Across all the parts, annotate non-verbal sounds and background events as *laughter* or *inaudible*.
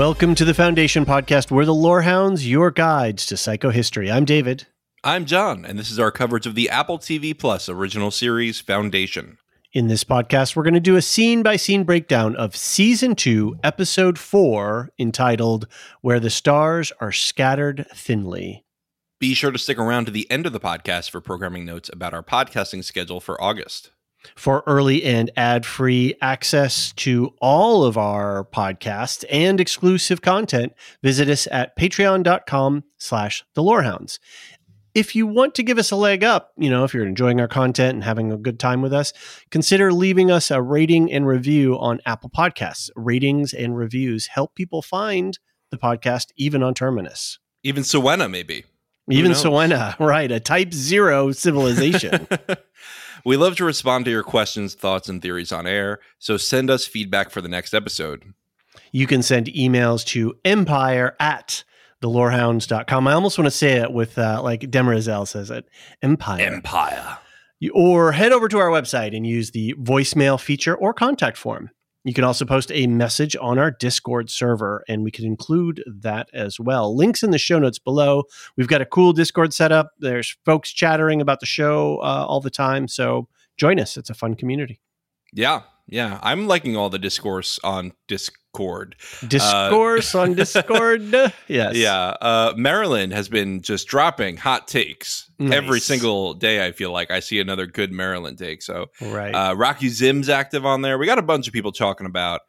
Welcome to the Foundation Podcast. We're the Lorehounds, your guides to psychohistory. I'm David. I'm John, and this is our coverage of the Apple TV Plus original series Foundation. In this podcast, we're going to do a scene by scene breakdown of season two, episode four, entitled Where the Stars Are Scattered Thinly. Be sure to stick around to the end of the podcast for programming notes about our podcasting schedule for August. For early and ad free access to all of our podcasts and exclusive content, visit us at patreon.com slash the lorehounds. If you want to give us a leg up, you know, if you're enjoying our content and having a good time with us, consider leaving us a rating and review on Apple Podcasts. Ratings and reviews help people find the podcast even on Terminus. Even Siwenna, maybe. Even? Siwenna, *laughs* right? A type zero civilization. *laughs* we love to respond to your questions, thoughts, and theories on air, so send us feedback for the next episode. you can send emails to empire at thelorehounds.com. I almost want to say it with uh, like Demerzel says it empire. Empire. Or head over to our website and use the voicemail feature or contact form. You can also post a message on our Discord server, and we can include that as well. Links in the show notes below. We've got a cool Discord setup. There's folks chattering about the show uh, all the time. So join us. It's a fun community. Yeah, yeah. I'm liking all the discourse on Discord. Discourse on *laughs* Discord. Yes. Yeah. Uh, Maryland has been just dropping hot takes every single day. I feel like I see another good Maryland take. So Right. Uh, Rocky Zim's active on there. We got a bunch of people talking about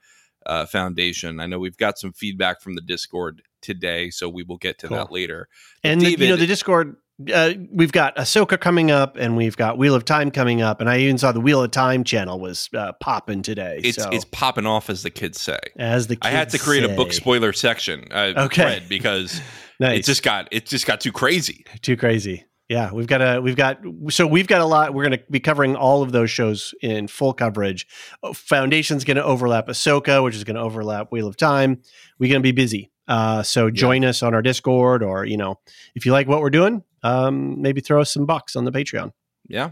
uh, Foundation. I know we've got some feedback from the Discord today, so we will get to Cool. that later. But and the, you know the Discord. Uh, we've got Ahsoka coming up, and we've got Wheel of Time coming up, and I even saw the Wheel of Time channel was uh, popping today. It's so, it's popping off, as the kids say. as the I had to kids create a book spoiler section, uh, Okay. because *laughs* Nice. it just got it just got too crazy. too crazy. Yeah, we've got a we've got so we've got a lot. We're going to be covering all of those shows in full coverage. Oh, Foundation's going to overlap Ahsoka, which is going to overlap Wheel of Time. We're going to be busy. Uh, so join us on our Discord, or you know, if you like what we're doing, um, maybe throw us some bucks on the Patreon. Yeah.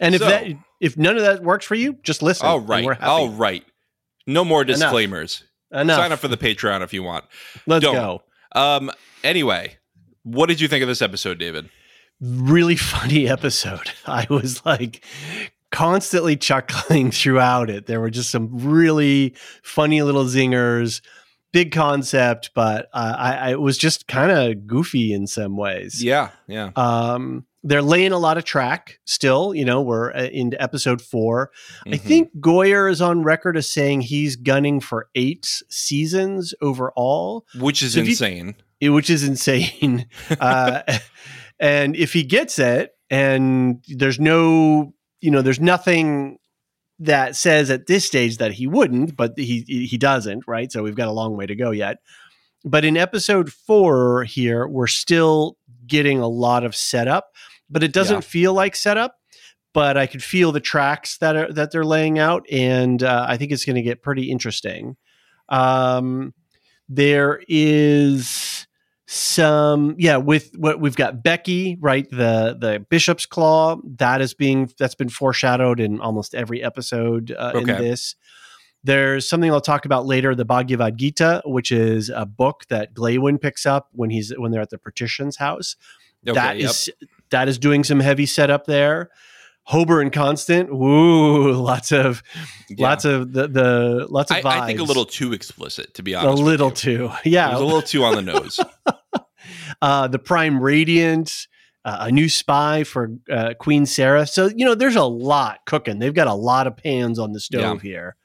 And if So- that if none of that works for you, just listen. All right. we're happy. All right. No more Enough. disclaimers. Enough. Sign up for the Patreon if you want. Let's Don't. go. Um. Anyway, what did you think of this episode, David? Really *laughs* funny episode. I was like constantly chuckling *laughs* throughout it. There were just some really funny little zingers, big concept, but uh, I, I it was just kind of goofy in some ways. Yeah. Yeah. Um, they're laying a lot of track still. You know, we're uh, into episode 4 I Mhm. think Goyer is on record as saying he's gunning for eight seasons overall. which is So if you- insane. which is insane. *laughs* uh, and if he gets it, and there's no, you know, there's nothing that says at this stage that he wouldn't, but he he doesn't, right? So we've got a long way to go yet. But in episode four here, we're still getting a lot of setup, but it doesn't Yeah. feel like setup. But I could feel the tracks that are that they're laying out, and uh, I think it's going to get pretty interesting. Um, there is some yeah with what we've got becky right the the bishop's claw that is being that's been foreshadowed in almost every episode uh, in this There's something I'll talk about later, the Bhagavad Gita, which is a book that Glaywin picks up when he's when they're at the Partition's house. Okay, that yep. is that is doing some heavy setup there. Hober and Constant, woo, *laughs* lots of Yeah. lots of the the lots of I, vibes. I think a little too explicit, to be a honest. with little too, *laughs* yeah. a little too on the nose. *laughs* uh, the Prime Radiant, uh, a new spy for uh, Queen Sarah. So you know, there's a lot cooking. They've got a lot of pans on the stove here.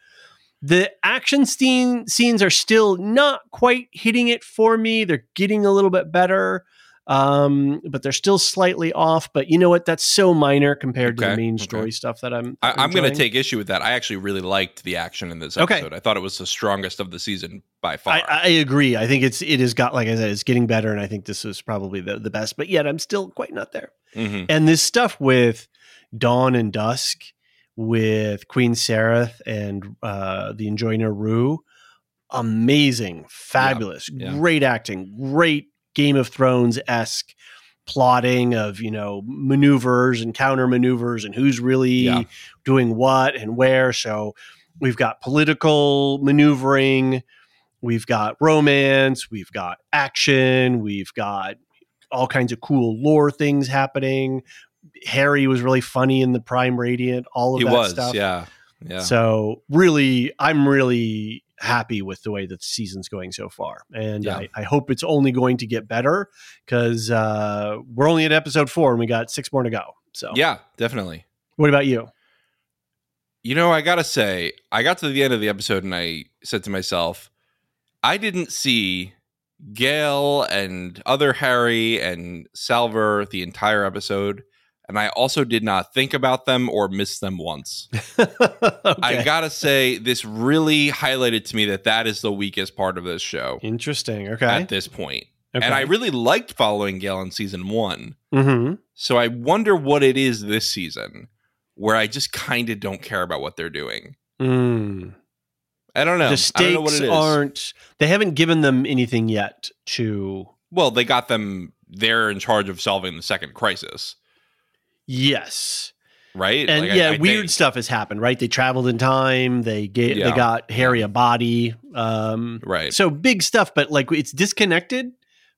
The action scene scenes are still not quite hitting it for me. They're getting a little bit better, um, but they're still slightly off. But you know what? That's so minor compared to the Okay, main okay. story stuff that I'm. I, I'm going to take issue with that. I actually really liked the action in this Okay. episode. I thought it was the strongest of the season by far. I, I agree. I think it's it has got like I said, it's getting better, and I think this is probably the, the best. But yet, I'm still quite not there. Mhm. And this stuff with Dawn and Dusk, with Queen Sareth and uh, the Enjoiner Rue, amazing, fabulous, yeah. great acting, great Game of Thrones esque plotting of you know maneuvers and counter maneuvers and who's really Yeah. doing what and where. So we've got political maneuvering, we've got romance, we've got action, we've got all kinds of cool lore things happening. Hari was really funny in the Prime Radiant, all of He that was, stuff. yeah. Yeah. So really, I'm really happy with the way that the season's going so far, and Yeah. I, I hope it's only going to get better because uh, we're only at episode four and we got six more to go. So yeah, definitely. what about you? You know, I got to say, I got to the end of the episode and I said to myself, I didn't see Gail and other Hari and Salvor the entire episode. And I also did not think about them or miss them once. *laughs* I gotta say, this really highlighted to me that that is the weakest part of this show Interesting. Okay. at this point. okay. And I really liked following Gail in season one. hmm So I wonder what it is this season where I just kind of don't care about what they're doing. Mm. I don't know. The I don't know what stakes it is. aren't. They haven't given them anything yet to. Well, they got them. They're in charge of solving the second crisis, Yes. right? and Like, yeah, I weird think- stuff has happened, right? They traveled in time. They gave, Yeah. they got Hari a body. Um, Right. So big stuff, but like it's disconnected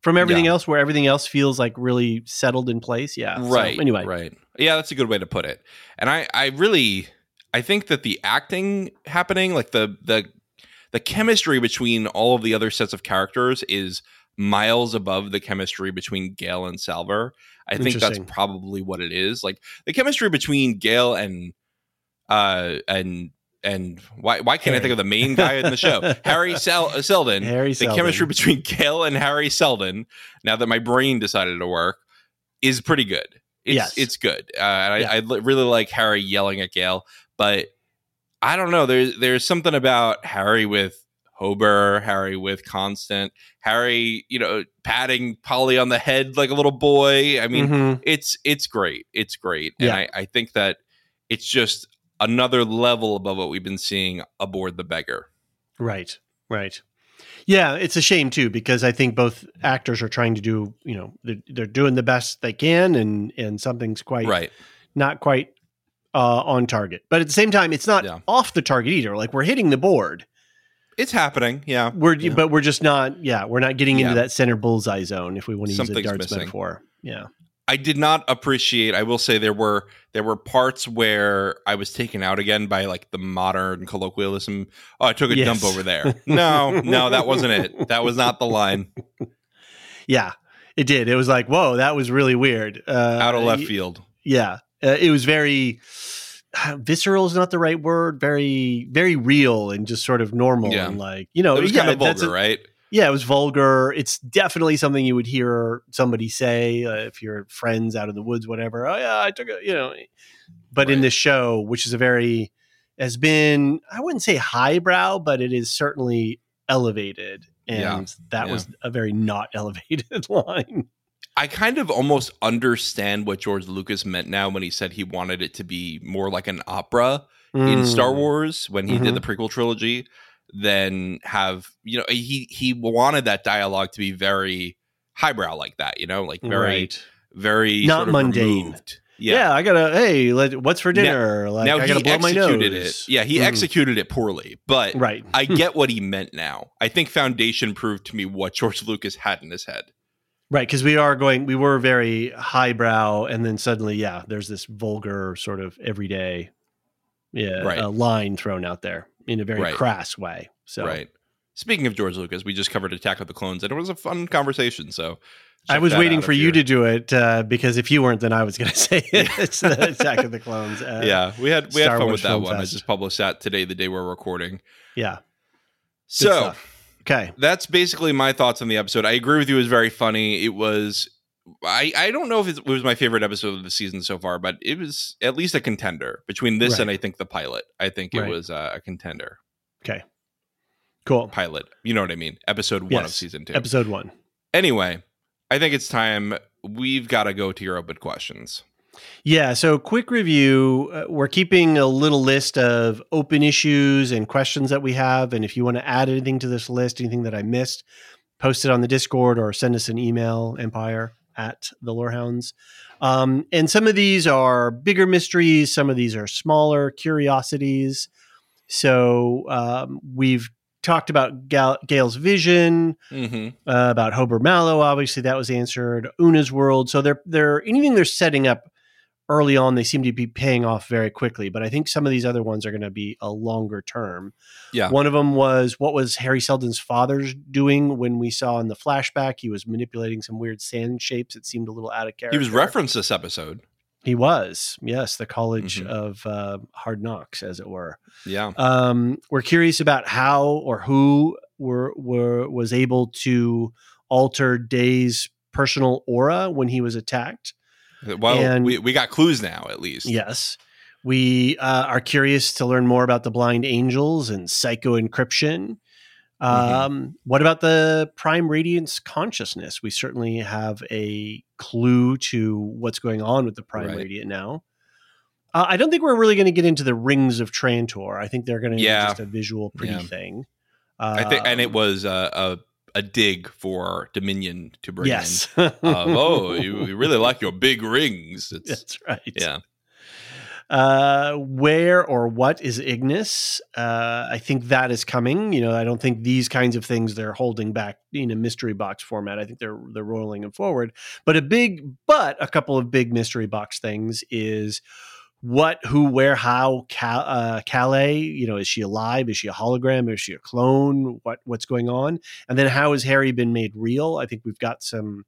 from everything Yeah. else, where everything else feels like really settled in place. Yeah. So, right. anyway, Right. Yeah, that's a good way to put it. And I, I really, I think that the acting happening, like the the the chemistry between all of the other sets of characters, is miles above the chemistry between Gale and Salvor. I think that's probably what it is. Like the chemistry between Gale and uh and and why why can't I think of the main guy in the show? *laughs* Hari Sel- Seldon. Hari the Seldon. chemistry between Gale and Hari Seldon, now that my brain decided to work, is pretty good. It's Yes. it's good. Uh, and I, Yeah. I li- really like Hari yelling at Gale, but I don't know. There's there's something about Hari with Hober, Hari with Constant, Hari, you know, patting Poly on the head like a little boy. I mean, Mhm. it's it's great. It's great, and Yeah. I, I think that it's just another level above what we've been seeing aboard the beggar. Right. Right. Yeah, it's a shame too because I think both actors are trying to do, you know, they're, they're doing the best they can, and and something's quite Right. not quite uh, on target. But at the same time, it's not Yeah. off the target either. Like we're hitting the board. It's happening. Yeah. We're Yeah. but we're just not. Yeah, we're not getting into that center bullseye zone if we want to use a darts missing. metaphor. Yeah. I did not appreciate. I will say there were there were parts where I was taken out again by like the modern colloquialism. Oh, I took a Yes. dump over there. *laughs* No, no, that wasn't it. That was not the line. *laughs* Yeah, it did. It was like, whoa, that was really weird. Uh, Out of left field. Yeah, uh, it was very visceral is not the right word. Very, very real and just sort of normal Yeah. and like you know, it was yeah, kind of vulgar, a- right? Yeah, it was vulgar. It's definitely something you would hear somebody say uh, if you're friends out in the woods, whatever. Oh yeah, I took a, you know. But in this show, which is a very has been, I wouldn't say highbrow, but it is certainly elevated, and Yeah, that yeah. was a very not *laughs* elevated line. I kind of almost understand what George Lucas meant now when he said he wanted it to be more like an opera in Star Mm. Wars when he Mhm. did the prequel trilogy than have you know he he wanted that dialogue to be very highbrow like that you know like very right. very Not mundane. removed. yeah, I gotta. Hey, let, what's for dinner? like, now I he gotta blow my nose. executed it. Yeah, he Mm. executed it poorly, but Right. I *laughs* get what he meant now. I think Foundation proved to me what George Lucas had in his head. Right, because we are going. We were very highbrow, and then suddenly, yeah, there's this vulgar sort of everyday, yeah, Right. uh, line thrown out there in a very Right. crass way. So Right. Speaking of George Lucas, we just covered Attack of the Clones, and it was a fun conversation. So I was waiting for you to do it uh, because if you weren't, then I was going *laughs* to say it. *laughs* it's the Attack of the Clones. Uh, yeah, we had we had Star fun Wars with that Film one. I just published that today, the day we're recording. yeah. So stuff. Okay. that's basically my thoughts on the episode. I agree with you; it was very funny. It was. I, I don't know if it was my favorite episode of the season so far, but it was at least a contender between this Right. and I think the pilot. I think it was uh, a contender Okay. Cool. pilot. You know what I mean? Episode one of season two. Episode one. anyway, I think it's time. We've got to go to your open questions. Yeah. So, quick review. Uh, we're keeping a little list of open issues and questions that we have. And if you want to add anything to this list, anything that I missed, post it on the Discord or send us an email, empire at the lorehounds. Um, and some of these are bigger mysteries, some of these are smaller curiosities. So, um, we've talked about Gal- Gail's vision, Mm-hmm. uh, about Hober Mallow. Obviously, that was answered. Una's world. So they're they're anything they're setting up early on. They seem to be paying off very quickly. But I think some of these other ones are going to be a longer term. Yeah. One of them was what was Hari Seldon's father's doing when we saw in the flashback he was manipulating some weird sand shapes. It seemed a little out of character. He was referenced this episode. He was. Yes, the College Mhm. of uh, Hard Knocks, as it were. Yeah. Um, we're curious about how or who were, were was able to alter Day's personal aura when he was attacked. Well, And- we, we got clues now, at least. Yes, we uh, are curious to learn more about the blind angels and psycho encryption. Um, What about the prime radiant's consciousness? We certainly have a clue to what's going on with the prime Right. radiant now. Uh, I don't think we're really going to get into the rings of Trantor. I think they're going to Yeah. be just a visual pretty Yeah. thing. I think, and it Um, was a, a a dig for Dominion to bring yes. in. Of, oh, *laughs* you, you really like your big rings. It's, that's right. yeah. Uh, where or what is Ignis? Uh, I think that is coming. You know, I don't think these kinds of things they're holding back in a mystery box format. I think they're they're rolling them forward. But a big, but a couple of big mystery box things is what, who, where, how. Cal, uh, Kalle. You know, is she alive? Is she a hologram? Is she a clone? What what's going on? And then how has Hari been made real? I think we've got some.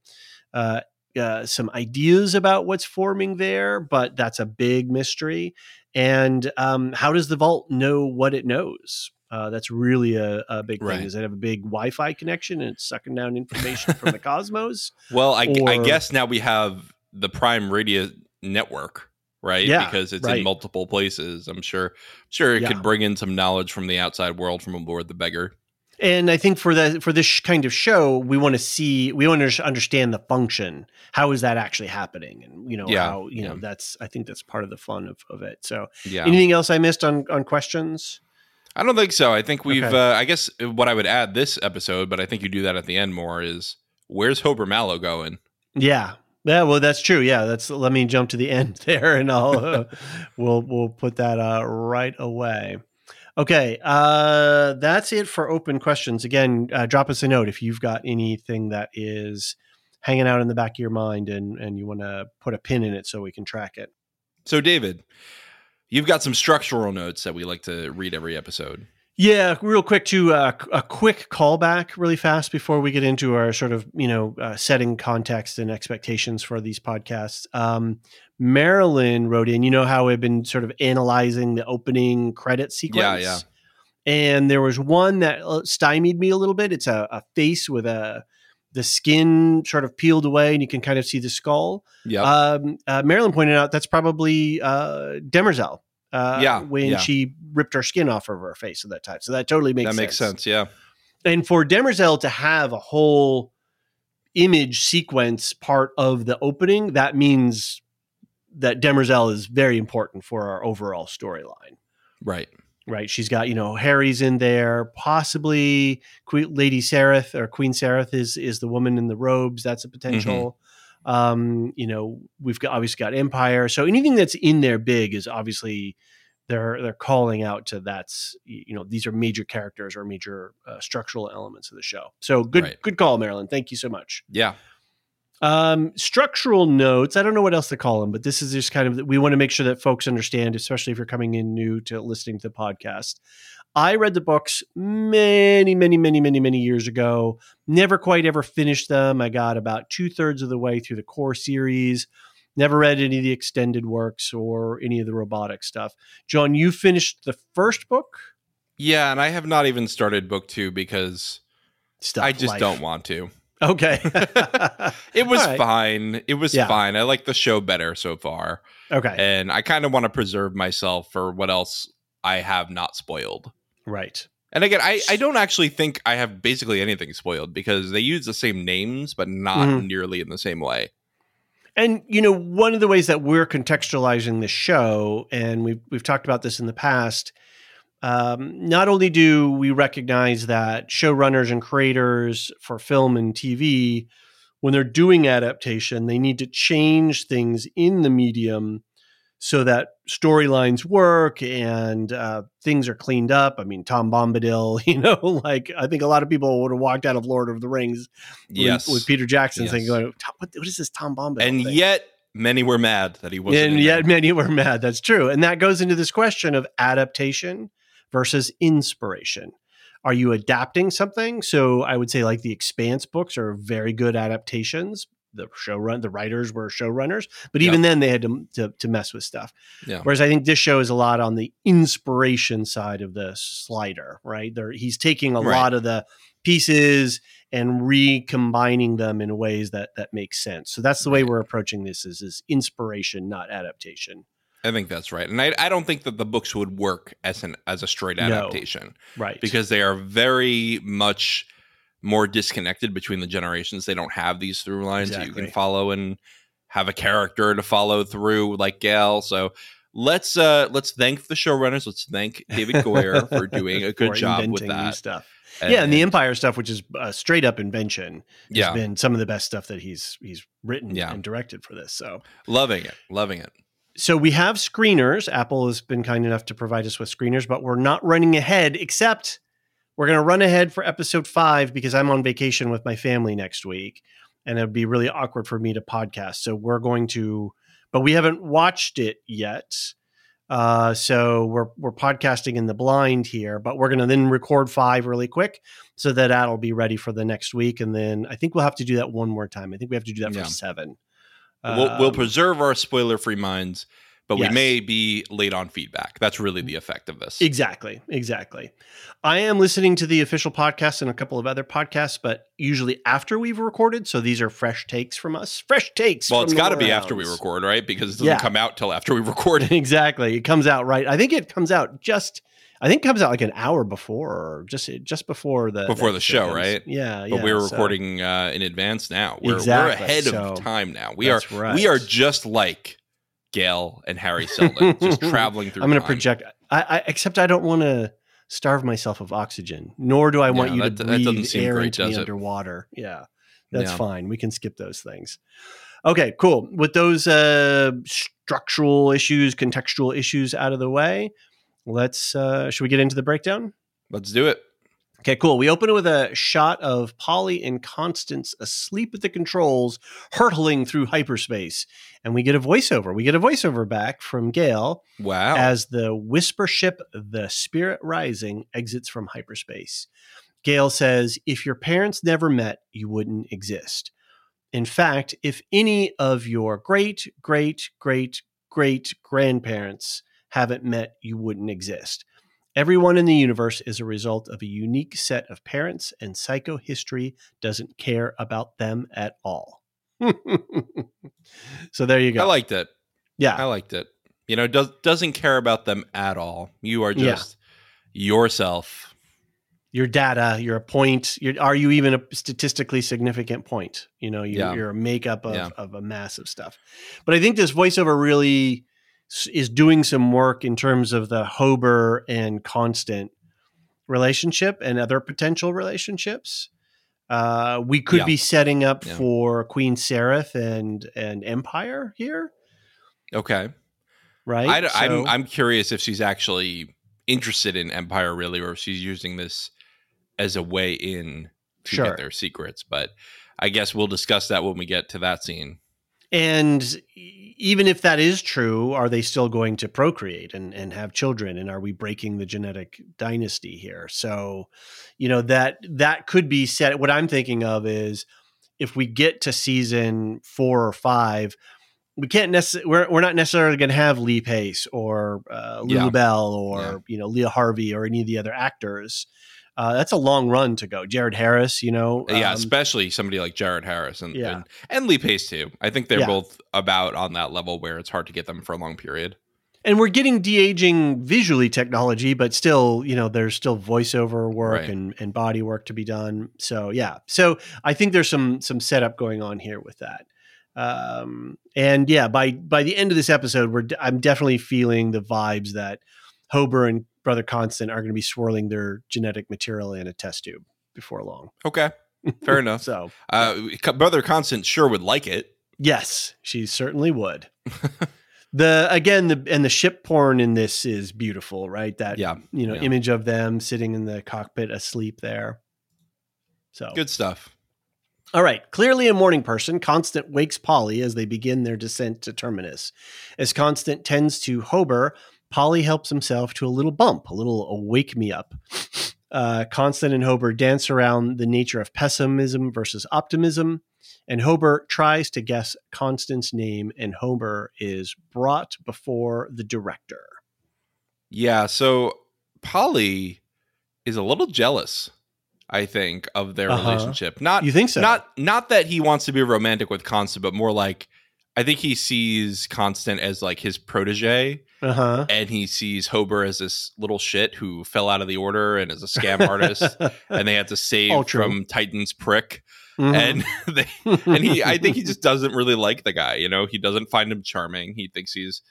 Uh, uh, some ideas about what's forming there, but that's a big mystery. And um, how does the vault know what it knows? Uh, that's really a, a big Right. thing. Does it have a big Wi-Fi connection and it's sucking down information from the *laughs* cosmos? Well, I, I guess now we have the Prime Radio network, right? Yeah, because it's right. in multiple places. I'm sure, sure it Yeah. could bring in some knowledge from the outside world from aboard the beggar. And I think for the for this sh- kind of show, we want to see, we want to understand the function. How is that actually happening? And you know, Yeah, how you know that's I think that's part of the fun of, of it. So, Yeah. anything else I missed on on questions? I don't think so. I think we've. Okay. Uh, I guess what I would add this episode, but I think you do that at the end more. Is where's Hober Mallow going? Yeah. Yeah, well, that's true. Yeah, that's. Let me jump to the *laughs* end there, and I'll uh, *laughs* we'll we'll put that uh, right away. Okay, uh, that's it for open questions. Again, uh, drop us a note if you've got anything that is hanging out in the back of your mind, and and you want to put a pin in it so we can track it. So, David, you've got some structural notes that we like to read every episode. Yeah, real quick to uh, a quick callback, really fast before we get into our sort of you know uh, setting context and expectations for these podcasts. Um, Marilyn wrote in, you know how we've been sort of analyzing the opening credit sequence. yeah. yeah. And there was one that uh, stymied me a little bit. It's a, a face with a the skin sort of peeled away, and you can kind of see the skull. Yeah. Um, uh, Marilyn pointed out that's probably uh, Demerzel. Uh, Yeah, when yeah. she ripped her skin off of her face at that time. So that totally makes that sense. makes sense. Yeah. And for Demerzel to have a whole image sequence part of the opening, that means that Demerzel is very important for our overall storyline. Right. Right, she's got you know Hari's in there, possibly Queen, Lady Sareth or Queen Sareth is is the woman in the robes. That's a potential. Um, you know, we've got obviously got Empire. So anything that's in there big is obviously they're they're calling out to that's you know these are major characters or major uh, structural elements of the show. So good Right. good call, Marilyn. Thank you so much. Yeah. Um, structural notes. I don't know what else to call them, but this is just kind of we want to make sure that folks understand, especially if you're coming in new to listening to the podcast. I read the books many, many, many, many, many years ago. Never quite ever finished them. I got about two thirds of the way through the core series. Never read any of the extended works or any of the robotic stuff. John, you finished the first book. Yeah, and I have not even started book two because Stuff I just life. don't want to. Okay. *laughs* It was right. fine. It was Yeah. fine. I like the show better so far. Okay. And I kind of want to preserve myself for what else I have not spoiled. Right. And again, I, I don't actually think I have basically anything spoiled because they use the same names, but not Mhm. nearly in the same way. And you know, one of the ways that we're contextualizing the show, and we've we've talked about this in the past. Um, not only do we recognize that showrunners and creators for film and TV, when they're doing adaptation, they need to change things in the medium so that storylines work and uh, things are cleaned up. I mean, Tom Bombadil, *laughs* you know, like I think a lot of people would have walked out of Lord of the Rings with- Yes. with, Peter Jackson Yes. saying, going, what, what is this Tom Bombadil? and thing?" yet, many were mad that he wasn't. and yet there. many were mad. That's true. And that goes into this question of adaptation versus inspiration. Are you adapting something? So I would say like the Expanse books are very good adaptations. The showrun, the writers were showrunners, but even then they had to, to to mess with stuff. Yeah. Whereas I think this show is a lot on the inspiration side of the slider, right? There, he's taking a Right. lot of the pieces and recombining them in ways that that makes sense. So that's the way we're approaching this is is inspiration, not adaptation. I think that's right. And I, I don't think that the books would work as an as a straight No. adaptation Right. because they are very much more disconnected between the generations. They don't have these through lines that you can follow and have a character to follow through like Gail. So let's uh let's thank the showrunners. Let's thank David *laughs* Goyer for doing a good job with that. stuff. yeah, and the Empire stuff, which is uh, straight up invention, has yeah, been some of the best stuff that he's he's written Yeah. and directed for this. So loving it, loving it. So we have screeners. Apple has been kind enough to provide us with screeners, but we're not running ahead, except we're going to run ahead for episode five because I'm on vacation with my family next week. And it'd be really awkward for me to podcast. So we're going to, but we haven't watched it yet. Uh, so we're we're podcasting in the blind here, but we're going to then record five really quick so that that'll be ready for the next week. And then I think we'll have to do that one more time. I think we have to do that Yeah. for seven. We'll, we'll Um, preserve our spoiler-free minds, but yes. we may be late on feedback. That's really the effect of this. Exactly, exactly. I am listening to the official podcast and a couple of other podcasts, but usually after we've recorded. So these are fresh takes from us. Fresh takes. well, it's got to be after we record, right? Because it doesn't Yeah. come out till after we record. *laughs* exactly. It comes out right. I think it comes out just. I think it comes out like an hour before, or just just before the Before the show, right? Yeah, but yeah. we're so- recording uh, in advance now. We're, we're ahead so of time now. We are right. we are just like Gail and Hari Seldon, just *laughs* traveling through. I'm going to project. I, I except I don't want to starve myself of oxygen, nor do I want Yeah, you that- to breathe air great, into me it? underwater. Yeah, that's Yeah. fine. We can skip those things. Okay, cool. With those uh, structural issues, contextual issues out of the way, let's. Uh, should we get into the breakdown? Let's do it. Okay, cool. We open it with a shot of Poly and Constance asleep at the controls, hurtling through hyperspace. And we get a voiceover. We get a voiceover back from Gail Wow. as the whisper ship, the Spirit Rising, exits from hyperspace. Gail says, If your parents never met, you wouldn't exist. In fact, if any of your great, great, great, great grandparents haven't met, you wouldn't exist. Everyone in the universe is a result of a unique set of parents, and psychohistory doesn't care about them at all. *laughs* so there you go. I liked it. yeah. I liked it. You know, does doesn't care about them at all. You are Yeah. just yourself. your data, you're a point. You're, are you even a statistically significant point? You know, you're, Yeah. you're a makeup of, Yeah. of a massive stuff. But I think this voiceover really is doing some work in terms of the Hober and Constant relationship and other potential relationships. Uh, we could Yeah. be setting up Yeah. for Queen Sareth and and Empire here, Okay. right? I, am So- I'm curious if she's actually interested in Empire really, or if she's using this as a way in to Sure. get their secrets. But I guess we'll discuss that when we get to that scene. And even if that is true, are they still going to procreate and, and have children? And are we breaking the genetic dynasty here? So, you know, that that could be set. What I'm thinking of is if we get to season four or five, we can't necessarily we're, we're not necessarily going to have Lee Pace or uh, Lulu Yeah. Bell or Yeah. you know Leah Harvey or any of the other actors. Uh, that's a long run to go. Jared Harris, you know, yeah, um, especially somebody like Jared Harris and Yeah. and, and Lee Pace too. I think they're Yeah. both about on that level where it's hard to get them for a long period. and we're getting de-aging visually technology but still you know there's still voiceover work Right. and, and body work to be done so yeah so i think there's some some setup going on here with that um and yeah by by the end of this episode we're d- i'm definitely feeling the vibes that hober and brother constant are going to be swirling their genetic material in a test tube before long Okay, fair *laughs* enough. so Uh, Brother Constant sure would like it. Yes, she certainly would. *laughs* the again the and the ship porn in this is beautiful, right? That Yeah, you know yeah. image of them sitting in the cockpit asleep there. So Good stuff. all right, clearly a morning person, Constant wakes Poly as they begin their descent to Terminus. As Constant tends to Hober, Poly helps himself to a little bump, a little wake me up. Uh, Constant and Hober dance around the nature of pessimism versus optimism, and Hober tries to guess Constant's name, and Hober is brought before the director. Yeah, so Poly is a little jealous, I think, of their Uh-huh. relationship. Not You think so? not not that he wants to be romantic with Constant, but more like I think he sees Constant as like his protege, uh huh. and he sees Hober as this little shit who fell out of the order and is a *laughs* scam artist, and they had to save from Titan's prick. Mhm. And *laughs* they and he I think he *laughs* just doesn't really like the guy. You know, he doesn't find him charming. He thinks he's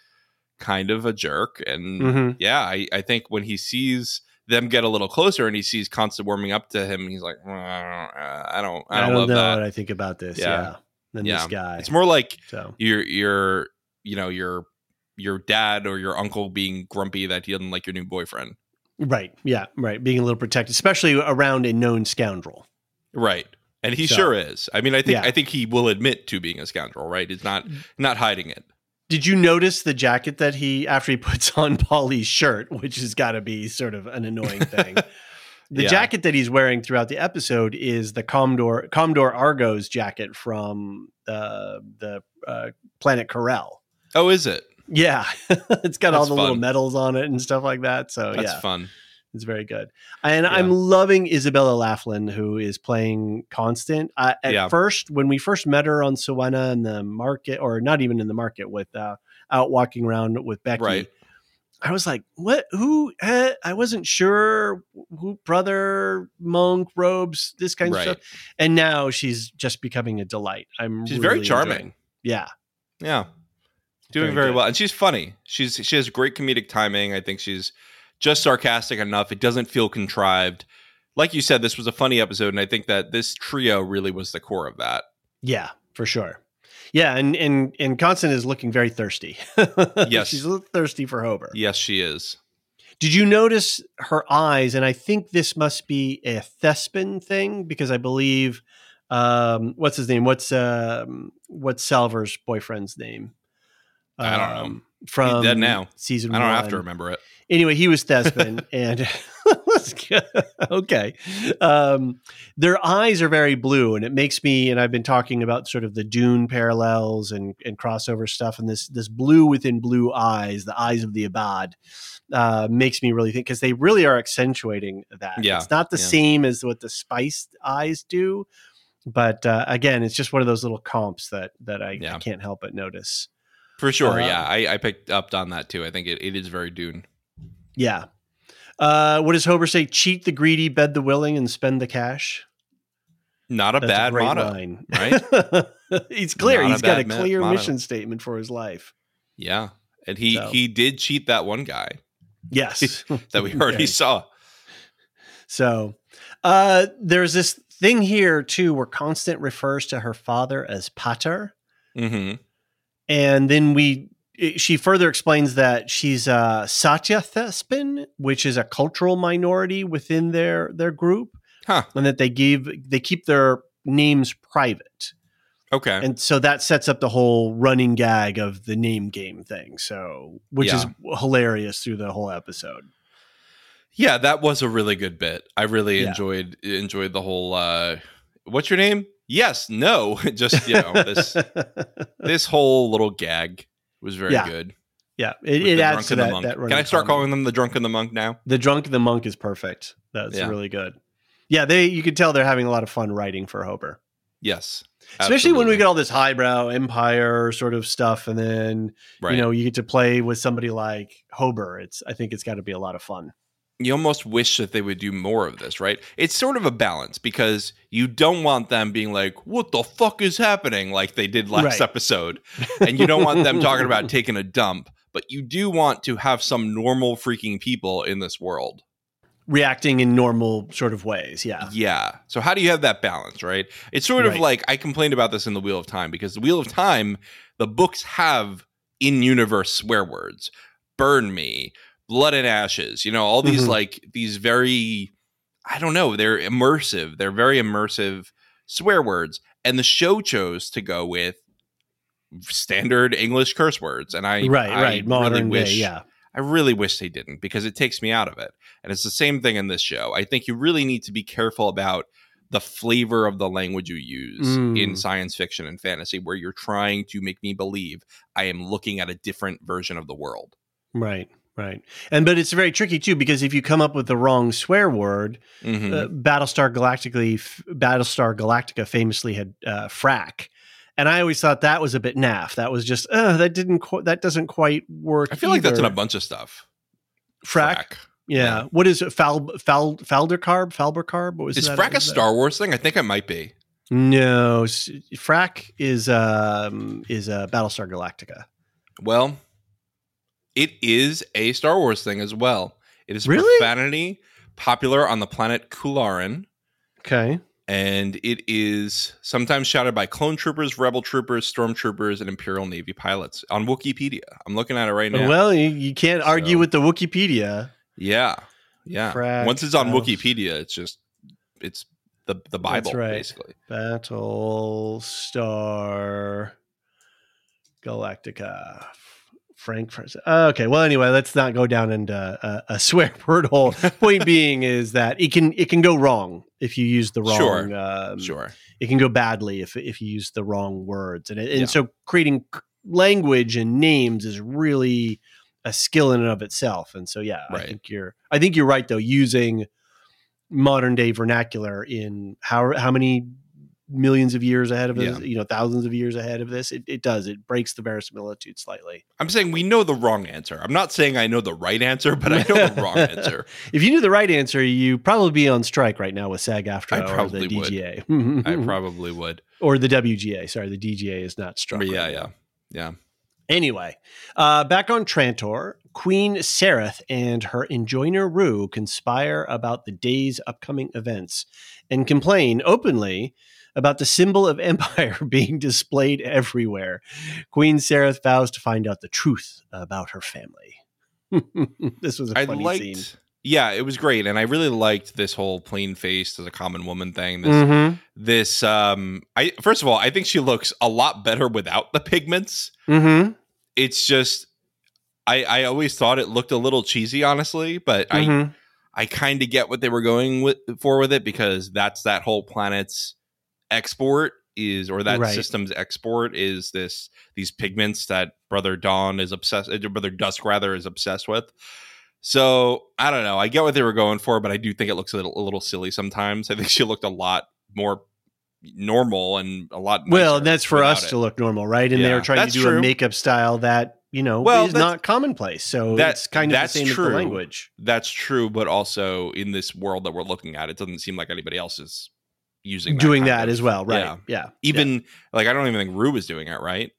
kind of a jerk, and Mhm. yeah, I, I think when he sees them get a little closer and he sees Constant warming up to him, he's like, "Uh, I don't, I don't, love know that. what I think about this. Yeah. Yeah, than Yeah. this guy. It's more like so you're, you're, you know your your dad or your uncle being grumpy that he doesn't like your new boyfriend. Right. Yeah. Right. Being a little protected, especially around a known scoundrel. Right. And he So- sure is. I mean, I think Yeah. I think he will admit to being a scoundrel, right? He's not not hiding it. Did you notice the jacket that he after he *laughs* puts on Poly's shirt, which has got to be sort of an annoying thing. *laughs* The Yeah. jacket that he's wearing throughout the episode is the Commodore Commodore Argo's jacket from the the uh, planet Korell. Oh, is it? Yeah, *laughs* it's got all That's the little fun. medals on it and stuff like that. So That's yeah, fun. It's very good. And Yeah. I'm loving Isabella Laughland, who is playing Constant. Uh, at Yeah. first, when we first met her on Siwenna in the market, or not even in the market, with uh, out walking around with Becky, Right. I was like, "What? Who? Eh, I wasn't sure who brother, monk, robes, this kind Right. of stuff." And now she's just becoming a delight. I'm She's very charming. Yeah, Yeah. Doing Very very, well. And she's funny. She's she has great comedic timing. I think she's just sarcastic enough. It doesn't feel contrived. Like you said, this was a funny episode, and I think that this trio really was the core of that. yeah, for sure. Yeah, and and and Constant is looking very thirsty. *laughs* Yes. she's a little thirsty for Hober. Yes, she is. Did you notice her eyes? And I think this must be a Thespian thing because I believe um, what's his name? What's um, what's Salvor's boyfriend's name? I don't know. Um, From dead now. Season I don't one. have to remember it. Anyway, he was Thespin, *laughs* and *laughs* okay. Um, their eyes are very blue, and it makes me. And I've been talking about sort of the Dune parallels and and crossover stuff, and this this blue within blue eyes, the eyes of the Ibad, uh, makes me really think because they really are accentuating that. Yeah, it's not the yeah. same as what the spiced eyes do, but uh, again, it's just one of those little comps that that I, Yeah. I can't help but notice. For sure. Uh, yeah. I, I picked up on that too. I think it, it is very Dune. Yeah. Uh, what does Hober say? Cheat the greedy, bed the willing, and spend the cash. Not a That's bad great motto. line, right? *laughs* He's clear. Not a He's got a clear motto. mission statement for his life. Yeah. And he So. he did cheat that one guy Yes, *laughs* that we *laughs* already Okay. saw. So uh, there's this thing here too, where Constant refers to her father as Pater, hmm and then we she further explains that she's a Satya Thespin, which is a cultural minority within their their group, Huh. and that they give they keep their names private. Okay. and so that sets up the whole running gag of the name game thing so which is hilarious through the whole episode yeah, that was a really good bit. I really Yeah. enjoyed enjoyed the whole. uh What's your name? Yes. No. *laughs* Just you know this *laughs* this whole little gag was very Yeah. good. yeah it, it adds to that, that Can I start comedy. calling them the drunk and the monk now? the drunk and the monk is perfect that's Yeah. really good yeah they you could tell they're having a lot of fun writing for hober Yes. especially when we get all this highbrow empire sort of stuff and then right. you know you get to play with somebody like hober it's i think it's got to be a lot of fun you almost wish that they would do more of this, right? It's sort of a balance because you don't want them being like, "What the fuck is happening?" like they did last Right. episode, and you don't want them *laughs* talking about taking a dump, but you do want to have some normal freaking people in this world. reacting in normal sort of ways yeah Yeah. So how do you have that balance, right? It's sort of Right. like I complained about this in the Wheel of Time because the Wheel of Time, the books have in-universe swear words. Burn me, blood and ashes, you know, all these Mhm. like these very I don't know, they're immersive. They're very immersive swear words. And the show chose to go with standard English curse words. And I right I right modern really day wish yeah I really wish they didn't because it takes me out of it. And it's the same thing in this show. I think you really need to be careful about the flavor of the language you use Mm. in science fiction and fantasy, where you're trying to make me believe I am looking at a different version of the world. Right, right. And but it's very tricky too because if you come up with the wrong swear word, Mhm. uh, Battlestar Galactica, Battlestar Galactica famously had uh, frack, and I always thought that was a bit naff. That was just uh, that didn't qu- that doesn't quite work. I feel like that's in a bunch of stuff. frack. Yeah. yeah. What is it? Fal Fal Faldercarb? Falbercarb? What was Is that? frack a Star Wars thing? I think it might be. No, frack is um is uh, Battlestar Galactica. Well, it is a Star Wars thing as well. It is Really? profanity popular on the planet Kularin. Okay. and it is sometimes shouted by clone troopers, rebel troopers, stormtroopers, and Imperial Navy pilots on Wikipedia. I'm looking at it right now. Well, you, you can't argue So- with the Wikipedia. yeah, yeah. Frack Once it's on Wikipedia, it's just it's the the Bible right. basically. Battle Star Galactica. Frank. Fr- Okay. Well, anyway, let's not go down into a, a *laughs* swear word hole. Point being is that it can it can go wrong if you use the wrong. Sure. Um, Sure. It can go badly if if you use the wrong words, and it, and Yeah. so creating language and names is really a skill in and of itself. And so, yeah, I think you're I think you're right though. Using modern day vernacular in how how many millions of years ahead of Yeah. you know, thousands of years ahead of this, it, it does. It breaks the verisimilitude slightly. I'm saying we know the wrong answer. I'm not saying I know the right answer, but I know the *laughs* wrong answer. If you knew the right answer, you'd probably be on strike right now with SAG-AFTRA I or the. DGA. I *laughs* probably would. or the WGA. Sorry, the DGA is not struck. But yeah, right yeah, now. yeah. Anyway, uh, back on Trantor, Queen Sareth and her enjoiner Rue conspire about the day's upcoming events and complain openly about the symbol of empire *laughs* being displayed everywhere. Queen Sareth vows to find out the truth about her family. *laughs* this was a I funny liked. scene. Yeah, it was great, and I really liked this whole plain faced as a common woman thing. This Mhm. this um i first of all i think she looks a lot better without the pigments Mhm. it's just i i always thought it looked a little cheesy honestly but Mhm. i i kind of get what they were going with for with it because that's that whole planet's export is or that Right. system's export is this these pigments that brother dawn is obsessed uh, brother dusk rather is obsessed with so i don't know i get what they were going for but i do think it looks a little, a little silly sometimes i think *laughs* she looked a lot more normal and a lot Well, that's for us it. to look normal, right? And they Yeah, were trying to do true. a makeup style that, you know, Well, is not commonplace. So that's kind of the that's same as true. the language. that's true but also in this world that we're looking at it doesn't seem like anybody else is using Doing that of- as well, right? yeah. Yeah. even like i don't even think rue is doing it right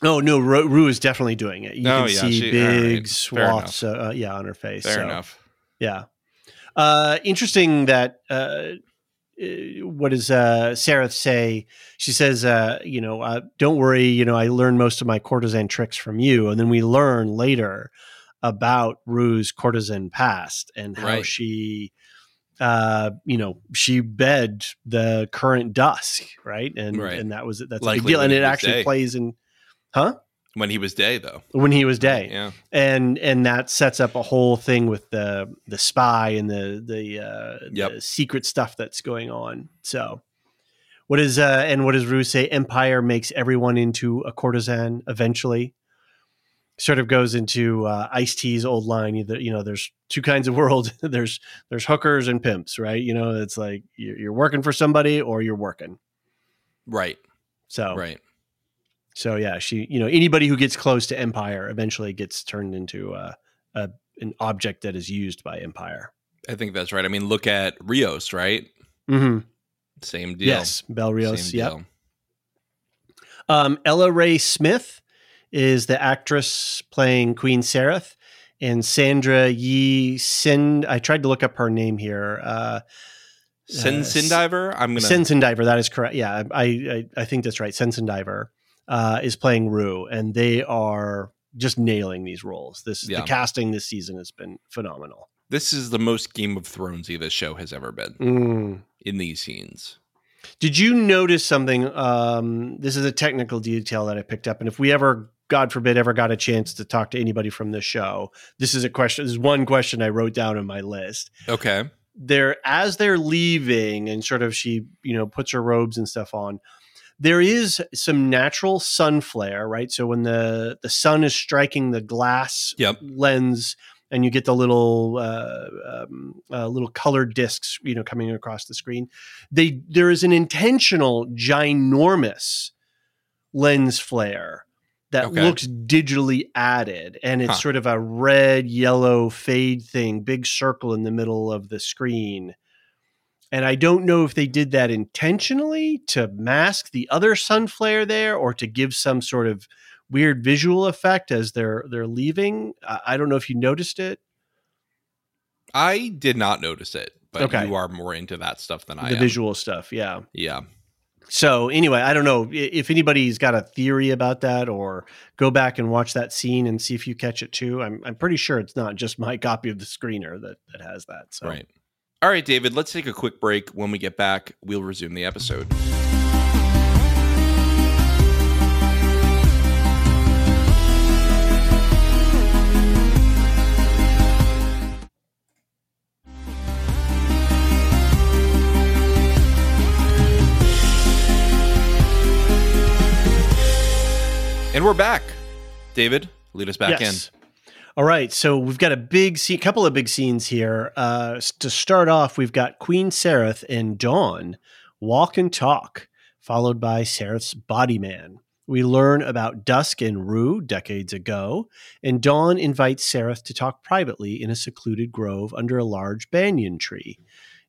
Oh no, Ru, Rue is definitely doing it. You Oh, can yeah, see she- right, big fair swaths, uh, yeah, on her face. fair So, enough Yeah. Uh, interesting that uh, uh, what does uh, Sarah say? She says, uh, you know, uh, don't worry, you know, I learned most of my courtesan tricks from you. And then we learn later about Rue's courtesan past and how Right. she, uh, you know, she bed the current dusk, right? And Right. and that was that's a big deal. And it actually day. plays in, huh? when he was day though. When he was day Yeah. and and that sets up a whole thing with the the spy and the the, uh, Yep. the secret stuff that's going on. So, what is uh, and what does Rue say? Empire makes everyone into a courtesan eventually. Sort of goes into uh, Ice T's old line. Either you know, there's two kinds of world. *laughs* there's there's hookers and pimps, right? You know, it's like you're, you're working for somebody or you're working. Right. So Right. so yeah, she you know anybody who gets close to Empire eventually gets turned into a, a an object that is used by Empire. I think that's right. I mean, look at Riose, right? Mm-hmm. Same deal. Yes, Bel Riose. Yeah. Um, Ella Rae Smith is the actress playing Queen Sareth, and Sandra Yi Sin. I tried to look up her name here. Uh, Sin uh, Sin Diver. I'm gonna. Sencindiver. That is correct. Yeah, I I, I think that's right. Sencindiver uh, is playing Rue, and they are just nailing these roles. This Yeah. the casting this season has been phenomenal. this is the most Game of Thronesy this show has ever been Mm. in these scenes. Did you notice something? Um, this is a technical detail that I picked up, and if we ever, God forbid, ever got a chance to talk to anybody from the show, this is a question. This is one question I wrote down in my list. Okay. They're as they're leaving, and sort of she, you know, puts her robes and stuff on. There is some natural sun flare, right? So when the the sun is striking the glass Yep. lens, and you get the little uh, um, uh, little colored discs, you know, coming across the screen. They there is an intentional ginormous lens flare that Okay. looks digitally added, and it's Huh. sort of a red yellow fade thing, big circle in the middle of the screen. And I don't know if they did that intentionally to mask the other sun flare there, or to give some sort of weird visual effect as they're they're leaving. I, I don't know if you noticed it. I did not notice it, but Okay. you are more into that stuff than I am. the visual stuff, yeah. Yeah. So anyway, I don't know if anybody's got a theory about that, or go back and watch that scene and see if you catch it too. I'm I'm pretty sure it's not just my *laughs* copy of the screener that that has that. So Right. All right, David, let's take a quick break. When we get back, we'll resume the episode. And we're back. David, lead us back in. All right, so we've got a big scene, couple of big scenes here. Uh, to start off, we've got Queen Sareth and Dawn walk and talk, followed by Sareth's body man. We learn about Dusk and Rue decades ago, and Dawn invites Sareth to talk privately in a secluded grove under a large banyan tree.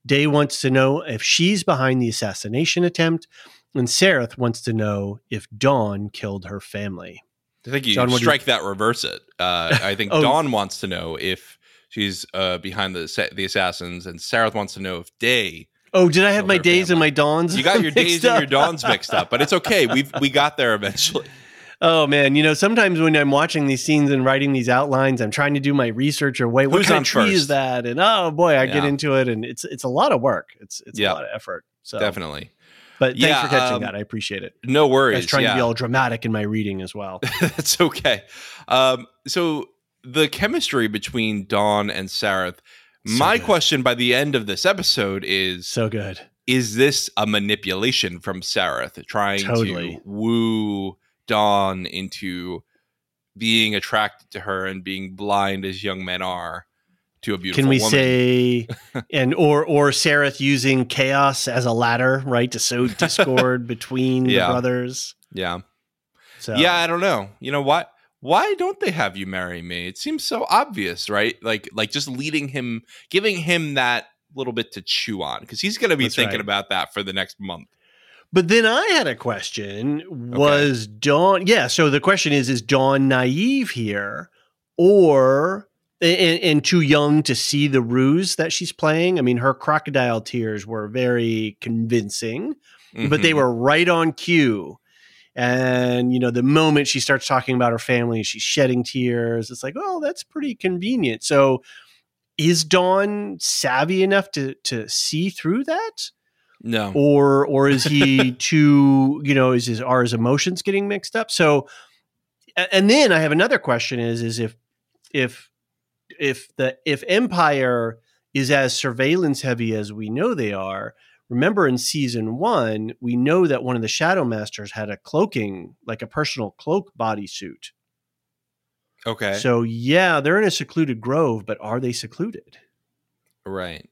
Day wants to know if she's behind the assassination attempt, and Sareth wants to know if Dawn killed her family. I think you John, do you- strike that, reverse it. Uh, I think *laughs* Oh. Dawn wants to know if she's uh, behind the the assassins, and Sarah wants to know if Day. Oh, did I have my days and my dawns? You got your *laughs* days and your dawns mixed up, but it's okay. We we got there eventually. *laughs* Oh man, you know sometimes when I'm watching these scenes and writing these outlines, I'm trying to do my research or wait, what Who's kind on of tree first? is that? And oh boy, I get into it, and it's it's a lot of work. It's it's Yeah. a lot of effort. So Definitely, but thanks Yeah, for catching um, that. I appreciate it. no worries. I was trying yeah. to be all dramatic in my reading as well. *laughs* That's okay. Um, so the chemistry between Dawn and Sarah. So My good. question by the end of this episode is: So good. Is this a manipulation from Sarah trying Totally. to woo Dawn into being attracted to her and being blind as young men are to a beautiful Can we woman? say *laughs* and or or Sareth using chaos as a ladder, right, to sow discord *laughs* between Yeah. the brothers? Yeah. So Yeah, I don't know. You know what? Why don't they have you marry me? It seems so obvious, right? Like like just leading him giving him that little bit to chew on because he's going to be That's thinking right. about that for the next month. But then I had a question. Was Dawn yeah, so the question is is Dawn naive here or and, and too young to see the ruse that she's playing. I mean, her crocodile tears were very convincing, but they Mhm. were right on cue. And you know, the moment she starts talking about her family, she's shedding tears. It's like, oh, that's pretty convenient. So, is Dawn savvy enough to to see through that, no. or or is he *laughs* too? You know, is his are his emotions getting mixed up? So, and then I have another question: is is if if if the if Empire is as surveillance heavy as we know they are, remember in season one, we know that one of the Shadow Masters had a cloaking, like a personal cloak bodysuit. Okay. So yeah, they're in a secluded grove, but are they secluded? Right.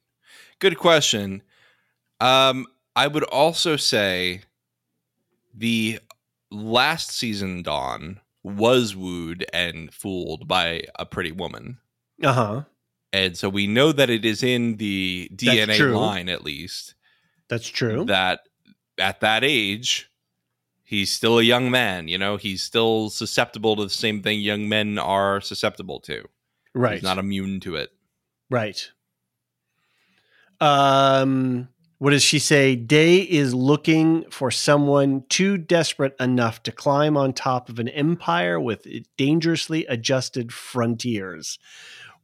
Good question. Um, I would also say the last season Dawn was wooed and fooled by a pretty woman. Uh huh. And so we know that it is in the DNA line at least That's true. that at that age he's still a young man, you know, he's still susceptible to the same thing young men are susceptible to. right. He's not immune to it. Right. Um, what does she say? Day is looking for someone too desperate enough to climb on top of an empire with dangerously adjusted frontiers.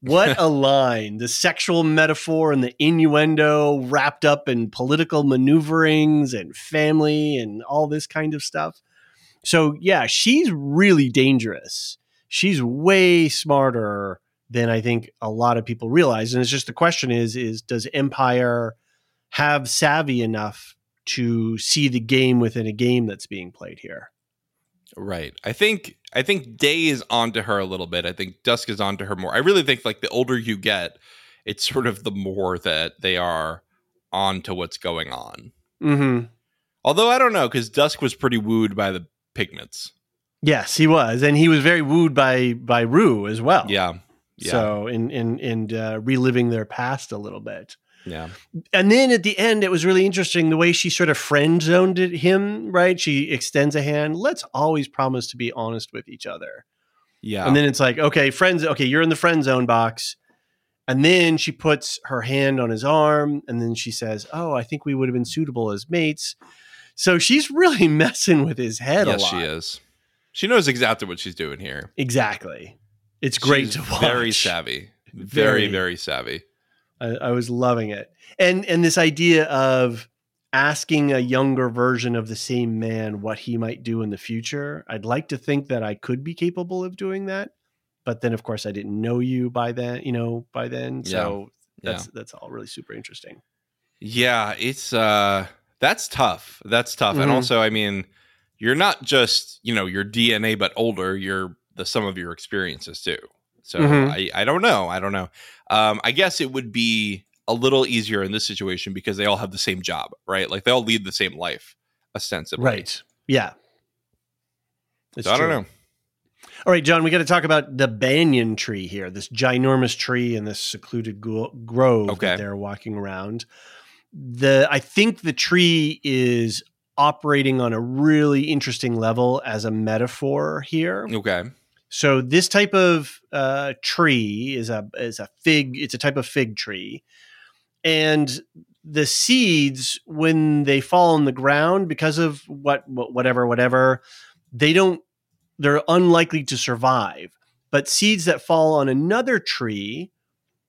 What *laughs* a line. The sexual metaphor and the innuendo wrapped up in political maneuverings and family and all this kind of stuff. So, yeah, she's really dangerous. She's way smarter than I think a lot of people realize. And it's just the question is is does Empire have savvy enough to see the game within a game that's being played here? Right. I think I think Day is onto her a little bit. I think Dusk is onto her more. I really think like the older you get, it's sort of the more that they are onto what's going on. Mm-hmm. Although I don't know, because Dusk was pretty wooed by the pigments. Yes, he was, and he was very wooed by by Rue as well. Yeah. Yeah. So in in in uh, reliving their past a little bit. Yeah. and then at the end, it was really interesting the way she sort of friend zoned him. Right, she extends a hand. Let's always promise to be honest with each other. Yeah. And then it's like, okay, friends, okay, you're in the friend zone box. And then she puts her hand on his arm, and then she says, "Oh, I think we would have been suitable as mates." So she's really *laughs* messing with his head a yes, lot. she is. She knows exactly what she's doing here. Exactly. It's great She's to watch. Very savvy. Very. Very, very savvy. I, I was loving it, and and this idea of asking a younger version of the same man what he might do in the future. I'd like to think that I could be capable of doing that, but then of course I didn't know you by then. You know, by then, so that's that's all really super interesting. Yeah, it's uh that's tough. That's tough. And Mhm. also, I mean, you're not just, you know, your DNA but older, you're the sum of your experiences too. So Mhm. I I don't know. I don't know. Um I guess it would be a little easier in this situation because they all have the same job, right? Like they all lead the same life ostensibly. Right. Yeah. So I don't know. All right, John, we got to talk about the banyan tree here, this ginormous tree in this secluded gro- grove Okay. that they're walking around. The I think the tree is operating on a really interesting level as a metaphor here. Okay. So this type of uh, tree is a is a fig. It's a type of fig tree, and the seeds when they fall on the ground because of what what- whatever whatever they don't they're unlikely to survive. But seeds that fall on another tree,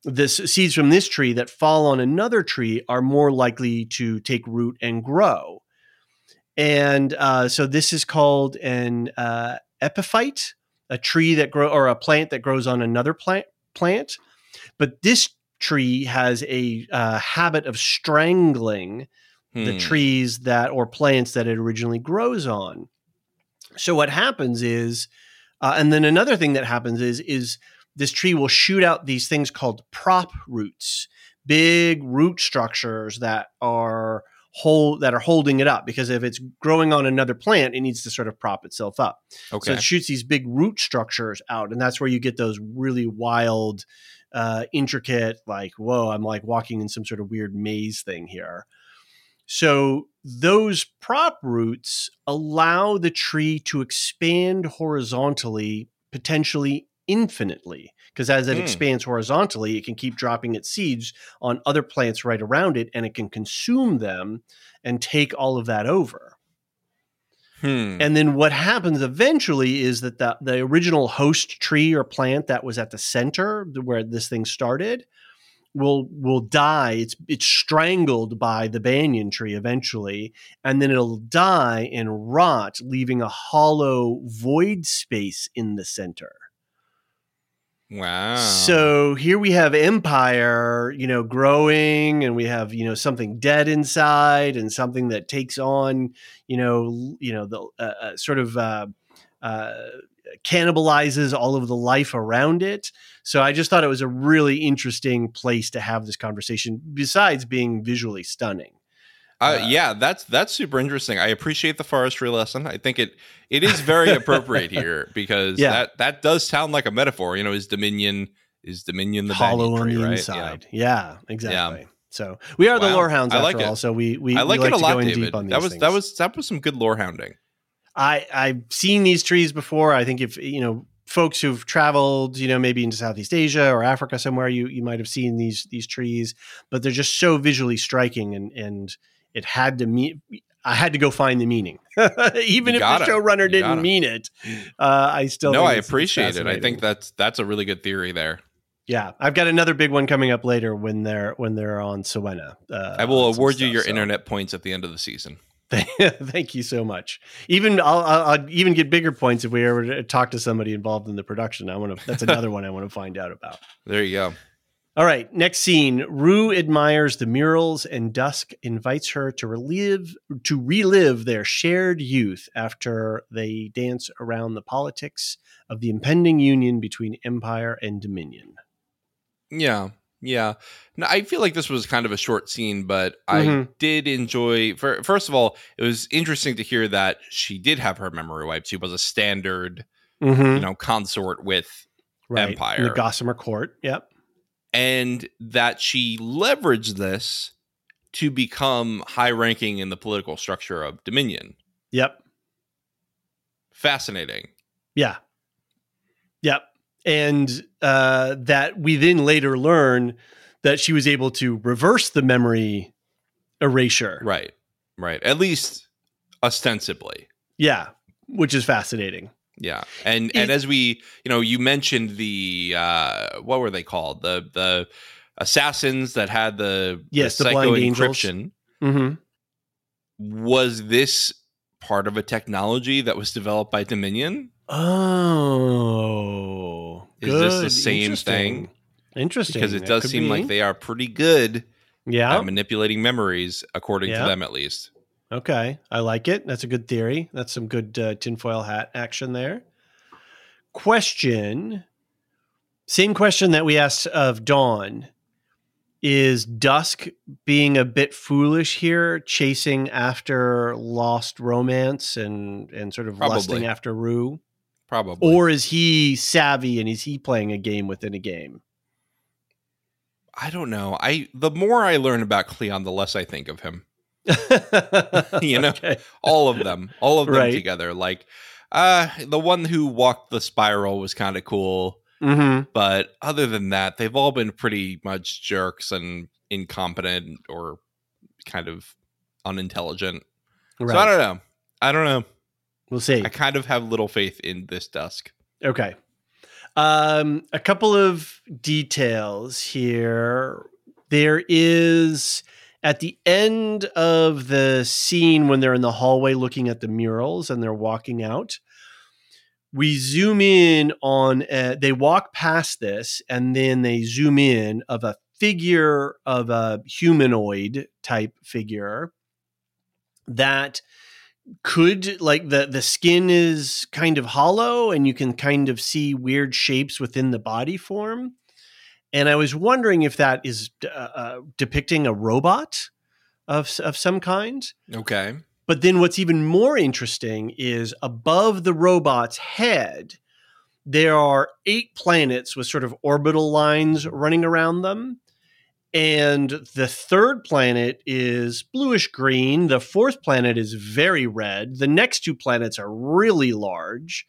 the seeds from this tree that fall on another tree are more likely to take root and grow. And uh, so this is called an uh, epiphyte a tree that grow or a plant that grows on another plant plant but this tree has a uh, habit of strangling the Hmm. trees that or plants that it originally grows on so what happens is uh, and then another thing that happens is is this tree will shoot out these things called prop roots big root structures that are hold that are holding it up because if it's growing on another plant it needs to sort of prop itself up Okay. so it shoots these big root structures out, and that's where you get those really wild, uh, intricate, like, whoa, I'm like walking in some sort of weird maze thing here. So those prop roots allow the tree to expand horizontally, potentially infinitely because as it Hmm. expands horizontally, it can keep dropping its seeds on other plants right around it and it can consume them and take all of that over. Hmm. And then what happens eventually is that the, the original host tree or plant that was at the center where this thing started will will die. It's it's strangled by the banyan tree eventually, and then it'll die and rot, leaving a hollow void space in the center. Wow. So here we have empire, you know, growing, and we have you know something dead inside, and something that takes on, you know, you know the uh, uh, sort of uh, uh, cannibalizes all of the life around it. So I just thought it was a really interesting place to have this conversation. Besides being visually stunning, Uh, Uh, yeah, that's that's super interesting. I appreciate the forestry lesson. I think it it is very appropriate *laughs* here because Yeah. that that does sound like a metaphor. You know, is Dominion is Dominion the hollow on the right? inside. Yeah, exactly. So we are the Wow. lore hounds I after like it. all. So we we I like, we it a lot, in David. deep on that was things. that was that was some good lore hounding. I I've seen these trees before. I think if you know folks who've traveled, you know, maybe into Southeast Asia or Africa somewhere, you you might have seen these these trees, but they're just so visually striking, and and it had to meet. I had to go find the meaning, *laughs* even if the showrunner didn't mean it. Uh, I still no, I appreciate it. I think that's that's a really good theory there. yeah, I've got another big one coming up later when they're when they're on Siwenna. Uh, I will award you your so. internet points at the end of the season. *laughs* Thank you so much. Even I'll, I'll, I'll even get bigger points if we ever talk to somebody involved in the production. I want to. That's another *laughs* one I want to find out about. There you go. All right, next scene. Rue admires the murals, and Dusk invites her to relive to relive their shared youth after they dance around the politics of the impending union between Empire and Dominion. Yeah. Yeah. No, I feel like this was kind of a short scene, but I Mhm. did enjoy fir- first of all, it was interesting to hear that she did have her memory wiped. She was a standard, Mm-hmm. you know, consort with right. Empire. in the Gossamer Court. Yep. And that she leveraged this to become high ranking in the political structure of Dominion. Yep. Fascinating. Yeah. Yep. And uh, that we then later learn that she was able to reverse the memory erasure. Right. Right. At least ostensibly. Yeah. Which is fascinating. Yeah. And It- and as we, you know, you mentioned the uh what were they called? The the assassins that had the Yes, the the blind psycho encryption. Mm-hmm. Was this part of a technology that was developed by Dominion? Oh. Is this the same Interesting. thing? Interesting. Because it That does seem be. like they are pretty good Yeah. at manipulating memories, according Yeah. to them at least. Okay, I like it. That's a good theory. That's some good uh, tinfoil hat action there. Question. Same question that we asked of Dawn. Is Dusk being a bit foolish here, chasing after lost romance and and sort of Probably. lusting after Rue? Probably. Or is he savvy and is he playing a game within a game? I don't know. I the more I learn about Cleon, the less I think of him. *laughs* You know? Okay. All of them. All of them Right. together. Like uh the one who walked the spiral was kind of cool. Mm-hmm. But other than that, they've all been pretty much jerks and incompetent or kind of unintelligent. Right. So I don't know. I don't know. we'll see. I kind of have little faith in this dusk. Okay. Um, a couple of details here. There is at the end of the scene when they're in the hallway looking at the murals and they're walking out. We zoom in on, uh, they walk past this and then they zoom in of a figure of a humanoid type figure that could like the the skin is kind of hollow and you can kind of see weird shapes within the body form and i was wondering if that is uh, uh, depicting a robot of of some kind Okay. but then what's even more interesting is above the robot's head there are eight planets with sort of orbital lines running around them and the third planet is bluish green. The fourth planet is very red. The next two planets are really large.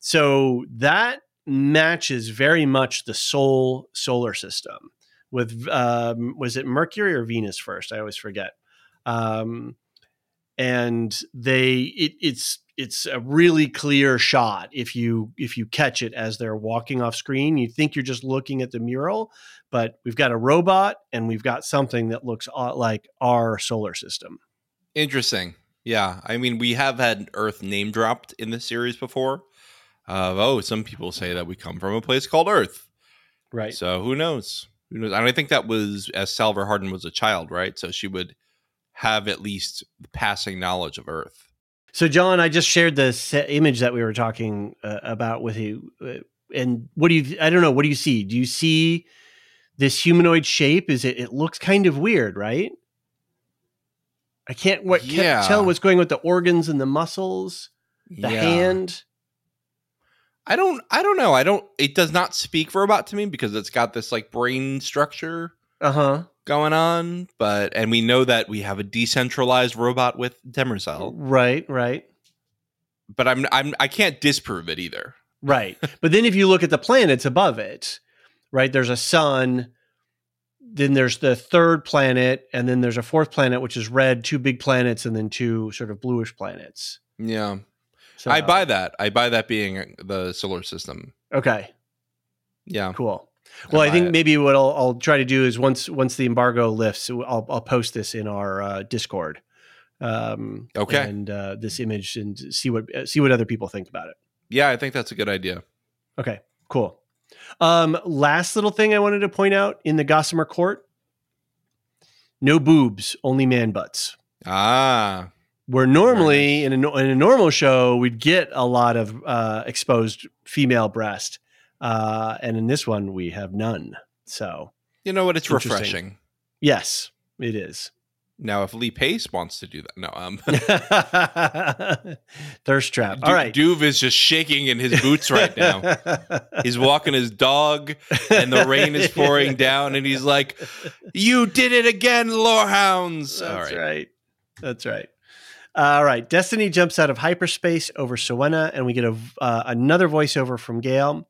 So that matches very much the Sol solar system. With um, was it Mercury or Venus first? I always forget. Um, and they it, it's it's a really clear shot if you if you catch it as they're walking off screen you think you're just looking at the mural but we've got a robot and we've got something that looks like our solar system interesting yeah i mean we have had earth name dropped in this series before uh, oh some people say that we come from a place called earth right so who knows who knows and i think that was as Salvor hardin was a child right so she would have at least passing knowledge of Earth. So, John, I just shared the image that we were talking uh, about with you. Uh, and what do you, I don't know, what do you see? Do you see this humanoid shape? Is it, it looks kind of weird, right? I can't, what, yeah. can't tell what's going with the organs and the muscles, the yeah. hand. I don't, I don't know. I don't, it does not speak robot to me because it's got this like brain structure. Uh huh going on, but and we know that we have a decentralized robot with Demerzel. Right, right. But I'm I'm I can't disprove it either. Right. but then if you look at the planets above it, right, there's a sun, then there's the third planet, and then there's a fourth planet which is red, two big planets and then two sort of bluish planets. Yeah. So, I buy that. I buy that being the solar system. Okay. Yeah. Cool. Well, I think it. maybe what I'll, I'll, try to do is once once the embargo lifts, I'll, I'll post this in our uh, Discord. Um, okay, and uh, this image and see what uh, see what other people think about it. Yeah, I think that's a good idea. Okay, cool. Um, last little thing I wanted to point out in the Gossamer Court: no boobs, only man butts. Ah, where normally in a, in a normal show we'd get a lot of uh, exposed female breast uh, and in this one, we have none. So, you know what? It's refreshing. Yes, it is. Now, if Lee Pace wants to do that, no, um, *laughs* *laughs* thirst trap. All right, Duve is just shaking in his boots right now. *laughs* he's walking his dog, and the rain is pouring down, and he's like, "You did it again, lorehounds!" That's All right. right. That's right. All right. Destiny jumps out of hyperspace over Siwenna, and we get a uh, another voiceover from Gaal.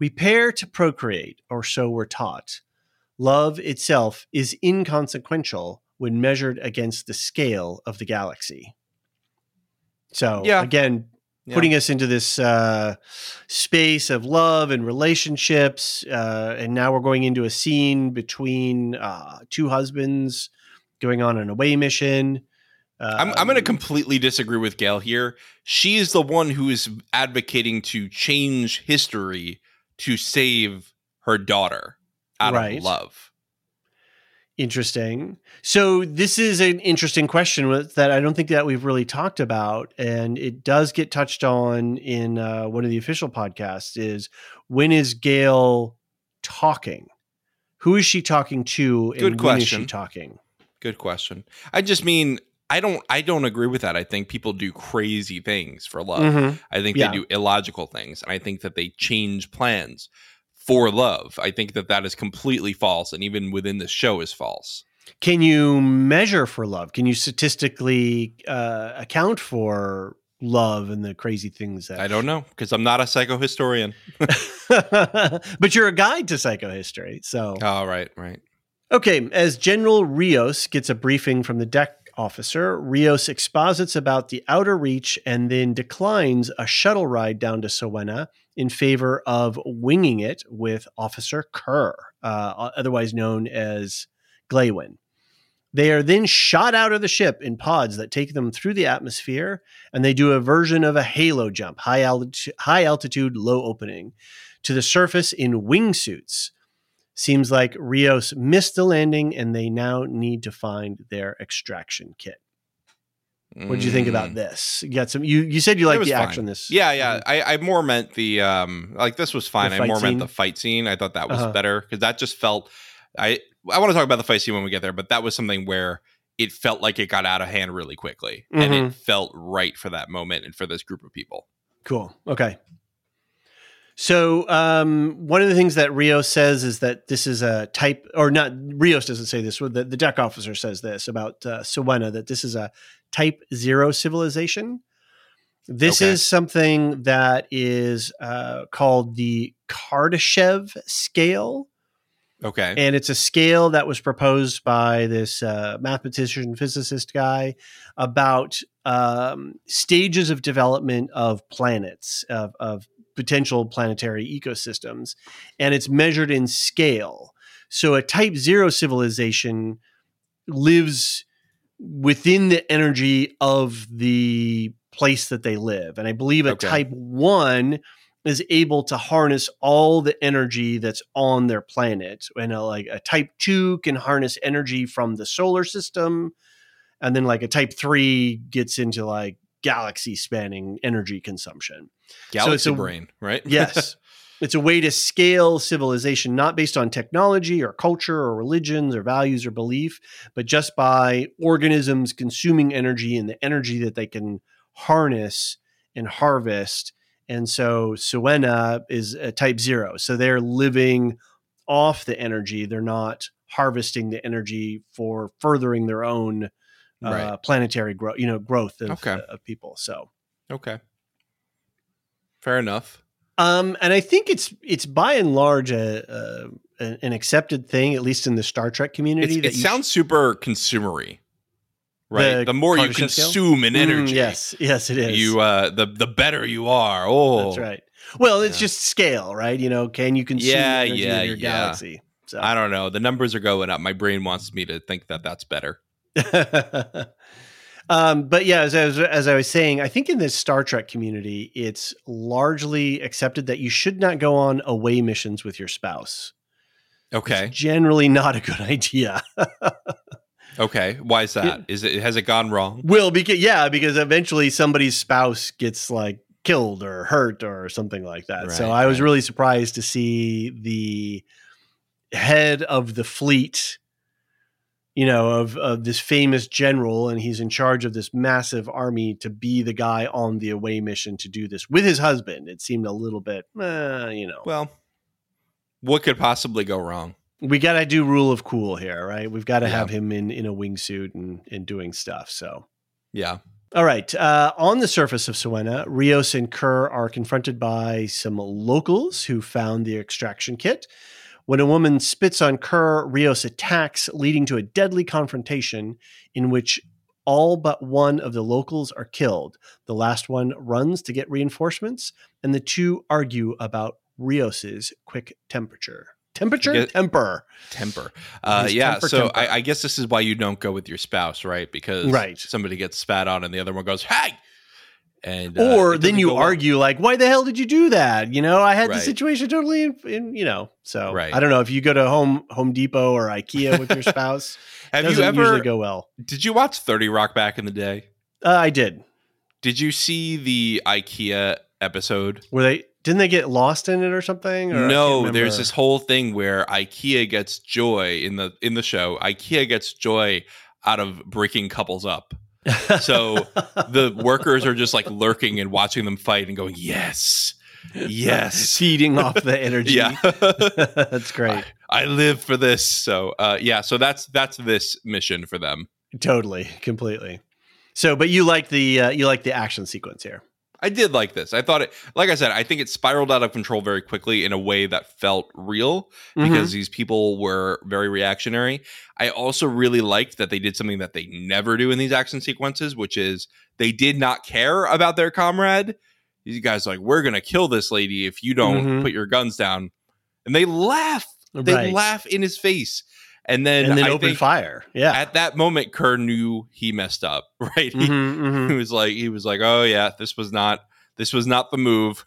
We pair to procreate, or so we're taught. Love itself is inconsequential when measured against the scale of the galaxy. So, yeah. again, yeah. putting us into this uh, space of love and relationships. Uh, and now we're going into a scene between uh, two husbands going on an away mission. I'm, I'm going to completely disagree with Gaal here. She is the one who is advocating to change history to save her daughter out right. of love. Interesting. So this is an interesting question that I don't think that we've really talked about, and it does get touched on in uh, one of the official podcasts. Is when is Gaal talking? Who is she talking to? Good question. She talking? Good question. I just mean I don't I don't agree with that. I think people do crazy things for love. Mm-hmm. I think yeah. they do illogical things, and I think that they change plans for love. I think that that is completely false, and even within the show is false. Can you measure for love? Can you statistically uh, account for love and the crazy things that I don't know because I'm not a psychohistorian. *laughs* but you're a guide to psychohistory, so. Oh, right, right. Okay, as General Riose gets a briefing from the deck officer, Riose exposits about the outer reach and then declines a shuttle ride down to Siwenna in favor of winging it with Officer Curr, uh, otherwise known as Glawen. They are then shot out of the ship in pods that take them through the atmosphere, and they do a version of a halo jump, high altitude, high altitude, low opening, to the surface in wingsuits Seems like Riose missed the landing and they now need to find their extraction kit. What do you think about mm. this? You got some. You you said you liked the fine. action. This, yeah, yeah. I, I more meant the um like this was fine. I more scene? meant the fight scene. I thought that was uh-huh. better because that just felt. I I want to talk about the fight scene when we get there, but that was something where it felt like it got out of hand really quickly, mm-hmm. and it mm-hmm. felt right for that moment and for this group of people. Cool. Okay. So um, one of the things that Riose says is that this is a type, or not. Riose doesn't say this. The, the deck officer says this about uh, Siwenna that this is a Type Zero civilization, This Okay. is something that is uh, called the Kardashev scale. Okay. and it's a scale that was proposed by this uh, mathematician physicist guy about um, stages of development of planets of, of potential planetary ecosystems and it's measured in scale so a type zero civilization lives within the energy of the place that they live and i believe a Okay. type one is able to harness all the energy that's on their planet. And uh, like a type two can harness energy from the solar system. And then like a type three gets into like galaxy spanning energy consumption. Galaxy it's a- brain, right? Yes. *laughs* it's a way to scale civilization, not based on technology or culture or religions or values or belief, but just by organisms consuming energy and the energy that they can harness and harvest. And so Siwenna is a type zero. So they're living off the energy. They're not harvesting the energy for furthering their own uh, Right. planetary growth, you know, growth of, Okay. of people. So okay. Fair enough. Um, and I think it's it's by and large a, a an accepted thing, at least in the Star Trek community. It's, it sounds super consumery, right? The The, more you Kardashev scale? consume in sh- Mm, energy, yes, yes, it is. you uh, the the better you are. Oh, That's right. Well, it's Yeah. just scale, right? You know, can you consume Yeah, yeah, in your yeah. galaxy? So. I don't know. The numbers are going up. My brain wants me to think that that's better. *laughs* um, but yeah, as I, was, as I was saying, I think in the Star Trek community, it's largely accepted that you should not go on away missions with your spouse. Okay. It's generally not a good *laughs* idea. Okay. Why is that? Is it has it gone wrong? Will because yeah, because eventually somebody's spouse gets like killed or hurt or something like that. so I was right. really surprised to see the head of the fleet, you know, of of this famous general, and he's in charge of this massive army to be the guy on the away mission to do this with his husband. It seemed a little bit, eh, you know, Well, what could possibly go wrong? we got to do rule of cool here, right? We've got to Yeah. have him in in a wingsuit and and doing stuff. So. Yeah. All right. Uh, on the surface of Siwenna, Riose and Curr are confronted by some locals who found the extraction kit. When a woman spits on Curr, Riose attacks, leading to a deadly confrontation in which all but one of the locals are killed. The last one runs to get reinforcements, and the two argue about Riose's quick temperature. Temperature? Get- Temper. Temper. Uh, yeah. temper, so temper. I, I guess this is why you don't go with your spouse, right? Because Right. somebody gets spat on and the other one goes, "Hey!" And uh, or then you go well. argue like why the hell did you do that you know i had the situation totally in, in you know so Right. i don't know if you go to home home depot or ikea with your *laughs* spouse Have doesn't you ever? usually go well Did you watch Thirty Rock back in the day? uh, i did Did you see the IKEA episode? were they didn't they get lost in it or something or no, there's this whole thing where IKEA gets joy in the in the show. IKEA gets joy out of breaking couples up. So the workers are just like lurking and watching them fight and going, "Yes, yes, *laughs* feeding off the energy yeah." *laughs* that's great I live for this. So, uh, yeah. So that's that's this mission for them. totally completely so but you like the uh, you like the action sequence here I did like this. I thought it, like I said, I think it spiraled out of control very quickly in a way that felt real Mm-hmm. because these people were very reactionary. I also really liked that they did something that they never do in these action sequences, which is they did not care about their comrade. These guys like, we're gonna kill this lady if you don't Mhm. put your guns down, and they laugh. They Right. laugh in his face, and then and then open fire yeah at that moment, Curr knew he messed up. *laughs* Right? He- Mhm, mhm. he was like he was like oh yeah this was not this was not the move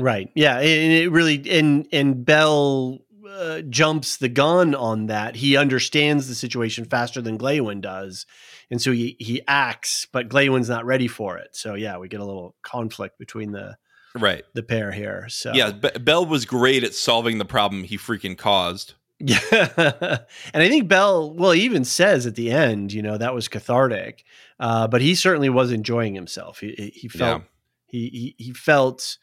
Right. Yeah. And it really and and Bel uh, jumps the gun on that. He understands the situation faster than Glawen does, and so he he acts, but Glawen's not ready for it. So yeah, we get a little conflict between the right the pair here. So yeah Be- bell was great at solving the problem he freaking caused Yeah. *laughs* and I think Bel, well, he even says at the end, you know, that was cathartic. Uh, but he certainly was enjoying himself. He, he- felt, he, he, he felt,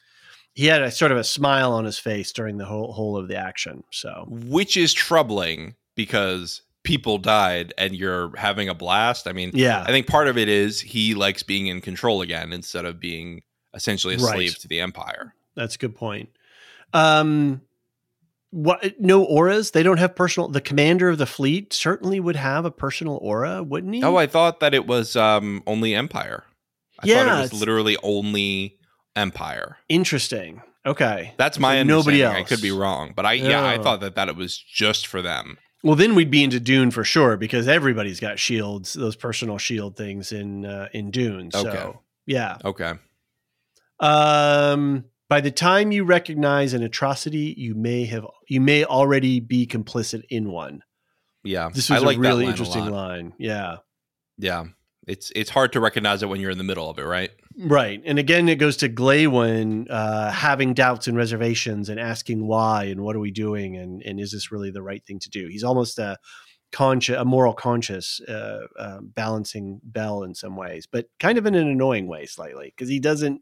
he had a sort of a smile on his face during the whole, whole of the action. So, which is troubling because people died and you're having a blast. I mean, Yeah. I think part of it is he likes being in control again instead of being essentially a Right. slave to the empire. That's a good point. Um, what? No auras. They don't have personal. The commander of the fleet certainly would have a personal aura, wouldn't he? Oh, I thought that it was um, only empire. I Yeah, thought it was literally only empire. interesting. Okay, That's my So nobody I could be wrong, but I yeah, I Oh. thought that that it was just for them. Well, then we'd be into Dune for sure because everybody's got shields, those personal shield things in uh, in Dune. So Okay. yeah. Okay. Um, by the time you recognize an atrocity, you may have you may already be complicit in one. Yeah. This I was like a really line interesting lot. line. Yeah. Yeah. It's it's hard to recognize it when you're in the middle of it, right? Right. And again, it goes to Glawen uh, having doubts and reservations and asking why and what are we doing and, and is this really the right thing to do? He's almost a conscious, a moral conscious, uh, uh, balancing Bel in some ways, but kind of in an annoying way slightly because he doesn't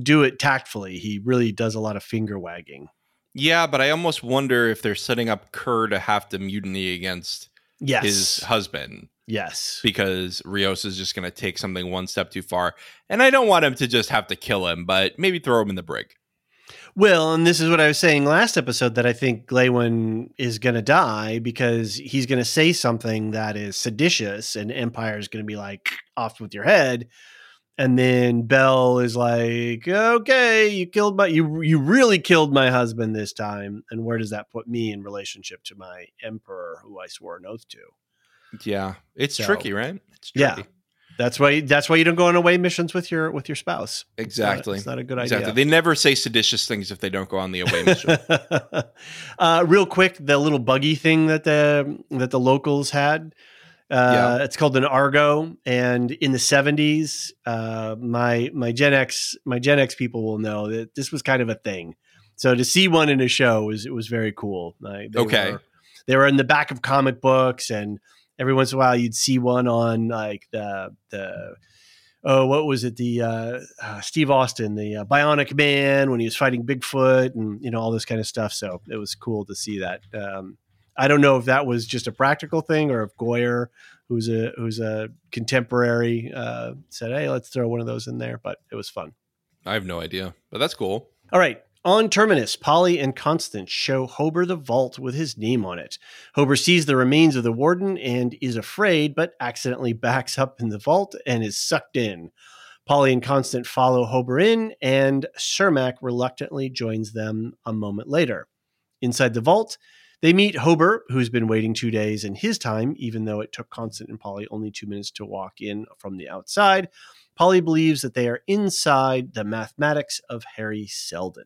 do it tactfully. He really does a lot of finger wagging. Yeah, but I almost wonder if they're setting up Curr to have to mutiny against Yes. his husband yes. because Riose is just going to take something one step too far. And I don't want him to just have to kill him, but maybe throw him in the brig. Well, and this is what I was saying last episode that I think Glawen is going to die because he's going to say something that is seditious, and Empire is going to be like off with your head, and then Bel is like, "Okay, you killed my you you really killed my husband this time, and where does that put me in relationship to my emperor, who I swore an oath to?" Yeah, it's So, tricky, right? It's yeah. tricky. That's why that's why you don't go on away missions with your with your spouse. It's not- Exactly. it's not a good Exactly. idea. They never say seditious things if they don't go on the away mission. *laughs* uh, real quick, the little buggy thing that the that the locals had. Uh, It's called an Argo, and in the seventies, uh, my my Gen X my Gen X people will know that this was kind of a thing. So to see one in a show was it was very cool. Like, they Okay. were, they were in the back of comic books, and every once in a while you'd see one on like the the oh what was it the uh, uh, Steve Austin the uh, Bionic Man when he was fighting Bigfoot and you know all this kind of stuff. So it was cool to see that. Um, I don't know if that was just a practical thing or if Goyer, who's a who's a contemporary, uh, said, "Hey, let's throw one of those in there." But it was fun. I have no idea, but that's cool. All right. On Terminus, Poly and Constant show Hober the vault with his name on it. Hober sees the remains of the warden and is afraid, but accidentally backs up in the vault and is sucked in. Poly and Constant follow Hober in, and Cermak reluctantly joins them a moment later. Inside the vault, they meet Hober, who's been waiting two days in his time, even though it took Constant and Poly only two minutes to walk in from the outside. Poly believes that they are inside the mathematics of Hari Seldon.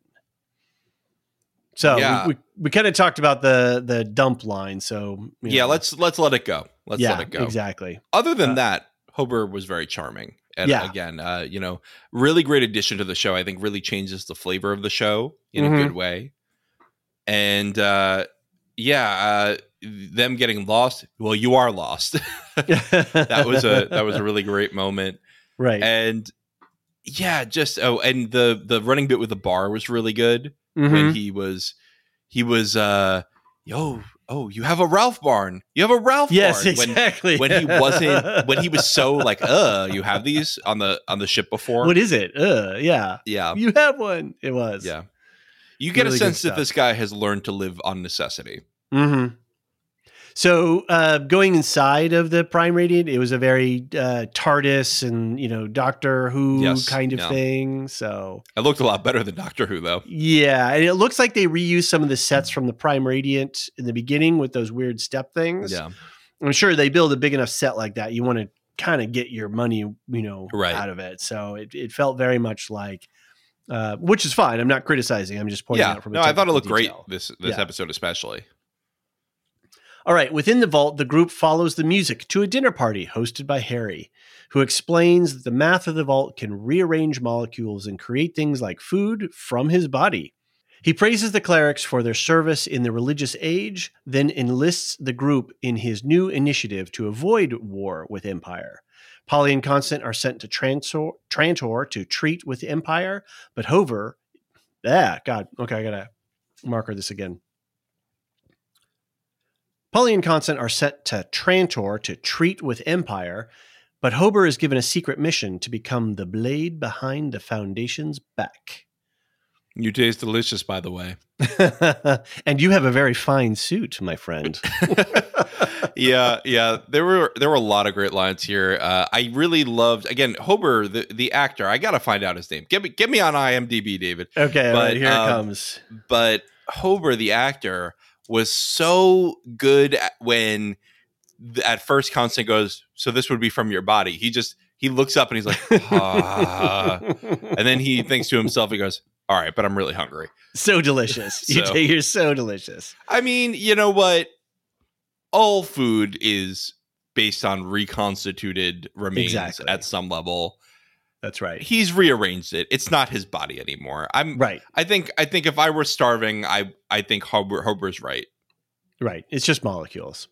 So Yeah. we, we, we kind of talked about the the dump line. So Yeah, know, let's let's let it go. Let's yeah, let it go. exactly. Other than Uh, that, Hober was very charming. And Yeah. again, uh, you know, really great addition to the show. I think really changes the flavor of the show in Mhm. a good way. And uh, yeah, uh, them getting lost. Well, you are lost. *laughs* that was a that was a really great moment. right. And yeah, just oh, and the the running bit with the bar was really good Mhm. when he was he was uh yo oh you have a Ralph barn you have a Ralph yes, barn when exactly. when he wasn't *laughs* when he was so like uh you have these on the on the ship before what is it? Uh, yeah, yeah you have one. It was. yeah you get Really a sense that this guy has learned to live on necessity hmm So uh, going inside of the Prime Radiant, it was a very uh, TARDIS and you know Doctor Who Yes, kind of yeah. thing. So it looked a lot better than Doctor Who though yeah, and it looks like they reused some of the sets from the Prime Radiant in the beginning with those weird step things. yeah I'm sure they build a big enough set like that. You want to kind of get your money, you know, Right. out of it. So it, it felt very much like, uh, which is fine. I'm not criticizing. I'm just pointing yeah out from no I thought it looked great this this Yeah. episode especially All right, within the vault, the group follows the music to a dinner party hosted by Hari, who explains that the math of the vault can rearrange molecules and create things like food from his body. He praises the clerics for their service in the religious age, then enlists the group in his new initiative to avoid war with Empire. Poly and Constant are sent to Trantor, Trantor to treat with the Empire, but Hover, ah, God, okay, I gotta marker this again. Poly and Constant are sent to Trantor to treat with Empire, but Hober is given a secret mission to become the blade behind the Foundation's back. You taste delicious, by the way. *laughs* and you have a very fine suit, my friend. *laughs* yeah, yeah. There were there were a lot of great lines here. Uh, I really loved again Hober, the, the actor. I gotta find out his name. Get me get me on IMDb, David. Okay, But, right, here um, it comes. But Hober, the actor, was so good at when at first Constant goes, "So this would be from your body." He just he looks up and he's like, ah. *laughs* and then he thinks to himself, he goes, "All right, but I'm really hungry." so delicious. *laughs* You So- take- You're so delicious. I mean, you know what? All food is based on reconstituted remains Exactly. at some level. That's right. He's rearranged it. It's not his body anymore. I'm Right, I think I think if I were starving, I I think Hober, Hober's right. right. It's just molecules.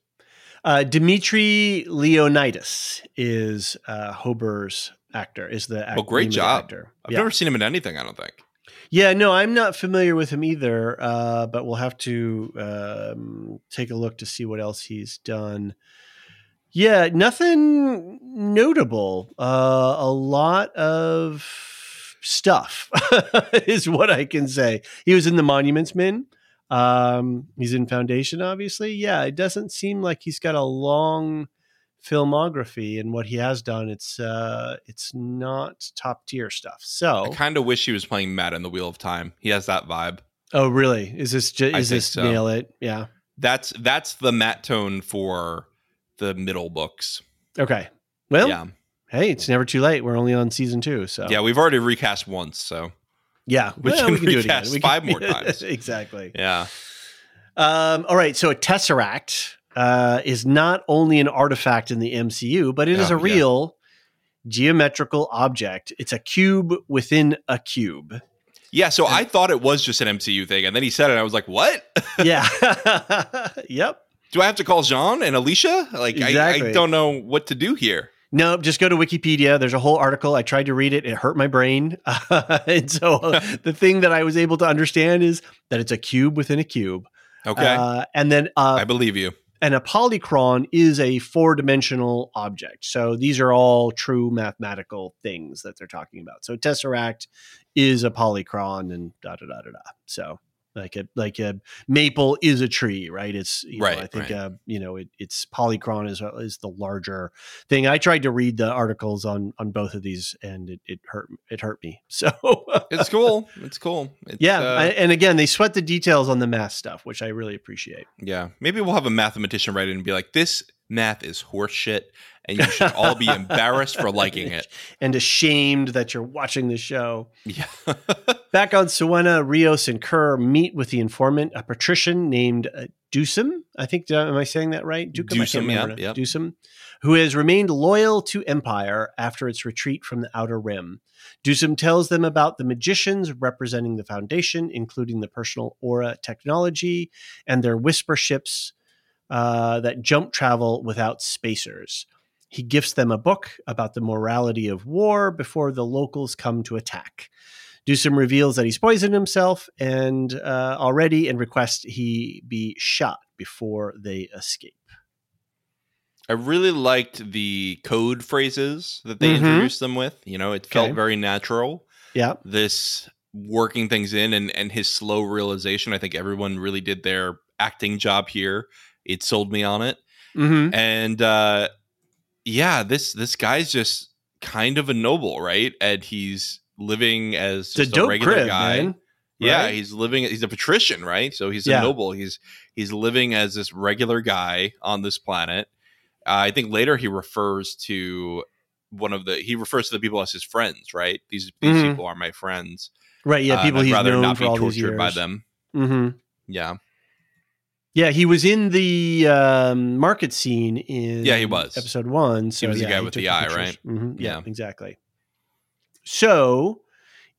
Uh, Dimitri Leonidas is uh, Hober's actor. Is the act- Well, great name of the job. actor. I've yeah. never seen him in anything, I don't think. Yeah, no, I'm not familiar with him either, uh, but we'll have to um, take a look to see what else he's done. Yeah, nothing notable. Uh, a lot of stuff *laughs* is what I can say. He was in the Monuments Men. Um, he's in Foundation, obviously. Yeah, it doesn't seem like he's got a long filmography, and what he has done, it's uh, it's not top tier stuff. So, I kind of wish he was playing Mat in the Wheel of Time. He has that vibe. Oh, really? Is this ju- is this so. nail it? Yeah. That's that's the Mat tone for the middle books. Okay. Well, yeah, hey, it's never too late. We're only on season two, so yeah. We've already recast once, so yeah. We Well, can do it again. We can- five *laughs* more times. exactly. yeah. Um, all right. So a tesseract uh, is not only an artifact in the MCU, but it is a yeah. real geometrical object. It's a cube within a cube. Yeah, so I thought it was just an MCU thing, and then he said it. And I was like, "What? *laughs* Yeah. *laughs* yep. Do I have to call Jean and Alicia? Like, I, I don't know what to do here." No, just go to Wikipedia. There's a whole article. I tried to read it. It hurt my brain. *laughs* and so the thing that I was able to understand is that it's a cube within a cube. Okay, Uh, and then uh, I believe you. And a polychoron is a four dimensional object. So these are all true mathematical things that they're talking about. So tesseract is a polychoron and da da da da da. So like a like a maple is a tree, right? It's you know, Right, I think right. uh, you know it, it's polychoron is is the larger thing. I tried to read the articles on on both of these, and it, it hurt it hurt me. *laughs* So It's cool. It's cool. It's, yeah, uh, I, and again, they sweat the details on the math stuff, which I really appreciate. yeah. Maybe we'll have a mathematician write it and be like, "This math is horseshit, and you should all be embarrassed for liking it." *laughs* and ashamed that you're watching the show. Yeah. *laughs* Back on Siwenna, Riose and Curr meet with the informant, a patrician named uh, Dusum. I think, uh, am I saying that right? Dukem, Dusum, yeah, yep. Dusum, who has remained loyal to Empire after its retreat from the Outer Rim. Dusum tells them about the magicians representing the Foundation, including the personal aura technology and their whisper ships uh, that jump travel without spacers. He gifts them a book about the morality of war before the locals come to attack. Dusum reveals that he's poisoned himself and uh, already and requests he be shot before they escape. I really liked the code phrases that they Mhm. introduced them with. You know, it felt Okay. very natural. Yeah. This working things in and and his slow realization. I think everyone really did their acting job here. It sold me on it. Mm-hmm. And uh yeah, this this guy's just kind of a noble, right? And he's living as It's a just a, regular crib, guy. man. Yeah, Right? he's living. He's a patrician, right? So he's Yeah. a noble. He's he's living as this regular guy on this planet. Uh, I think later he refers to one of the he refers to the people as his friends, right? These these Mhm. people are my friends. Right. Yeah. Uh, People I'd he's rather known not for be all these years. by them. Mm-hmm. Yeah, Yeah, he was in the um, market scene in Yeah, he was. episode one. So was the guy with the eye, pictures. right? Mhm, Yeah, Yeah. exactly. So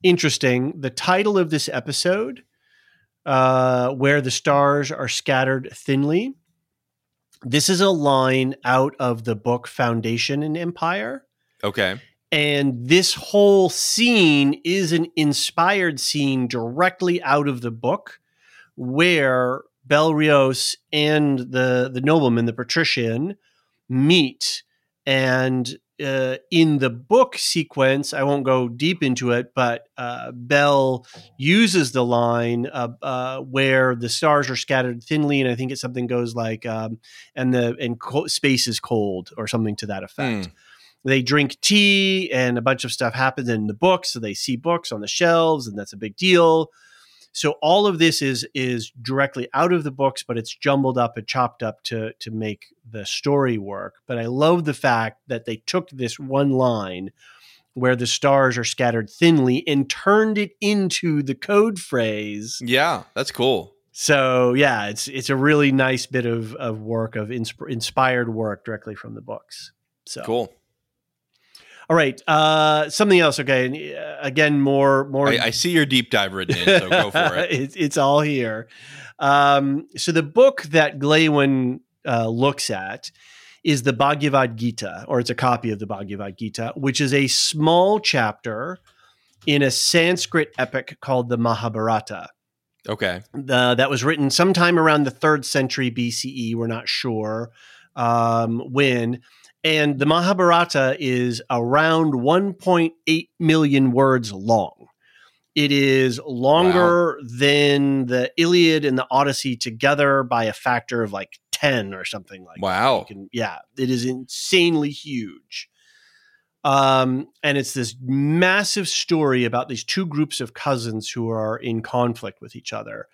interesting. The title of this episode, uh, "Where the Stars Are Scattered Thinly," this is a line out of the book Foundation and Empire. okay, And this whole scene is an inspired scene directly out of the book where Bel Riose and the the nobleman, the patrician, meet, and uh, in the book sequence, I won't go deep into it, but uh, Bel uses the line uh, uh where the stars are scattered thinly, and I think it's something goes like, um, "and the and co- space is cold" or something to that effect. Mm. They drink tea, and a bunch of stuff happens in the books. So they see books on the shelves, and that's a big deal. So all of this is is directly out of the books, but it's jumbled up and chopped up to to make the story work. But I love the fact that they took this one line where the stars are scattered thinly and turned it into the code phrase. Yeah, that's cool. So yeah, it's it's a really nice bit of of work of insp- inspired work directly from the books. So cool. All right. Uh, something else. Okay. Uh, again, more more. I, I, see your deep dive written in, so go for it. *laughs* it's, it's all here. Um, so the book that Glawen uh, looks at is the Bhagavad Gita, or it's a copy of the Bhagavad Gita, which is a small chapter in a Sanskrit epic called the Mahabharata. Okay. The, that was written sometime around the third century BCE. We're not sure um, when. And the Mahabharata is around 1.8 million words long. It is longer wow. than the Iliad and the Odyssey together by a factor of like 10 or something like wow. that. Wow. Yeah, it is insanely huge. Um, and it's this massive story about these two groups of cousins who are in conflict with each other.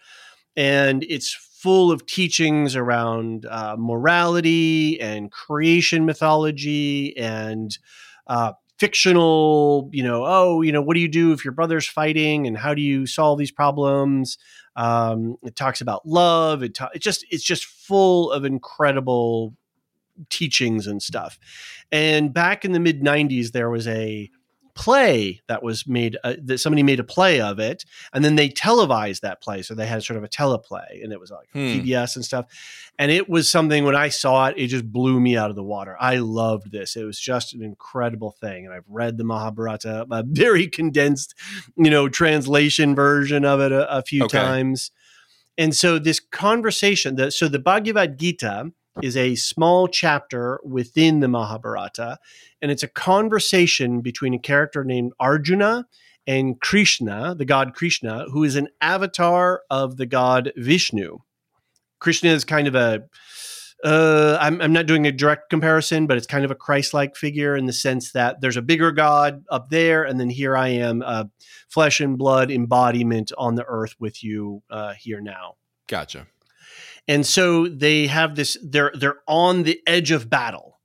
And it's full of teachings around uh, morality and creation mythology and uh, fictional, you know, oh, you know, what do you do if your brother's fighting and how do you solve these problems? Um, it talks about love. It, ta- it just it's just full of incredible teachings and stuff. And back in the mid '90s, there was a play that was made uh, that somebody made a play of it and then they televised that play. So they had sort of a teleplay and it was like hmm. pbs and stuff. And it was something when i saw it it just blew me out of the water. I loved this. It was just an incredible thing and i've read the mahabharata a *laughs* very condensed you know translation version of it a, a few okay. times. And so this conversation that so the bhagavad gita is a small chapter within the Mahabharata, and it's a conversation between a character named Arjuna and Krishna, the god Krishna, who is an avatar of the god Vishnu. Krishna is kind of a uh, I'm, I'm not doing a direct comparison, but it's kind of a Christ-like figure in the sense that there's a bigger God up there, and then here I am, a flesh and blood embodiment on the earth with you uh, here now. Gotcha and so they have this they're they're on the edge of battle.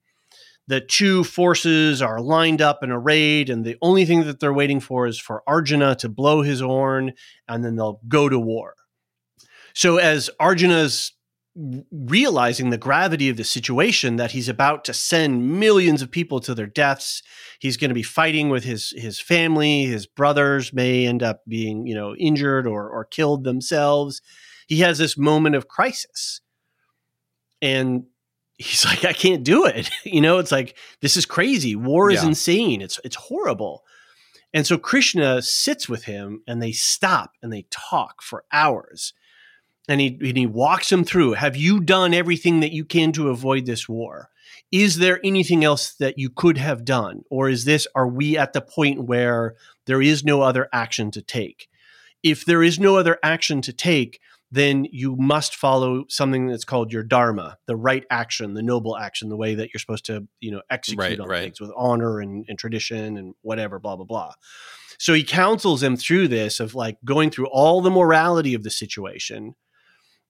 The two forces are lined up and arrayed and the only thing that they're waiting for is for arjuna to blow his horn and then they'll go to war. So as arjuna's realizing the gravity of the situation that he's about to send millions of people to their deaths he's going to be fighting with his his family. His brothers may end up being you know injured or or killed themselves he has this moment of crisis. And he's *laughs* like i can't do it. *laughs* You know it's like this is crazy. War is yeah. insane. It's it's horrible. And so krishna sits with him and they stop and they talk for hours. And he and he walks him through have you done everything that you can to avoid this war? Is there anything else that you could have done? Or is this are we at the point where there is no other action to take? If there is no other action to take then you must follow something that's called your dharma, the right action, the noble action, the way that you're supposed to, you know, execute right, on right. things with honor and, and tradition and whatever, blah, blah, blah. So he counsels him through this of like going through all the morality of the situation.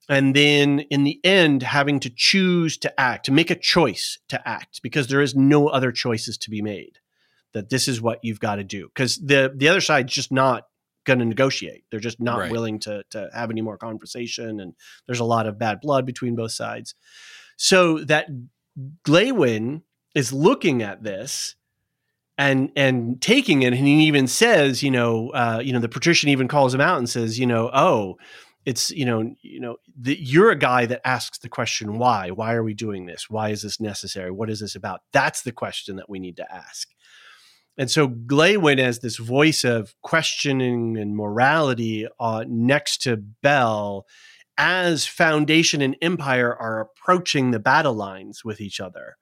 And then in the end, having to choose to act, to make a choice to act, because there is no other choices to be made. That this is what you've got to do. Because the the other side's just not going to negotiate. They're just not right. willing to to have any more conversation, and there's a lot of bad blood between both sides. So that Glawen is looking at this and and taking it, and he even says, you know, uh, you know, the patrician even calls him out and says, you know, oh, it's you know, you know, the, you're a guy that asks the question why. Why are we doing this? Why is this necessary? What is this about? That's the question that we need to ask. And so Glawen as this voice of questioning and morality uh, next to Bel as Foundation and Empire are approaching the battle lines with each other,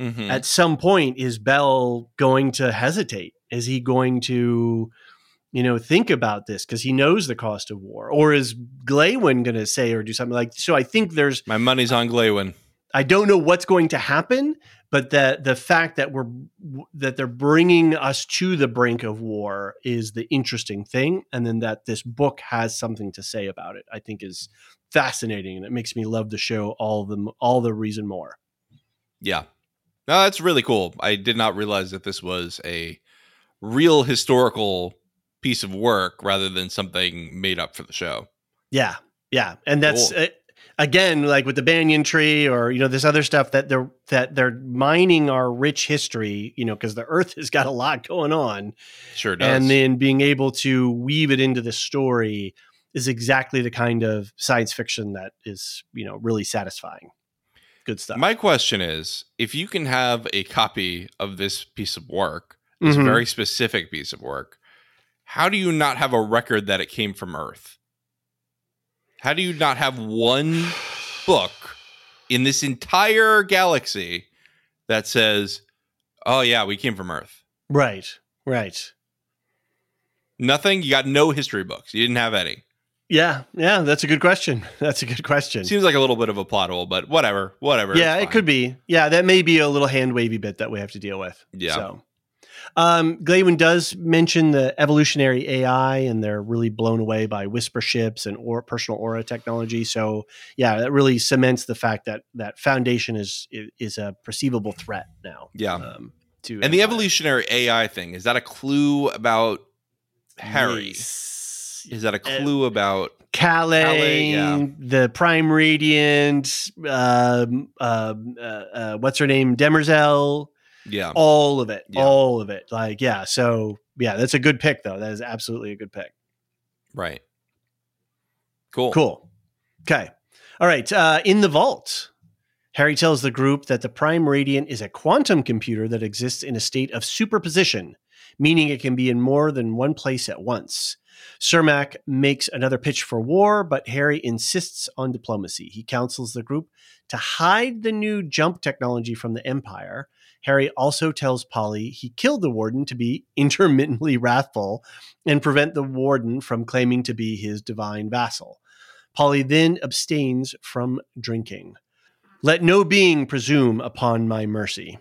Mhm. at some point is Bel going to hesitate? Is he going to, you know, think about this because he knows the cost of war, or is Glawen going to say or do something like? So I think there's My money's on Glawen. I don't know what's going to happen, but that the fact that we're that they're bringing us to the brink of war is the interesting thing, and then that this book has something to say about it, I think is fascinating, and it makes me love the show all the all the reason more. Yeah. No, that's really cool. I did not realize that this was a real historical piece of work rather than something made up for the show. Yeah, yeah, and that's Cool. uh, again like with the banyan tree or you know this other stuff that they're that they're mining our rich history, you know, because the Earth has got a lot going on, Sure does. and then being able to weave it into the story is exactly the kind of science fiction that is you know really satisfying. Good stuff. My question is if you can have a copy of this piece of work, this Mhm. very specific piece of work, how do you not have a record that it came from Earth? How do you not have one book in this entire galaxy that says, oh, yeah, we came from Earth? right, right. Nothing? You got no history books. You didn't have any. Yeah, yeah, that's a good question. *laughs* That's a good question. Seems like a little bit of a plot hole, but whatever, whatever. yeah, it could be. Yeah, that may be a little hand wavy bit that we have to deal with. Yeah. So, um, Glawen does mention the evolutionary AI, and they're really blown away by whisper ships and or personal aura technology. So, yeah, that really cements the fact that that Foundation is is a perceivable threat now. Yeah. Um, to And the evolutionary AI thing, is that a clue about Hari? Yes. Is that a clue about Kalle, Kalle, yeah. the Prime Radiant, um, um, uh, uh, what's her name, Demerzel, yeah. all of it, Yeah. all of it. Like, yeah. So, yeah, that's a good pick, though. That is absolutely a good pick. Right. Cool. Cool. Okay. All right. Uh, in the vault, Hari tells the group that the Prime Radiant is a quantum computer that exists in a state of superposition, meaning it can be in more than one place at once. Cermak makes another pitch for war, but Hari insists on diplomacy. He counsels the group to hide the new jump technology from the Empire. Hari also tells Poly he killed the warden to be *laughs* intermittently wrathful and prevent the warden from claiming to be his divine vassal. Poly then abstains from drinking. Let no being presume upon my mercy.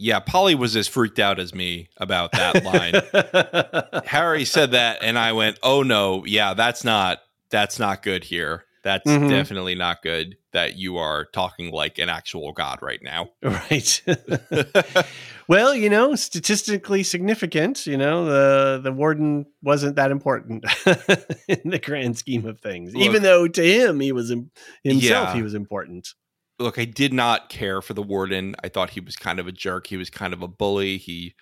Yeah, Poly was as freaked out as me about that line. *laughs* Hari said that and I went, "Oh no, yeah, that's not that's not good here. That's Mhm. definitely not good that you are talking like an actual god right now." *laughs* right. *laughs* well, you know, statistically significant, you know, the the warden wasn't that important *laughs* in the grand scheme of things. Look- Even though to him he was im- himself Yeah. he was important. Look, I did not care for the warden. I thought he was kind of a jerk. He was kind of a bully. He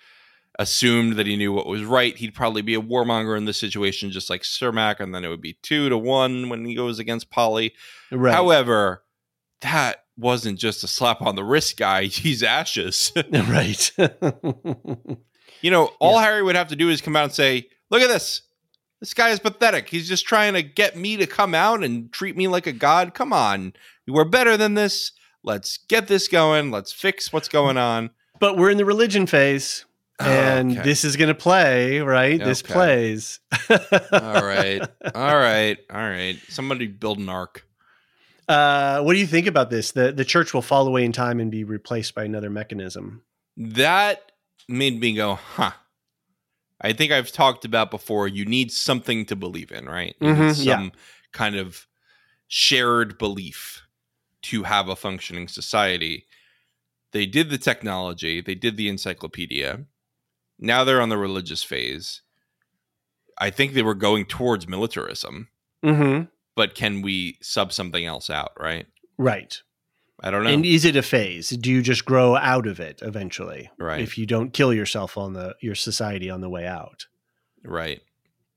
assumed that he knew what was right. He'd probably be a warmonger in this situation, just like Cermak, and then it would be two to one when he goes against Poly. Right. However, that wasn't just a slap on the wrist guy. *laughs* He's ashes. *laughs* *laughs* right. you know, all Hari would have to do is come out and say, Look at this. This guy is pathetic. He's just trying to get me to come out and treat me like a god. Come on. We're better than this. Let's get this going. Let's fix what's going on. but we're in the religion phase. And Okay. this is going to play, right? This plays. all right. *laughs* All right. All right. Somebody build an ark. Uh, what do you think about this? The the church will fall away in time and be replaced by another mechanism. That made me go, huh. I think I've talked about before. You need something to believe in, right? Need Mhm, yeah. some kind of shared belief to have a functioning society. They did the technology, they did the encyclopedia. Now they're on the religious phase. I think they were going towards militarism, Mm-hmm. but can we sub something else out, right? Right. I don't know. And is it a phase? Do you just grow out of it eventually? Right. If you don't kill yourself on the your society on the way out. Right.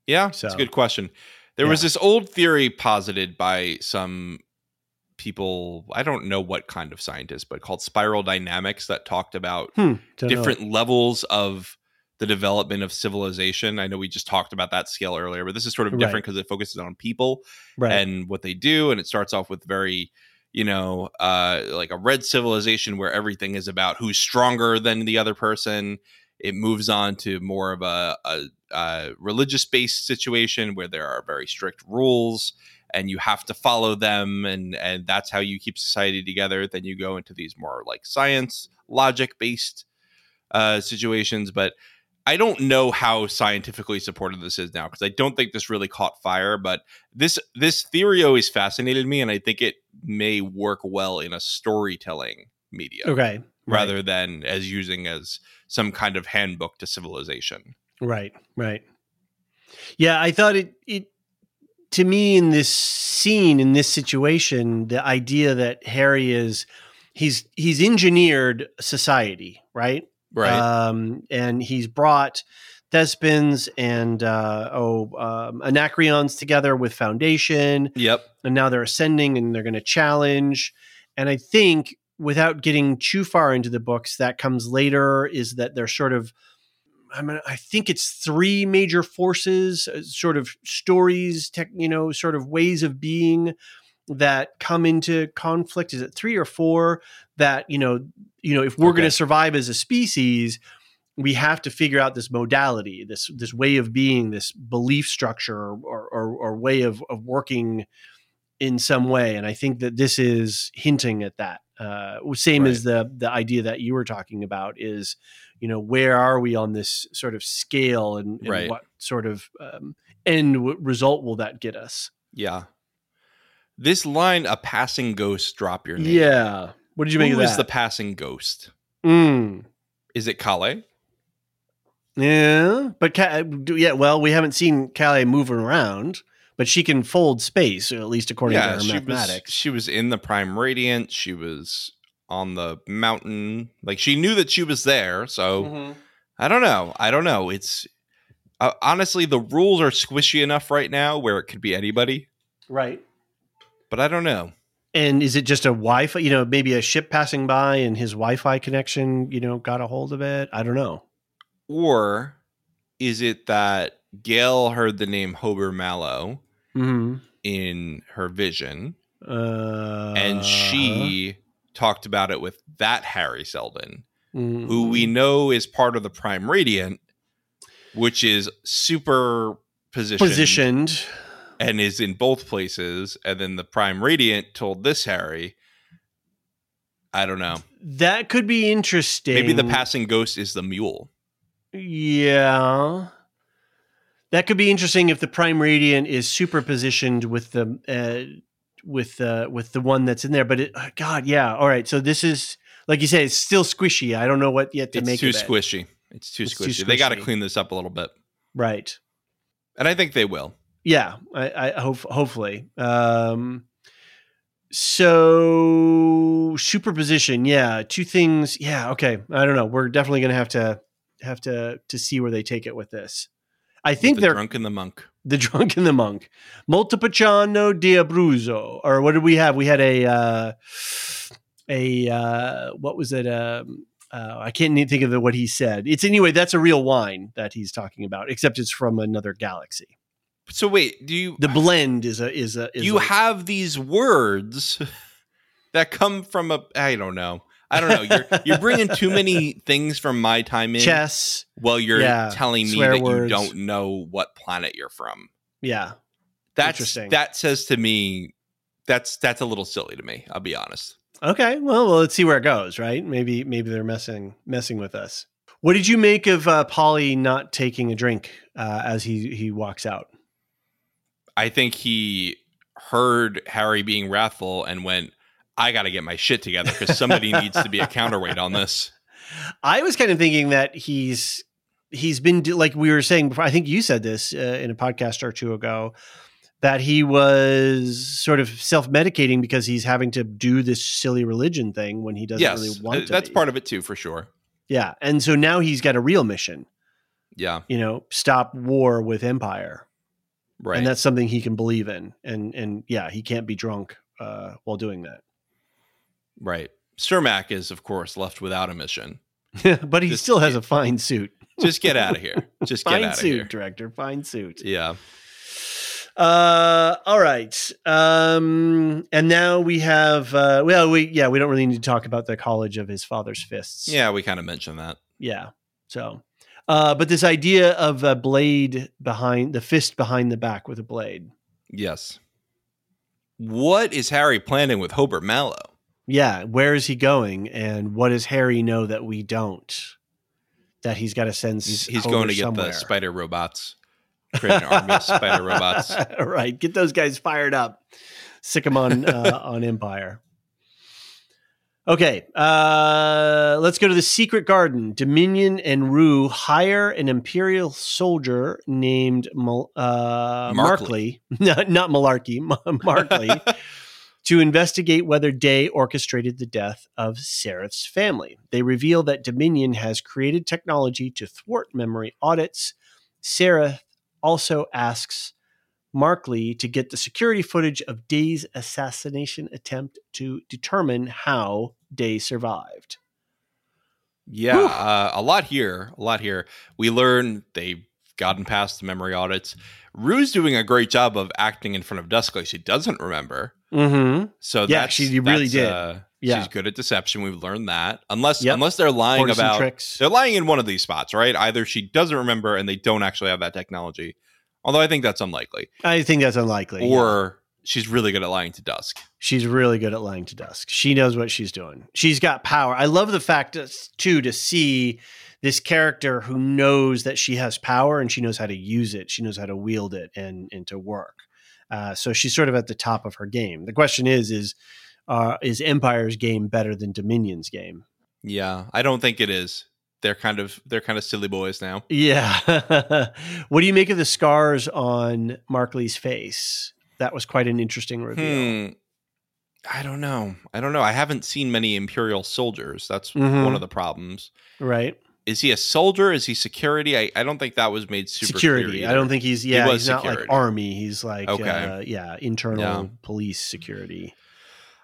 Yeah, it's a good question. There was this old theory posited by some people, I don't know what kind of scientists, but called spiral dynamics that talked about Hmm. don't know. different levels of the development of civilization. I know we just talked about that scale earlier, but this is sort of different Right. because it focuses on people Right. and what they do, and it starts off with very you know uh like a red civilization where everything is about who's stronger than the other person it moves on to more of a, a, a religious based situation where there are very strict rules and you have to follow them and and that's how you keep society together then you go into these more like science logic based uh situations but i don't know how scientifically supported this is now because i don't think this really caught fire but this this theory always fascinated me and i think it may work well in a storytelling media okay. rather than as using as some kind of handbook to civilization Right, right. Yeah, I thought it it to me in this scene in this situation, the idea that Hari is he's he's engineered society, right? Right Um, and he's brought Thespins and uh, oh um, Anacreons together with Foundation, yep and now they're ascending and they're going to challenge. And I think without getting too far into the books, that comes later is that they're sort of. I mean, I think it's three major forces, uh, sort of stories, tech, you know, sort of ways of being that come into conflict. Is it three or four that you know, you know, if we're going to survive as a species, we have to figure out this modality, this this way of being, this belief structure or or, or way of, of working in some way. And I think that this is hinting at that. Uh, same as the the idea that you were talking about is, you know, where are we on this sort of scale, and, and Right. what sort of um, end result will that get us? yeah this line a passing ghost drop your name Yeah. What did you make Who of is the passing ghost Mm. is it Kalle? Yeah, but Ca- yeah, well, we haven't seen Kalle moving around, but she can fold space, at least according to her she was mathematics. she was in the prime radiant she was on the mountain like she knew that she was there so Mm-hmm. I don't know. I don't know. It's uh, honestly the rules are squishy enough right now where it could be anybody, Right. But I don't know. And is it just a Wi-Fi? You know, maybe a ship passing by and his Wi-Fi connection, you know, got a hold of it. I don't know. Or is it that Gaal heard the name Hober Mallow Mm-hmm. in her vision Uh, and she talked about it with that Hari Seldon, mhm. who we know is part of the Prime Radiant, which is super positioned, positioned. And is in both places. And then the Prime Radiant told this Hari. I don't know. That could be interesting. Maybe the passing ghost is the mule. Yeah. That could be interesting if the prime radiant is superpositioned with the uh, with uh, with the one that's in there. But it, uh, God, yeah. All right. So this is like you say, it's still squishy. I don't know what yet to It's make too of it. squishy. It's too squishy. It's too squishy. They got to clean this up a little bit, Right. and I think they will. Yeah. I, I hope hopefully. Um, so superposition. Yeah. Two things. Yeah. Okay. I don't know. We're definitely gonna have to have to to see where they take it with this. I think the they're drunk and the monk. The *laughs* Drunk and the Monk. Montepulciano di Abruzzo. Or what did we have? We had a uh a uh what was it? Um uh, I can't even think of the, what he said. It's anyway, that's a real wine that he's talking about, except it's from another galaxy. So wait, do you The blend is a is a is you a, have these words *laughs* that come from a I don't know. I don't know. You're you're bringing too *laughs* many things from my time in. chess. Well, you're Yeah, telling me that words. you don't know what planet you're from. Yeah. That's Interesting. that says to me that's that's a little silly to me. I'll be honest. Okay. Well, well, let's see where it goes. Right? Maybe maybe they're messing messing with us. What did you make of uh, Poly not taking a drink uh, as he he walks out? I think he heard Hari being wrathful and went, I got to get my shit together because somebody needs to be a counterweight on this. *laughs* I was kind of thinking that he's he's been like we were saying before. I think you said this uh, in a podcast or two ago that he was sort of self medicating because he's having to do this silly religion thing when he doesn't yes, really want uh, to. that's be. part of it too, for sure. Yeah, and so now he's got a real mission. Yeah, You know, stop war with Empire, right. and that's something he can believe in. And and yeah, he can't be drunk uh, while doing that right. Cermak is, of course, left without a mission. *laughs* but he This- still has a fine suit. just get out of here. *laughs* Just get Fine out of suit, here. director. Fine suit. Yeah. Uh, all right. Um, and now we have. Uh, well, we yeah, we don't really need to talk about the college of his father's fists. Yeah, we kind of mentioned that. yeah. So, uh, but this idea of a blade behind the fist behind the back with a blade. Yes. What is Hari planning with Hober Mallow? Yeah, where is he going, and what does Hari know that we don't? That he's got to send. He's, he's going to get somewhere. the spider robots. Create an army of spider *laughs* robots. right, get those guys fired up. Sick them on uh, on Empire. Okay, uh, let's go to the secret garden. Dominion and Rue hire an Imperial soldier named Mal- uh, Markley. Markley, *laughs* not, Malarkey, *laughs* Markley, *laughs* to investigate whether Day orchestrated the death of Sareth's family. They reveal that Dominion has created technology to thwart memory audits. Sareth also asks Markley to get the security footage of Day's assassination attempt to determine how Day survived. Yeah, uh, a lot here. A lot here. We learn they've gotten past the memory audits. Rue's doing a great job of acting in front of Dusk like she doesn't remember. Mm-hmm. So Yeah, that's, she really did. Uh, Yeah. she's good at deception. We've learned that. Unless Yep. unless they're lying about tricks. they're lying in one of these spots, right? Either she doesn't remember and they don't actually have that technology. Although I think that's unlikely. I think that's unlikely. Or she's really good at lying to Dusk. She's really good at lying to dusk. She knows what she's doing. She's got power. I love the fact too to see this character who knows that she has power and she knows how to use it. She knows how to wield it and and to work. Uh, so she's sort of at the top of her game. The question is is uh, is Empire's game better than Dominion's game? Yeah, I don't think it is. They're kind of they're kind of silly boys now. Yeah. *laughs* what do you make of the scars on Markley's face? That was quite an interesting reveal. Hmm. I don't know. I don't know. I haven't seen many Imperial soldiers. That's Mhm. one of the problems. Right? Is he a soldier? Is he security? I, I don't think that was made super security. I don't think he's yeah. was he's not like army. He's like Okay. uh, yeah, internal Yeah. police security.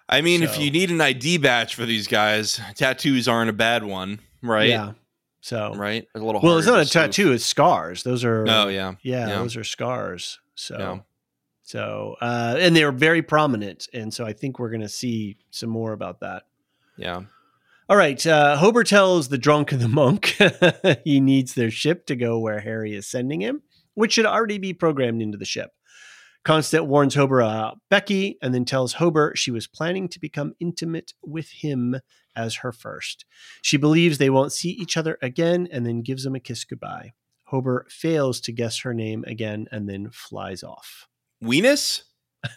I mean, if you need an ID badge for these guys, tattoos aren't a bad one, right? Yeah. So Right. A little. well, it's not a tattoo. It's scars. Those are Oh yeah. yeah, yeah. those are scars. So Yeah. So uh, and they're very prominent, and so I think we're going to see some more about that. Yeah. All right. Uh, Hober tells the drunk and the monk *laughs* he needs their ship to go where Hari is sending him, which should already be programmed into the ship. Constant warns Hober about Becky and then tells Hober she was planning to become intimate with him as her first. She believes they won't see each other again and then gives him a kiss goodbye. Hober fails to guess her name again and then flies off. Weenus. *laughs*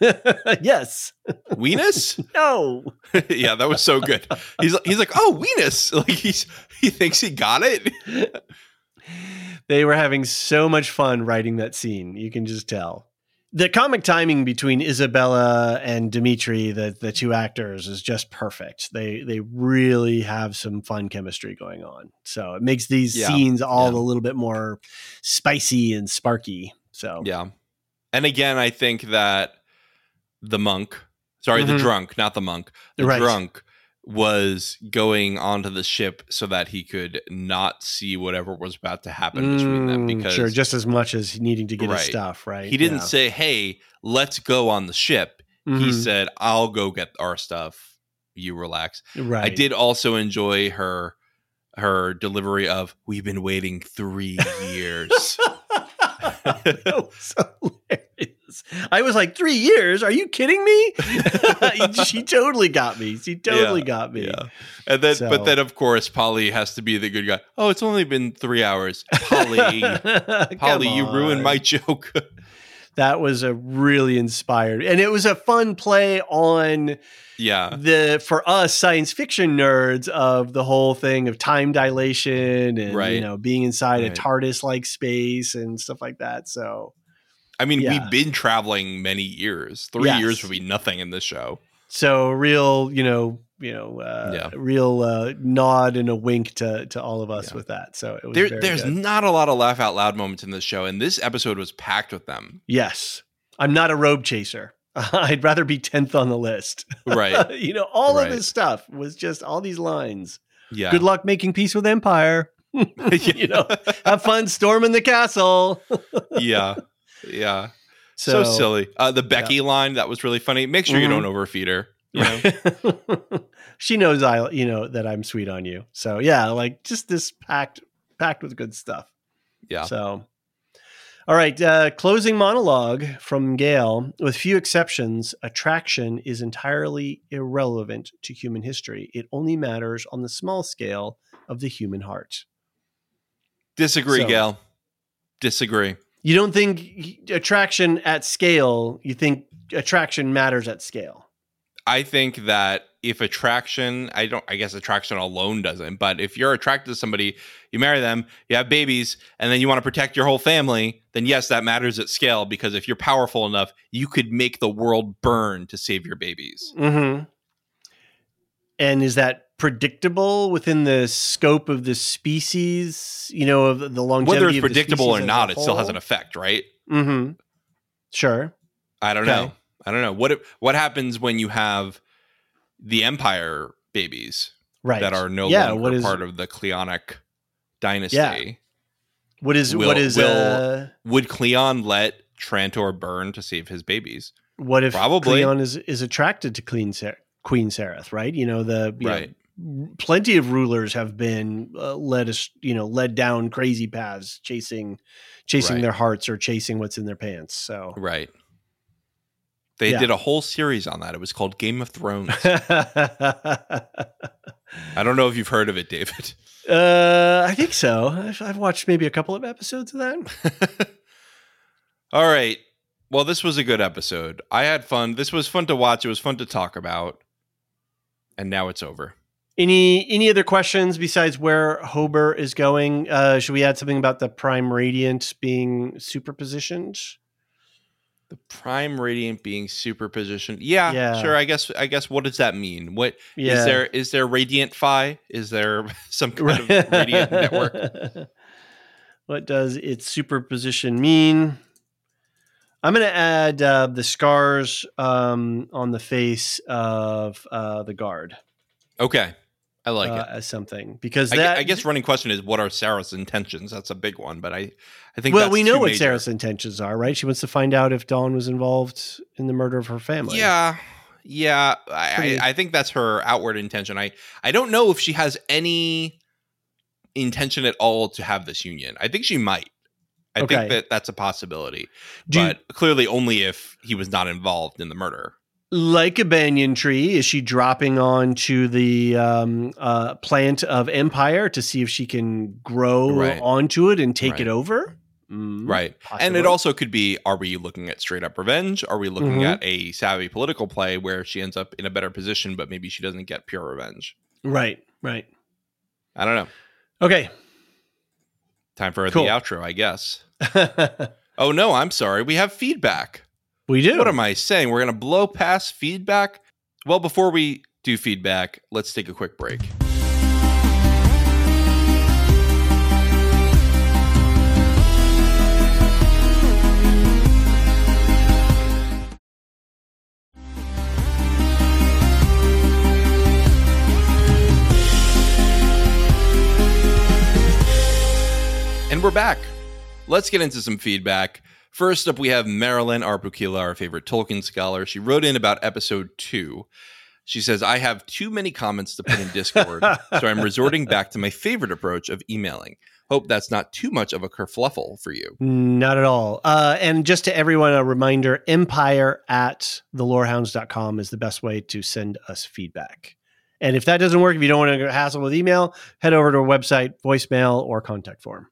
yes. Weenus. *laughs* No. *laughs* yeah, that was so good. He's he's like, oh, Weenus. Like he's he thinks he got it. they were having so much fun writing that scene. You can just tell. The comic timing between Isabella and Dimitri, the the two actors, is just perfect. They they really have some fun chemistry going on. So it makes these Yeah, scenes all yeah. a little bit more spicy and sparky. So Yeah. And again, I think that the monk, sorry, the Mhm. drunk, not the monk, the Right. drunk was going onto the ship so that he could not see whatever was about to happen between them Mm, because sure, just as much as needing to get his stuff right. he didn't Yeah. say, "Hey, let's go on the ship." He Mhm. said, "I'll go get our stuff. You relax." right. I did also enjoy her her delivery of "We've been waiting 3 years." *laughs* *laughs* that was hilarious. I was like, three years? Are you kidding me? *laughs* *laughs* she totally got me. She totally Yeah, got me. Yeah. And then, So- but then, of course, Poly has to be the good guy. Oh, it's only been three hours. Poly, Poly, you ruined my joke. That was a really inspired, and it was a fun play on yeah. the for us science fiction nerds of the whole thing of time dilation and you know being inside a TARDIS like space and stuff like that. So I mean, Yeah. we've been traveling many years. Three Yes. years would be nothing in this show. so real, you know, you know, uh, Yeah. real uh, nod and a wink to to all of us Yeah. with that. So it was There, there's good. not a lot of laugh out loud moments in this show, and this episode was packed with them. yes, I'm not a robe chaser. *laughs* I'd rather be tenth on the list. Right. *laughs* you know, all Right. of this stuff was just all these lines. Yeah. Good luck making peace with Empire. *laughs* you know, have fun storming the castle. yeah, yeah. So, so silly. Uh, the Becky yeah. line that was really funny. Make sure mm-hmm. you don't overfeed her. You know? She knows I, you know, that I'm sweet on you. So yeah, like just this packed, packed with good stuff. Yeah. So, all right. Uh, closing monologue from Gaal. With few exceptions, attraction is entirely irrelevant to human history. It only matters on the small scale of the human heart. Disagree, so, Gaal. Disagree. You don't think attraction at scale, you think attraction matters at scale? I think that if attraction, I don't, I guess attraction alone doesn't, but if you're attracted to somebody, you marry them, you have babies, and then you want to protect your whole family, then yes, that matters at scale because if you're powerful enough, you could make the world burn to save your babies. Mm-hmm. And is that predictable within the scope of the species? You know, of the longevity. Whether it's predictable or not, it still has an effect, right? Mm-hmm. Sure. I don't okay. know. I don't know what what happens when you have the Empire babies, right? That are no yeah, longer is, part of the Cleonic dynasty. Yeah. What is will, what is will, uh, would Cleon let Trantor burn to save his babies? What if Probably. Cleon is is attracted to Queen Ser- Queen Sareth? Right? You know the you right. Know, plenty of rulers have been uh, led us you know led down crazy paths chasing chasing right. their hearts or chasing what's in their pants. So right. They yeah. did a whole series on that. It was called Game of Thrones. *laughs* I don't know if you've heard of it, David. Uh, I think so. I've, I've watched maybe a couple of episodes of that. *laughs* All right. Well, this was a good episode. I had fun. This was fun to watch. It was fun to talk about. And now it's over. Any any other questions besides where Hober is going? Uh, should we add something about the prime radiant being superpositioned? The prime radiant being superpositioned. Yeah, yeah, sure. I guess. I guess. What does that mean? What yeah. is there? Is there radiant phi? Is there *laughs* some kind of radiant *laughs* network? What does its superposition mean? I'm going to add uh, the scars um, on the face of uh, the guard. Okay. I like uh, it as something because that, I, I, guess running question is what are Sareth's intentions? That's a big one, but I, I think well we know what major. Sareth's intentions are, right? She wants to find out if Dawn was involved in the murder of her family. Yeah, yeah. I, I, I think that's her outward intention. I I don't know if she has any intention at all to have this union. I think she might. I okay. think that that's a possibility, Do but you, clearly only if he was not involved in the murder like a banyan tree, is she dropping onto the um, uh, plant of empire to see if she can grow right. onto it and take right. it over? Mm, right. Possibly. And it also could be are we looking at straight up revenge? Are we looking mm-hmm. at a savvy political play where she ends up in a better position, but maybe she doesn't get pure revenge? Right, right. I don't know. Okay. Time for cool. the outro, I guess. *laughs* oh, no, I'm sorry. We have feedback. We do. What am I saying? We're going to blow past feedback? Well, before we do feedback, let's take a quick break. And we're back. Let's get into some feedback. First up, we have Marilyn Arbukila, our favorite Tolkien scholar. She wrote in about episode two. She says, I have too many comments to put in Discord, so I'm resorting back to my favorite approach of emailing. Hope that's not too much of a kerfluffle for you. Not at all. Uh, and just to everyone, a reminder empire at thelorehounds.com is the best way to send us feedback. And if that doesn't work, if you don't want to hassle with email, head over to our website, voicemail, or contact form.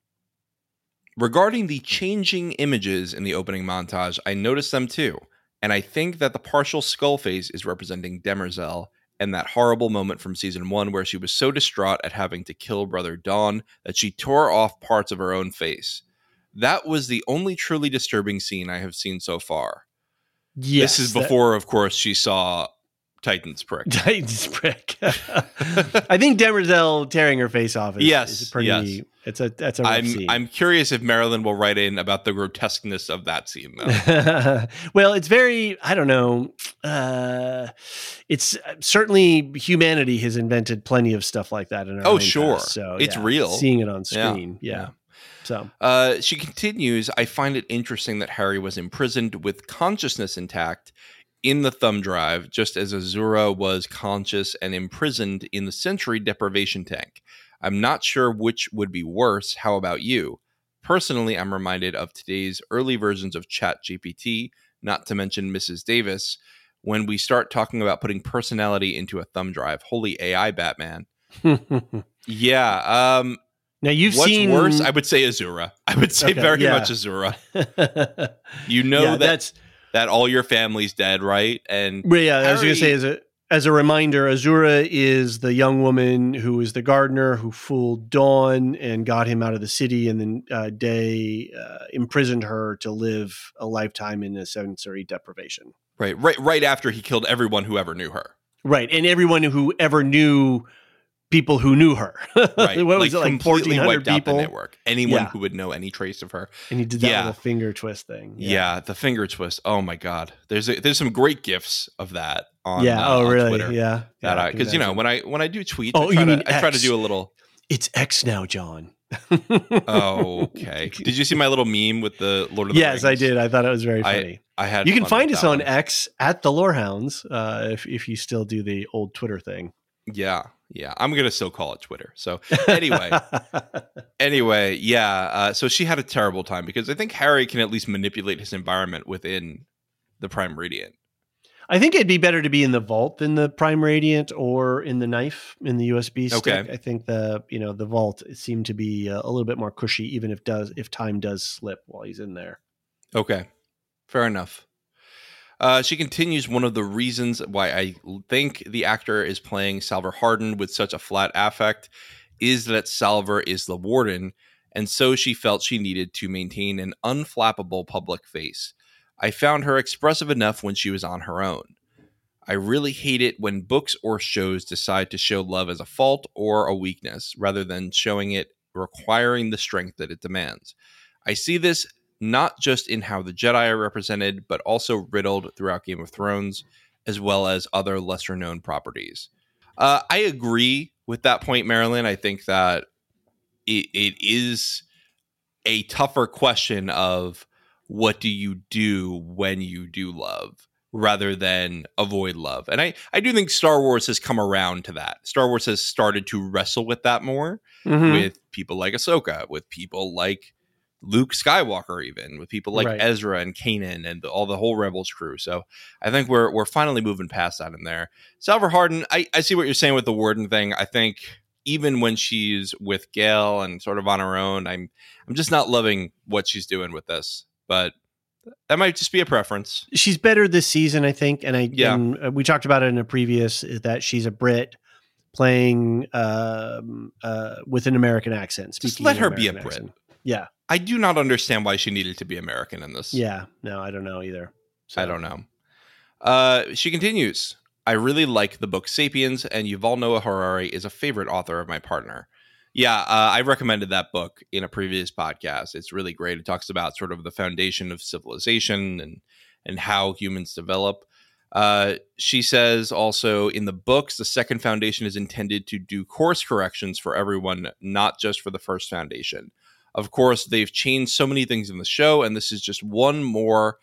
Regarding the changing images in the opening montage, I noticed them too, and I think that the partial skull face is representing Demerzel and that horrible moment from season one where she was so distraught at having to kill Brother Dawn that she tore off parts of her own face. That was the only truly disturbing scene I have seen so far. Yes, this is before, that- of course, she saw Titans prick. *laughs* Titans prick. *laughs* I think Demerzel tearing her face off is, Yes, is pretty. yes. It's a that's a I'm scene. I'm curious if Marilyn will write in about the grotesqueness of that scene though. *laughs* well, it's very, I don't know. Uh, it's certainly humanity has invented plenty of stuff like that in our Oh, sure. past, so It's yeah, real. Seeing it on Yeah, screen. Yeah. yeah. So, Uh, she continues, I find it interesting that Hari was imprisoned with consciousness intact in the thumb drive, just as Azura was conscious and imprisoned in the sensory deprivation tank. I'm not sure which would be worse. How about you? Personally, I'm reminded of today's early versions of ChatGPT, not to mention Mrs. Davis, when we start talking about putting personality into a thumb drive. Holy AI Batman. *laughs* Yeah. Um, now you've what's seen worse? I would say Azura. I would say Okay, very yeah. much Azura. *laughs* You know yeah, that that's that all your family's dead, right? And Well, yeah, I was going to say as a as a reminder, Azura is the young woman who is the gardener who fooled Dawn and got him out of the city, and then uh, Day uh, imprisoned her to live a lifetime in a sensory deprivation. right, right, right after he killed everyone who ever knew her. Right, and everyone who ever knew people who knew her. *laughs* Right. what was it like? completely wiped out the network. Anyone Yeah. who would know any trace of her. And he did that Yeah. little finger twist thing. Yeah. the finger twist. Oh my god. There's a, there's some great gifs of that on. yeah. uh, oh, on really? Twitter. Yeah. That Yeah, I I because you know when I when I do tweets, Oh, I try you to mean I try to do a little. it's X now, John. Oh, okay. *laughs* Did you see my little meme with the Lord of the yes, Rings? I did. I thought it was very funny. I had. you can find with us on one. X at the Lorehounds uh, if if you still do the old Twitter thing. Yeah, yeah. I'm gonna still call it Twitter. So anyway, *laughs* anyway, yeah. Uh, so she had a terrible time because I think Hari can at least manipulate his environment within the Prime Radiant. I think it'd be better to be in the vault than the Prime Radiant or in the knife in the USB stick. Okay. I think the you know the vault seemed to be uh, a little bit more cushy, even if does if time does slip while he's in there. Okay, fair enough. Uh, she continues one of the reasons why I think the actor is playing Salvor Hardin with such a flat affect is that Salvor is the warden, and so she felt she needed to maintain an unflappable public face. I found her expressive enough when she was on her own. I really hate it when books or shows decide to show love as a fault or a weakness rather than showing it requiring the strength that it demands. I see this not just in how the Jedi are represented, but also riddled throughout Game of Thrones, as well as other lesser known properties. Uh, I agree with that point, Marilyn. I think that it, it is a tougher question of what do you do when you do love rather than avoid love. And I, I do think Star Wars has come around to that. Star Wars has started to wrestle with that more Mhm. with people like Ahsoka, with people like Luke Skywalker, even with people like Right. Ezra and Kanan and all the whole Rebels crew. So I think we're we're finally moving past that in there. Salvor Hardin, I, I see what you're saying with the Warden thing. I think even when she's with Gaal and sort of on her own, I'm I'm just not loving what she's doing with this. But that might just be a preference. she's better this season, I think. And I Yeah. and uh, we talked about it in a previous is that she's a Brit playing um, uh, with an American accent. Just let her be a Brit. accent. Yeah, I do not understand why she needed to be American in this. yeah. No, I don't know either. I don't know. Uh, she continues. I really like the book Sapiens, and Yuval Noah Harari is a favorite author of my partner. Yeah, uh, I recommended that book in a previous podcast. It's really great. It talks about sort of the foundation of civilization and and how humans develop. Uh, she says also in the books, the second foundation is intended to do course corrections for everyone, not just for the first foundation. Of course, they've changed so many things in the show, and this is just one more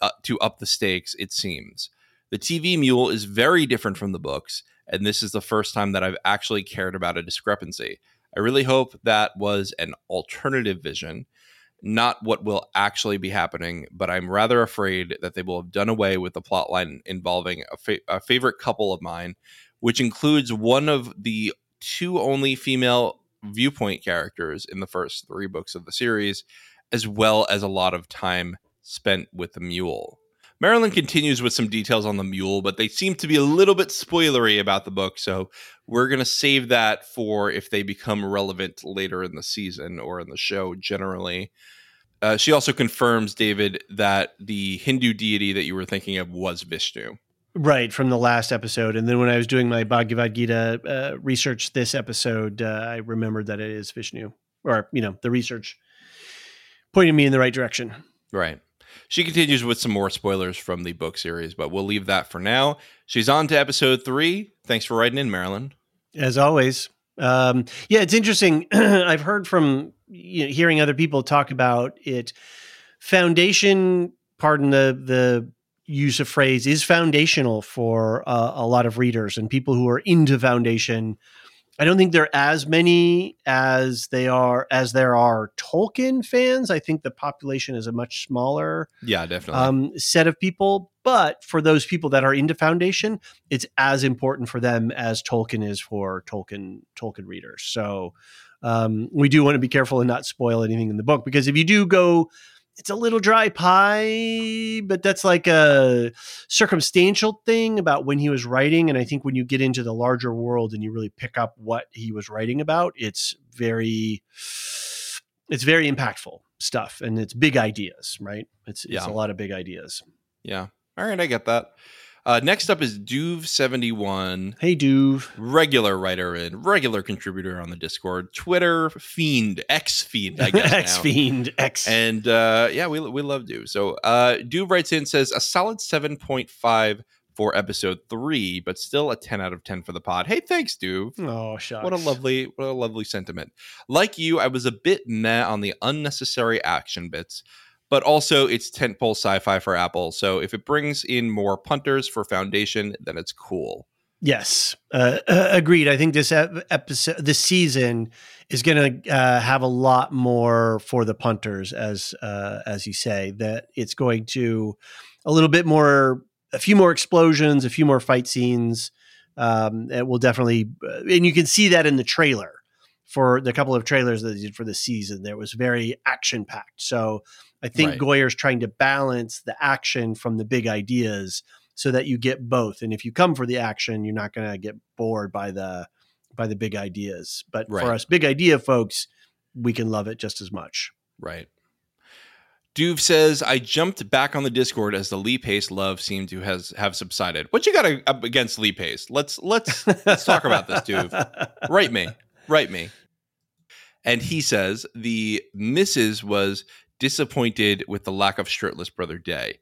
uh, to up the stakes, it seems. The TV mule is very different from the books, and this is the first time that I've actually cared about a discrepancy. I really hope that was an alternative vision, not what will actually be happening, but I'm rather afraid that they will have done away with the plotline involving a, fa- a favorite couple of mine, which includes one of the two only female viewpoint characters in the first three books of the series, as well as a lot of time spent with the mule. Marilyn continues with some details on the mule, but they seem to be a little bit spoilery about the book, so we're going to save that for if they become relevant later in the season or in the show generally. Uh, she also confirms, David, that the Hindu deity that you were thinking of was Vishnu. Right from the last episode, and then when I was doing my Bhagavad Gita uh, research this episode, uh, I remembered that it is Vishnu, or you know, the research pointed me in the right direction. Right. She continues with some more spoilers from the book series, but we'll leave that for now. She's on to episode three. Thanks for writing in, Marilyn. As always, um, yeah, it's interesting. *clears throat* I've heard from you know, hearing other people talk about it. Foundation, pardon the the use of phrase, is foundational for uh, a lot of readers and people who are into Foundation I don't think there are as many as they are as there are Tolkien fans. I think the population is a much smaller, yeah, definitely um, set of people. But for those people that are into Foundation, it's as important for them as Tolkien is for Tolkien Tolkien readers. So um, we do want to be careful and not spoil anything in the book because if you do go it's a little dry pie, but that's like a circumstantial thing about when he was writing. And I think when you get into the larger world and you really pick up what he was writing about, it's very, it's very impactful stuff and it's big ideas, right? It's, it's yeah. a lot of big ideas. Yeah. All right. I get that. Uh, next up is Duve71. Hey, Duve. Regular writer and regular contributor on the Discord. Twitter fiend, X fiend, I guess. X fiend, X. And uh, yeah, we, we love Duve. So uh, Duve writes in, says a solid 7.5 for episode three, but still a 10 out of 10 for the pod. Hey, thanks, Duve. Oh, shucks. What a lovely, what a lovely sentiment. Like you, I was a bit meh on the unnecessary action bits but also it's tentpole sci-fi for Apple. So if it brings in more punters for Foundation, then it's cool. Yes, uh, uh, agreed. I think this episode, this season, is going to uh, have a lot more for the punters, as uh, as you say. That it's going to a little bit more, a few more explosions, a few more fight scenes. Um, it will definitely, uh, and you can see that in the trailer for the couple of trailers that they did for the season. There was very action packed. So I think right. Goyer's trying to balance the action from the big ideas so that you get both. And if you come for the action, you're not going to get bored by the by the big ideas. But right. for us big idea folks, we can love it just as much. Right. Duve says, I jumped back on the Discord as the Lee Pace love seemed to has have subsided. What you got up against Lee Pace? Let's let's let's talk about this, Duve. *laughs* Write me. Write me. And he says the misses was disappointed with the lack of shirtless brother day.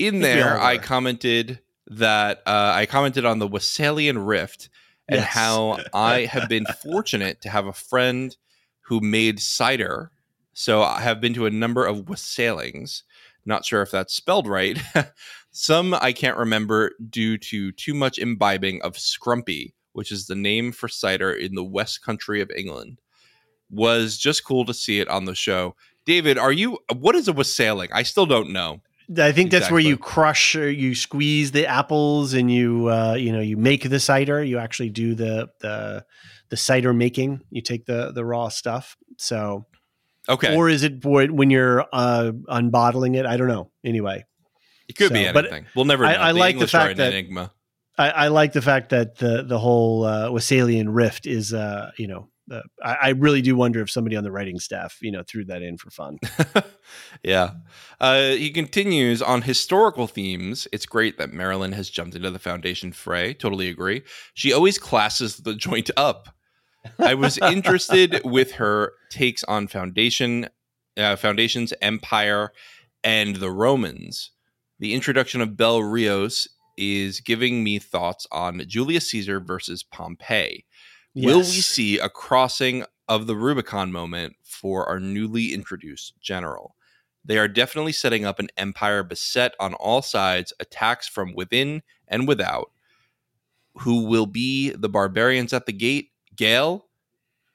In there, I commented that uh, I commented on the Wessalian Rift and yes. how *laughs* I have been fortunate to have a friend who made cider. So I have been to a number of wassailings. Not sure if that's spelled right. *laughs* Some I can't remember due to too much imbibing of scrumpy, which is the name for cider in the West Country of England. Was just cool to see it on the show. David, are you? What is a wassailing? I still don't know. I think exactly. that's where you crush or you squeeze the apples and you uh, you know you make the cider. You actually do the the the cider making. You take the the raw stuff. So okay, or is it when you're uh, unbottling it? I don't know. Anyway, it could so, be anything. we'll never. Know. I, I the like English the fact that enigma. I, I, like the fact that the the whole uh, Wessalian rift is uh, you know uh, I, I, really do wonder if somebody on the writing staff, you know, threw that in for fun. *laughs* yeah. Uh, he continues on historical themes. It's great that Marilyn has jumped into the foundation fray. Totally agree. She always classes the joint up. I was interested *laughs* with her takes on foundation, uh, foundations, empire, and the Romans. The introduction of Bel Riose is giving me thoughts on Julius Caesar versus Pompey Yes. Will we see a crossing of the Rubicon moment for our newly introduced general? They are definitely setting up an empire beset on all sides, attacks from within and without. Who will be the barbarians at the gate? Gaal,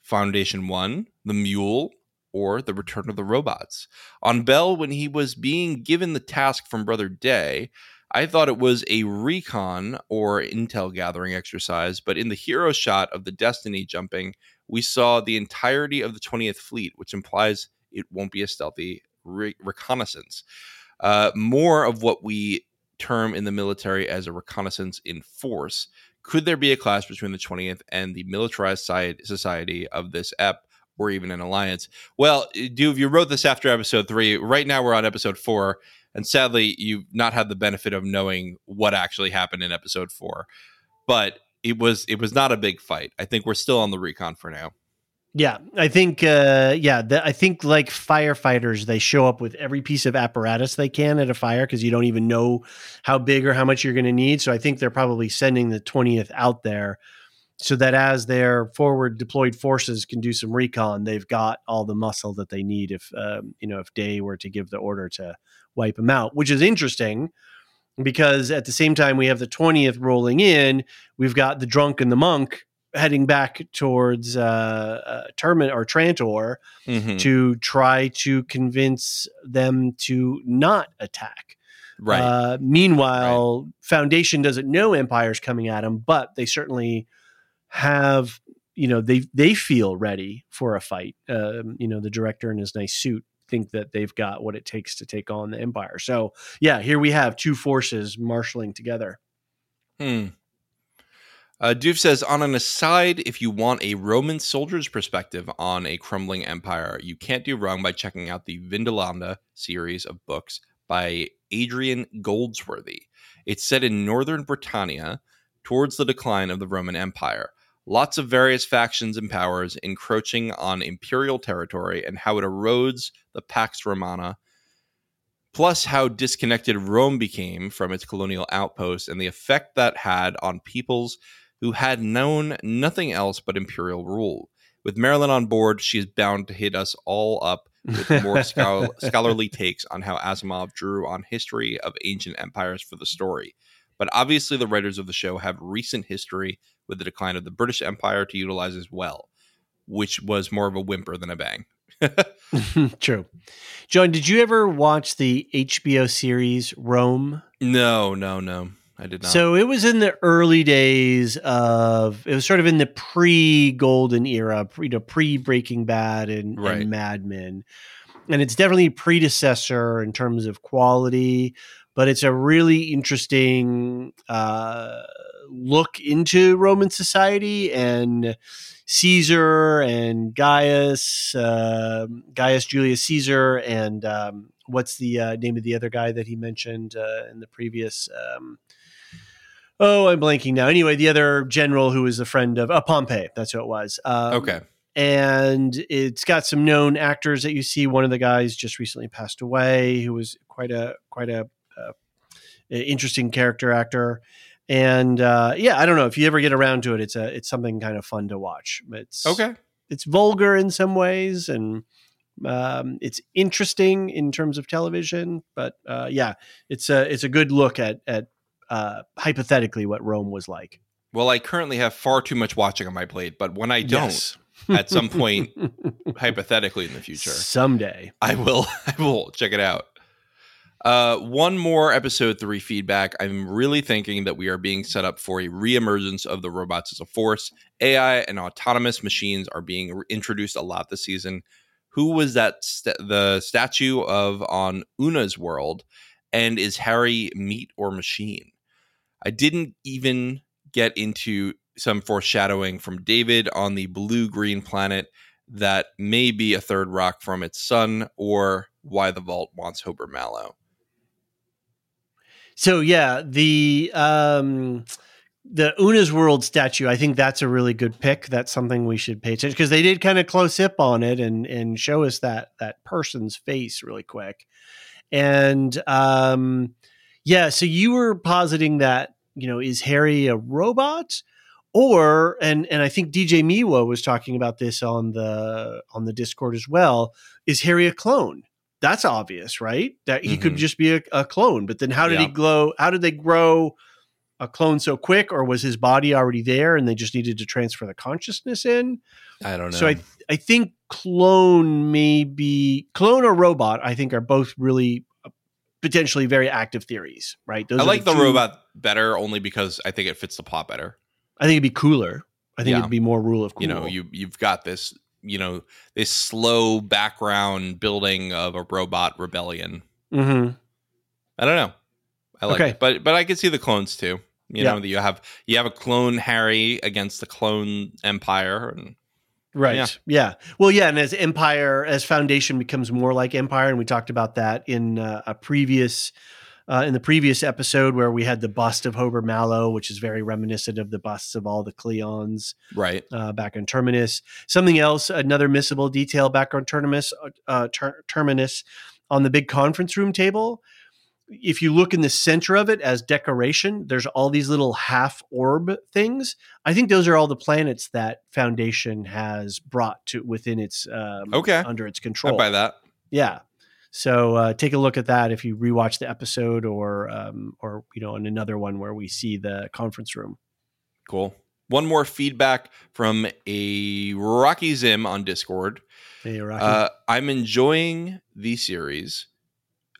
Foundation One, the Mule, or the Return of the Robots? On Bel, when he was being given the task from Brother Day, I thought it was a recon or intel gathering exercise, but in the hero shot of the Destiny jumping, we saw the entirety of the 20th Fleet, which implies it won't be a stealthy re- reconnaissance. Uh, more of what we term in the military as a reconnaissance in force. Could there be a clash between the 20th and the militarized society of this ep? Or even an alliance. Well, Duve, you wrote this after episode three. Right now, we're on episode four And sadly, you've not had the benefit of knowing what actually happened in episode four. But it was it was not a big fight. I think we're still on the recon for now. Yeah, I think uh, yeah, the, I think like firefighters, they show up with every piece of apparatus they can at a fire because you don't even know how big or how much you're going to need. So I think they're probably sending the twentieth out there so that as their forward deployed forces can do some recon, they've got all the muscle that they need. If um, you know if Day were to give the order to wipe them out, which is interesting because at the same time we have the twentieth rolling in, we've got the drunk and the monk heading back towards uh, uh Termin or Trantor Mhm. to try to convince them to not attack. Right. Uh, meanwhile, Foundation doesn't know Empire's coming at them, but they certainly have. You know, they they feel ready for a fight. Um, you know, the director in his nice suit think that they've got what it takes to take on the Empire. So, yeah, here we have two forces marshaling together. Hmm. Uh, Duve says, on an aside, if you want a Roman soldier's perspective on a crumbling empire, you can't do wrong by checking out the Vindolanda series of books by Adrian Goldsworthy. It's set in northern Britannia towards the decline of the Roman Empire. Lots of various factions and powers encroaching on imperial territory and how it erodes the Pax Romana plus how disconnected Rome became from its colonial outposts and the effect that had on peoples who had known nothing else but imperial rule. With Marilyn on board, she is bound to hit us all up with more *laughs* schol- scholarly takes on how Asimov drew on history of ancient empires for the story. But obviously, the writers of the show have recent history with the decline of the British Empire to utilize as well, which was more of a whimper than a bang. *laughs* *laughs* True. John, did you ever watch the HBO series Rome? no, no, no. I did not. So it was in the early days of it was sort of in the pre Golden era, pre, you know, pre Breaking Bad and, Right. and Mad Men, and it's definitely predecessor in terms of quality, but it's a really interesting uh, look into Roman society and Caesar and Gaius, uh, Gaius Julius Caesar, and um, what's the uh, name of the other guy that he mentioned uh, in the previous? Um, oh, I'm blanking now. Anyway, the other general who was a friend of uh, Pompey. That's who it was. Um, okay. and it's got some known actors that you see. One of the guys just recently passed away, who was quite a quite a, interesting character actor. And uh, yeah, I don't know if you ever get around to it. It's a it's something kind of fun to watch. It's Okay. It's vulgar in some ways, and um, it's interesting in terms of television. But uh, yeah, it's a it's a good look at at uh, hypothetically what Rome was like. Well, I currently have far too much watching on my plate, but when I don't, Yes. at some point, *laughs* hypothetically in the future, someday. I will *laughs* I will check it out. Uh, one more episode three feedback. I'm really thinking that we are being set up for a reemergence of the robots as a force. AI and autonomous machines are being re- introduced a lot this season. Who was that? St- the statue of on Una's world, and is Hari meat or machine? I didn't even get into some foreshadowing from David on the blue green planet that may be a third rock from its sun, or why the vault wants Hober Mallow. So yeah, the um the Una's World statue, I think that's a really good pick. That's something we should pay attention because they did kind of close up on it and and show us that that person's face really quick. And um yeah, so you were positing that, you know, is Hari a robot? Or and and I think DJ Miwa was talking about this on the on the Discord as well. Is Hari a clone? That's obvious, right? That he could Mhm. just be a, a clone. But then how did he Yeah. glow? How did they grow a clone so quick? Or was his body already there and they just needed to transfer the consciousness in? I don't know. So I I think clone may be clone or robot. I think are both really uh, potentially very active theories, right? Those I like the, two- robot better only because I think it fits the plot better. I think it'd be cooler. I think Yeah. it'd be more rule of cool. You know, you you've got this, you know, this slow background building of a robot rebellion. hmm I don't know. I like Okay. it. But but I could see the clones too. You Yeah. know, that you have you have a clone Hari against the clone Empire and Right. Yeah. Yeah. Well, yeah, and as Empire, as Foundation becomes more like Empire, and we talked about that in uh, a previous, uh, in the previous episode where we had the bust of Hober Mallow, which is very reminiscent of the busts of all the Cleons Right. uh, back on Terminus. Something else, another missable detail back on Terminus, uh, ter- Terminus, on the big conference room table. If you look in the center of it as decoration, there's all these little half orb things. I think those are all the planets that Foundation has brought to within its um, Okay. under its control. I buy that. Yeah. So uh, take a look at that if you rewatch the episode, or um, or you know, in another one where we see the conference room. Cool. One more feedback from a Rocky Zim on Discord. Hey, Rocky. Uh, I'm enjoying the series.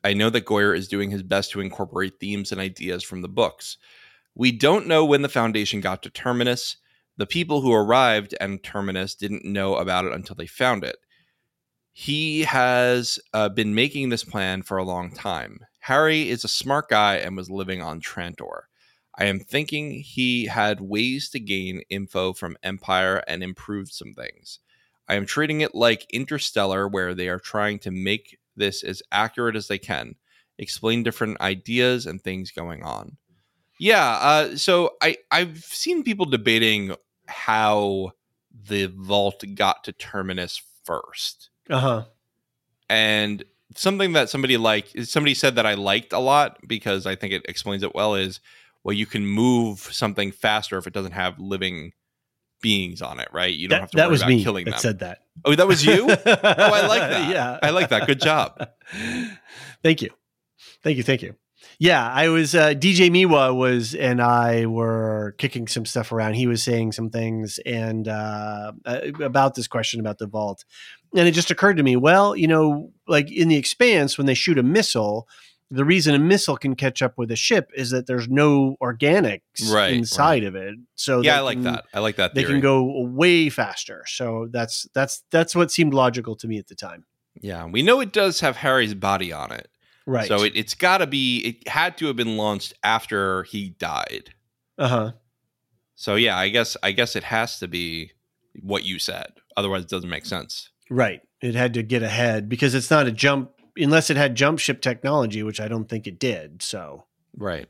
I know that Goyer is doing his best to incorporate themes and ideas from the books. We don't know when the Foundation got to Terminus. The people who arrived and Terminus didn't know about it until they found it. He has uh, been making this plan for a long time. Hari is a smart guy and was living on Trantor. I am thinking he had ways to gain info from Empire and improved some things. I am treating it like Interstellar, where they are trying to make this as accurate as they can, explain different ideas and things going on. Yeah, uh, so I I've seen people debating how the vault got to Terminus first, Uh huh. and something that somebody like somebody said that I liked a lot because I think it explains it well is well you can move something faster if it doesn't have living beings on it, right? You don't That, have to that worry was about me killing that them. said that. oh, that was you. *laughs* oh, I like that. Yeah, I like that. Good job. thank you, thank you, thank you. Yeah, I was uh, DJ Miwa was and I were kicking some stuff around. He was saying some things and uh, about this question about the vault, and it just occurred to me. Well, you know, like in the Expanse, when they shoot a missile. The reason a missile can catch up with a ship is that there's no organics Right, inside of it. So yeah, I like can- that. I like that. they Theory. can go way faster. So that's that's that's what seemed logical to me at the time. Yeah, we know it does have Hari's body on it, Right. so it, it's got to be. It had to have been launched after he died. uh huh. So yeah, I guess I guess it has to be what you said. Otherwise, it doesn't make sense. Right. It had to get ahead because it's not a jump unless it had jump ship technology, which I don't think it did. So Right.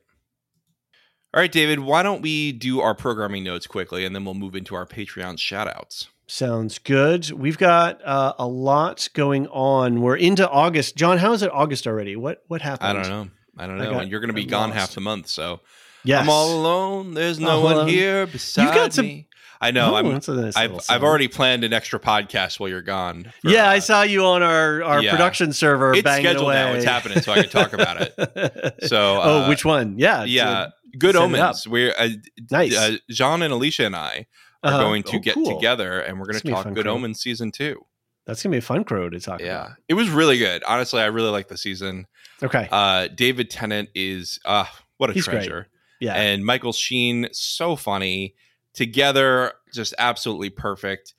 All right, David. Why don't we do our programming notes quickly, and then we'll move into our Patreon shoutouts. Sounds good. We've got uh, a lot going on. We're into August. John, how is it August already? What what happened? I don't know. I don't I know. got- and you're going to be I'm gone lost. half the month, so Yes. I'm all alone. There's no All one alone. here beside got some- me. I know. Oh, I'm, nice I've, I've already planned an extra podcast while you're gone. for, Yeah, I uh, saw you on our, our yeah. production server. It's scheduled away. now. It's happening, so I can talk about it. *laughs* So, oh, uh, which one? Yeah, yeah, uh, good set it up. omens. We're uh, nice. uh, Jean and Elysia and I are Uh-huh. going to Oh, get cool. together, and we're going to talk Good Crow. Omens season two. That's gonna be a fun crow to talk Yeah, it was really good. Honestly, I really like the season. Okay. Uh, David Tennant is uh, what a He's great. treasure, yeah. and Michael Sheen so funny together, just absolutely perfect.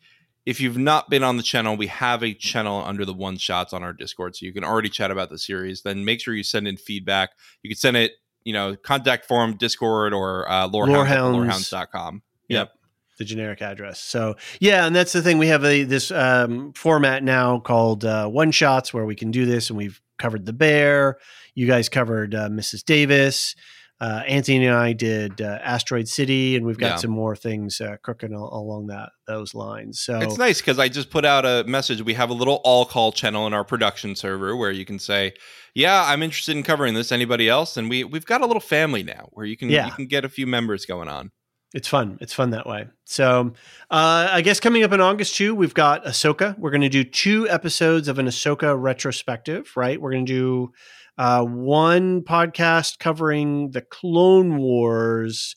If you've not been on the channel, we have a channel under the one shots on our Discord, so you can already chat about the series. Then make sure you send in feedback. You can send it, you know, contact form, Discord, or uh, lorehound Lorehounds. lorehounds.com. Yep. The generic address. So yeah, and that's the thing. We have a this um, format now called uh, one shots where we can do this, and we've covered the bear. You guys covered uh, Mrs. Davis. Uh, Anthony and I did uh, Asteroid City, and we've got Yeah. some more things uh, cooking al- along that those lines. So It's nice because I just put out a message. We have a little all call channel in our production server where you can say, "Yeah, I'm interested in covering this. Anybody else?" And we we've got a little family now where you can Yeah. you can get a few members going on. It's fun. It's fun that way. So, uh, I guess coming up in August too, we've got Ahsoka. We're going to do two episodes of an Ahsoka retrospective. Right? We're going to do uh, one podcast covering the Clone Wars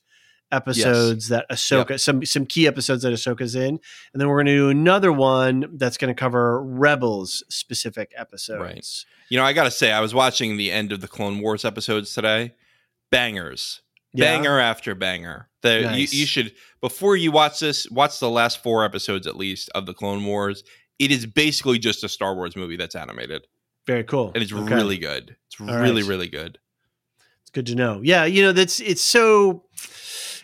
episodes that Ahsoka, some some key episodes that Ahsoka's in, and then we're going to do another one that's going to cover Rebels specific episodes. You know, I got to say, I was watching the end of the Clone Wars episodes today. Bangers, Yeah? banger after banger. The, Nice. you, you should before you watch this, watch the last four episodes at least of the Clone Wars. It is basically just a Star Wars movie that's animated, Very cool. and it's Okay. really good. It's All really, right. really good. It's good to know. Yeah, you know that's it's so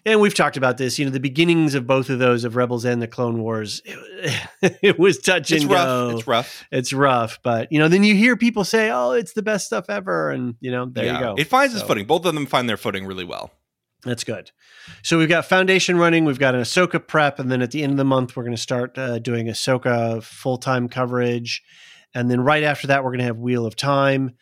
and we've talked about this. You know, the beginnings of both of those, of Rebels and the Clone Wars, it, *laughs* it was touch It's and rough. go. It's rough. It's rough, but you know, then you hear people say, "Oh, it's the best stuff ever," and you know, there Yeah. you go. It finds its footing. Both of them find their footing really well. That's good. So we've got Foundation running. We've got an Ahsoka prep, and then at the end of the month, we're going to start uh, doing Ahsoka full time coverage, and then right after that, we're going to have Wheel of Time.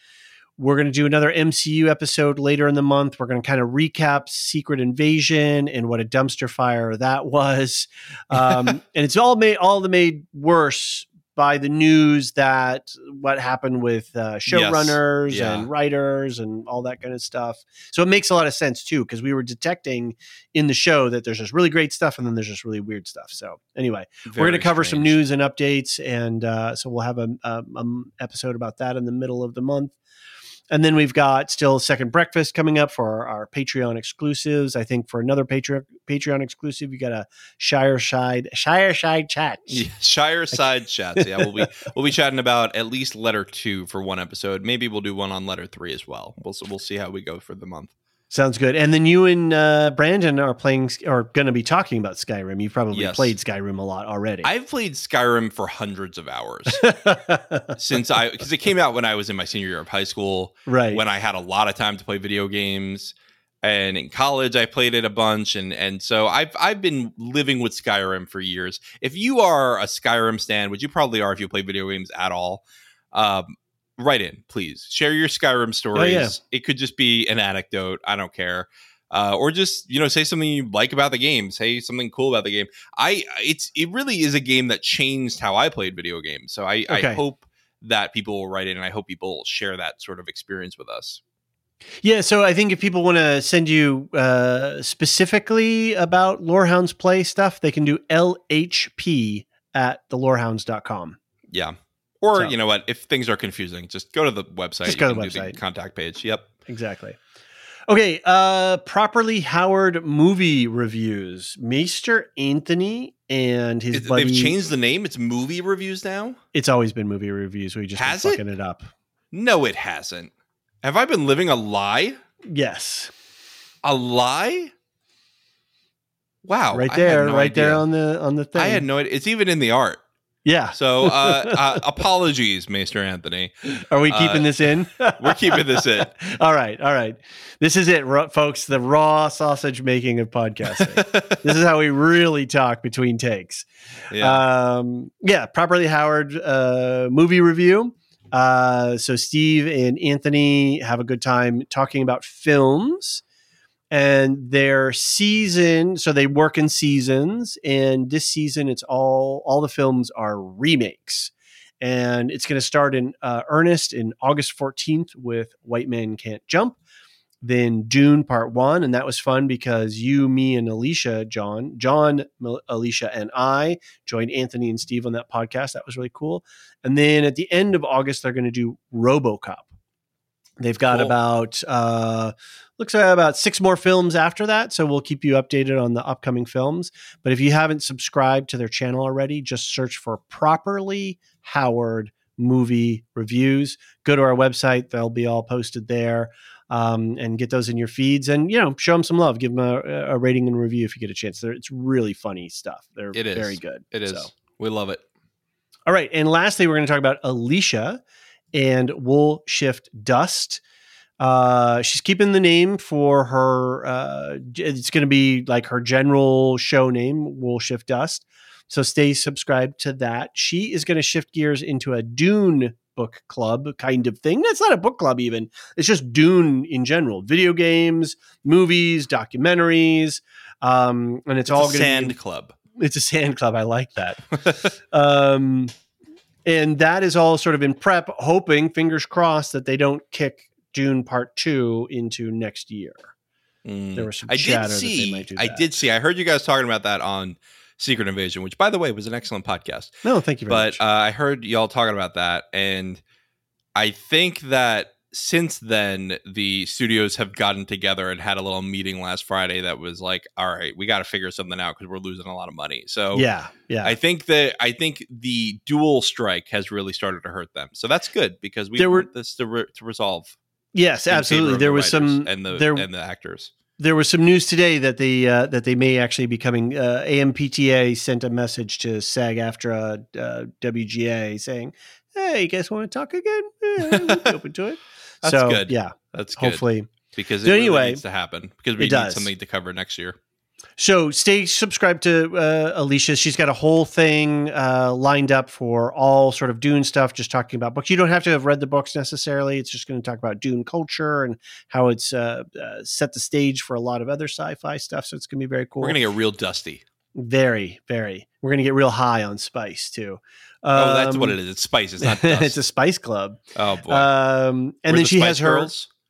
We're going to do another MCU episode later in the month. We're going to kind of recap Secret Invasion and what a dumpster fire that was, *laughs* um, and it's all made all the made worse by the news that what happened with uh, showrunners Yeah. and writers and all that kind of stuff. So it makes a lot of sense too because we were detecting in the show that there's just really great stuff and then there's just really weird stuff. So anyway, we're going to Very cover some news and updates, and uh, so we'll have a, a, um episode about that in the middle of the month. And then we've got still second breakfast coming up for our, our Patreon exclusives. I think for another Patreon Patreon exclusive, you got a Shire Side Shire Side chat. Yeah, Shire side chats. Yeah, we'll be we'll be chatting about at least letter two for one episode. Maybe we'll do one on letter three as well. We'll we'll see how we go for the month. Sounds good. And then you and uh, Brandon are playing or going to be talking about Skyrim. You've probably Yes. played Skyrim a lot already. I've played Skyrim for hundreds of hours *laughs* since I because it came out when I was in my senior year of high school. right. when I had a lot of time to play video games. And in college, I played it a bunch, and and so I've I've been living with Skyrim for years. If you are a Skyrim stan, which you probably are if you play video games at all, um, write in, please. Share your Skyrim stories. yeah. It could just be an anecdote. I don't care. Uh, or just you know say something you like about the game say something cool about the game i it's it really is a game that changed how i played video games so i, Okay. I hope that people will write in and i hope people share that sort of experience with us Yeah, so I think if people want to send you uh, specifically about Lorehounds Play stuff, they can do LHP at the thelorehounds.com. Yeah. Or So- you know what? If things are confusing, just go to the website. Just go to the website. contact page. Yep. Exactly. Okay, uh, properly Howard movie reviews. Maester Anthony and his It- buddy. They've changed the name. It's movie reviews now. It's always been movie reviews. We just been Has it? fucking it up. No, it hasn't. Have I been living a lie? Yes, A lie? Wow. right there, no right there idea. on the on the thing. I had no idea. It's even in the art. Yeah. So uh, uh, *laughs* apologies, Maester Anthony. Are we keeping uh, this in? *laughs* We're keeping this in. *laughs* all right, all right. This is it, folks. The raw sausage making of podcasting. this is how we really talk between takes. yeah. Um, yeah, properly Howard uh, movie review. Uh, so Steve and Anthony have a good time talking about films and their season. So they work in seasons, and this season it's all all the films are remakes, and it's going to start in uh, earnest in August fourteenth with White Man Can't Jump. Then Dune Part One, and that was fun because you, me, and Elysia, John, John, Elysia, and I joined Anthony and Steve on that podcast. That was really cool. And then at the end of August, they're going to do RoboCop. They've got Cool. about uh, looks like about six more films after that, so we'll keep you updated on the upcoming films. But if you haven't subscribed to their channel already, just search for properly Howard movie reviews. Go to our website; they'll be all posted there. Um, and get those in your feeds, and you know, show them some love. Give them a, a rating and review if you get a chance. They're, it's really funny stuff. They're It is. very good. it is. So. We love it. All right. And lastly, we're going to talk about Elysia and Wool Shift Dust. Uh, she's keeping the name for her. Uh, it's going to be like her general show name, Wool Shift Dust. So stay subscribed to that. She is going to shift gears into a Dune book club kind of thing. That's not a book club, even. It's just Dune in general video games, movies, documentaries. Um, and it's, It's all a sand be club. it's a sand club. I like that. *laughs* um, and that is all sort of in prep, hoping, fingers crossed, that they don't kick Dune Part Two into next year. Mm. There was some I did that they see. might do I did see. I heard you guys talking about that on Secret Invasion, which, by the way, was an excellent podcast. No, thank you very But much. uh, I heard y'all talking about that, and I think that since then the studios have gotten together and had a little meeting last Friday that was like, "All right, we got to figure something out because we're losing a lot of money." So yeah, yeah. I think that I think the dual strike has really started to hurt them. So that's good because we There were- want this to, re- to resolve. Yes, absolutely. there the was some and the there and the actors. there was some news today that they uh, that they may actually be coming. Uh, AMPTA sent a message to SAG-AFTRA uh, WGA saying, "Hey, you guys want to talk again? *laughs* Eh, open to it." That's so, good. Yeah, That's good hopefully. because it So really anyway, needs to happen because we need something to cover next year. So stay subscribed to uh, Elysia. She's got a whole thing uh, lined up for all sort of Dune stuff, just talking about books. You don't have to have read the books necessarily. It's just going to talk about Dune culture and how it's uh, uh, set the stage for a lot of other sci-fi stuff. So it's going to be very cool. We're gonna get real dusty. very, very. We're going to get real high on spice too. oh, that's Um, what it is. It's spice. It's *laughs* not dust. it's a spice club. oh boy. Um, and We're then the she has Spice her.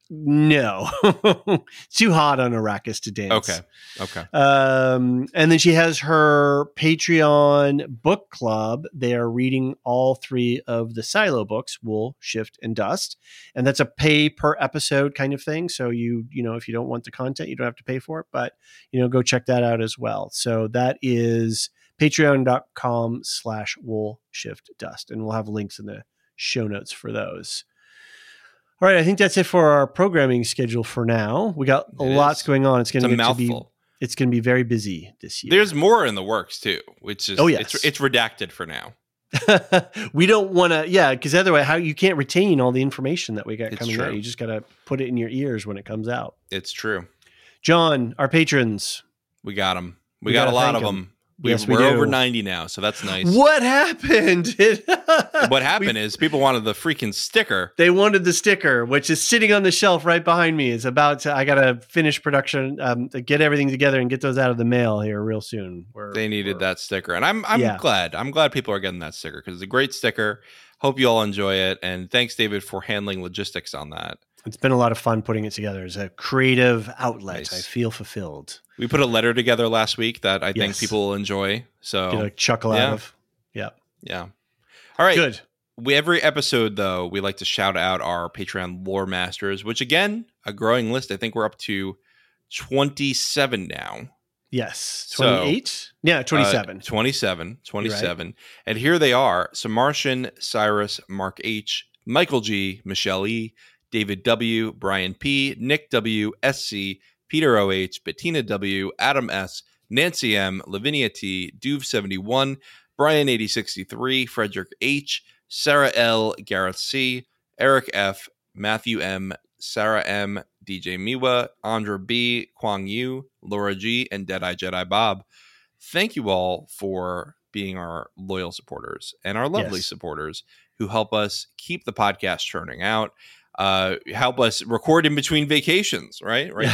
No, *laughs* too hot on Arrakis to dance. Okay. Okay. Um, and then she has her Patreon book club. They are reading all three of the Silo books, Wool, Shift, and Dust. And that's a pay per episode kind of thing. So you, you know, if you don't want the content, you don't have to pay for it, but you know, go check that out as well. So that is patreon.com slash wool shift dust. And we'll have links in the show notes for those. All right, I think that's it for our programming schedule for now. We got It lots is. going on. It's going to be it's going to be very busy this year. There's more in the works too, which is Oh, yes. it's it's redacted for now. *laughs* we don't want to, yeah, because otherwise, how you can't retain all the information that we got It's coming out. You just got to put it in your ears when it comes out. It's true. John, our patrons, We got them. We, We got a lot of of 'em. them. We, Yes, we we're do. over 90 now, so that's nice. what happened? *laughs* What happened is people wanted the freaking sticker. They wanted the sticker, which is sitting on the shelf right behind me. It's about to, I got to finish production, um, to get everything together and get those out of the mail here real soon. We're- They needed that sticker, and I'm I'm Yeah. glad. I'm glad people are getting that sticker because it's a great sticker. Hope you all enjoy it, and thanks, David, for handling logistics on that. It's been a lot of fun putting it together as a creative outlet. Nice. I feel fulfilled. We put a letter together last week that I think people will enjoy. So Get a chuckle yeah. out of. Yeah. yeah. All right. Good. We every episode though, we like to shout out our Patreon lore masters, which again, a growing list. I think we're up to 27 now. Yes. So, 28? yeah, 27. Uh, 27. 27. And here they are Samartian, Cyrus, Mark H., Michael G., Michelle E., David W., Brian P., Nick W., SC, Peter OH, Bettina W., Adam S., Nancy M., Lavinia T., Duve71, Brian 8063, Frederick H., Sarah L., Gareth C., Eric F., Matthew M., Sarah M., DJ Miwa, Andra B., Kwang Yu, Laura G., and Deadeye Jedi Bob. Thank you all for being our loyal supporters and our lovely Yes. supporters who help us keep the podcast churning out, uh, help us record in between vacations, right? Right.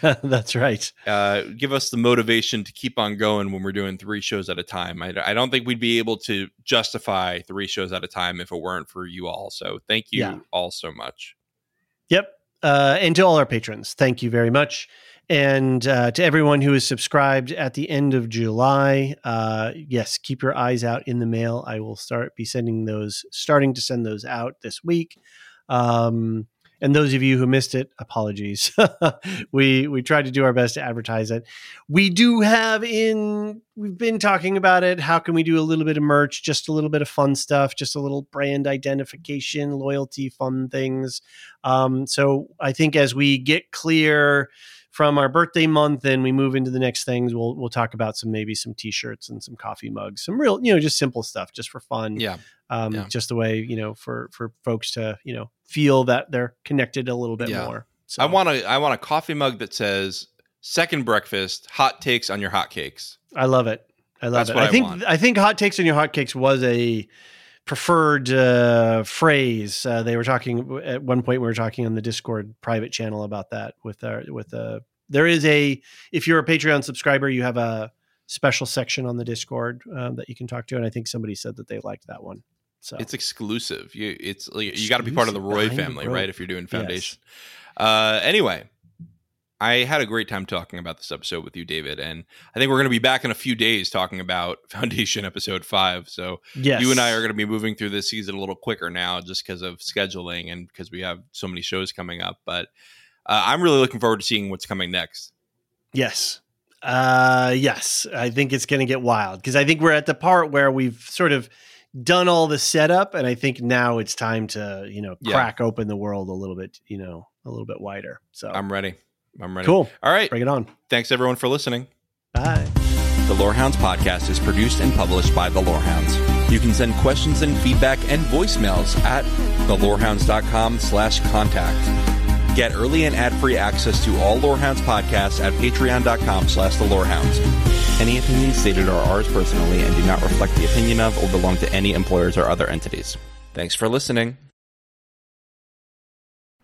*laughs* That's right. uh, give us the motivation to keep on going when we're doing three shows at a time. I, I don't think we'd be able to justify three shows at a time if it weren't for you all. So thank you Yeah. all so much. Yep. Uh, and to all our patrons, thank you very much. And uh, to everyone who is subscribed at the end of July, uh, yes, keep your eyes out in the mail. I will start be sending those, starting to send those out this week. Um, and those of you who missed it, apologies. *laughs* we we tried to do our best to advertise it. We do have in we've been talking about it. How can we do a little bit of merch, just a little bit of fun stuff, just a little brand identification, loyalty, fun things. Um, so I think as we get clear from our birthday month and we move into the next things, we'll we'll talk about some maybe some t-shirts and some coffee mugs, some real you know just simple stuff, just for fun Yeah. um, Yeah. just the way you know for for folks to you know feel that they're connected a little bit Yeah. more. So I want a I want a coffee mug that says second breakfast, hot takes on your hot cakes. I love it. I love That's it. what I I think want. I think hot takes on your hotcakes was a preferred uh, phrase. Uh, they were talking at one point. We were talking on the Discord private channel about that. With our with a there is a if you're a Patreon subscriber, you have a special section on the Discord um, that you can talk to, and I think somebody said that they liked that one. So It's exclusive. You it's like, you got to be part of the Roy the family, right? If you're doing foundation. Uh, anyway, I had a great time talking about this episode with you, David, and I think we're going to be back in a few days talking about *laughs* Foundation episode five. So yes, you and I are going to be moving through this season a little quicker now, just because of scheduling and because we have so many shows coming up. But uh, I'm really looking forward to seeing what's coming next. Yes. Uh yes, I think it's going to get wild because I think we're at the part where we've sort of done all the setup and I think now it's time to, you know, Yeah. crack open the world a little bit, you know, a little bit wider. So I'm ready. I'm ready. Cool. All right. Bring it on. Thanks everyone for listening. Bye. The Lorehounds podcast is produced and published by The Lorehounds. You can send questions and feedback and voicemails at thelorehounds.com slash contact. Get early and ad-free access to all Lorehounds podcasts at patreon.com slash the Lorehounds. Any opinions stated are ours personally and do not reflect the opinion of or belong to any employers or other entities. Thanks for listening.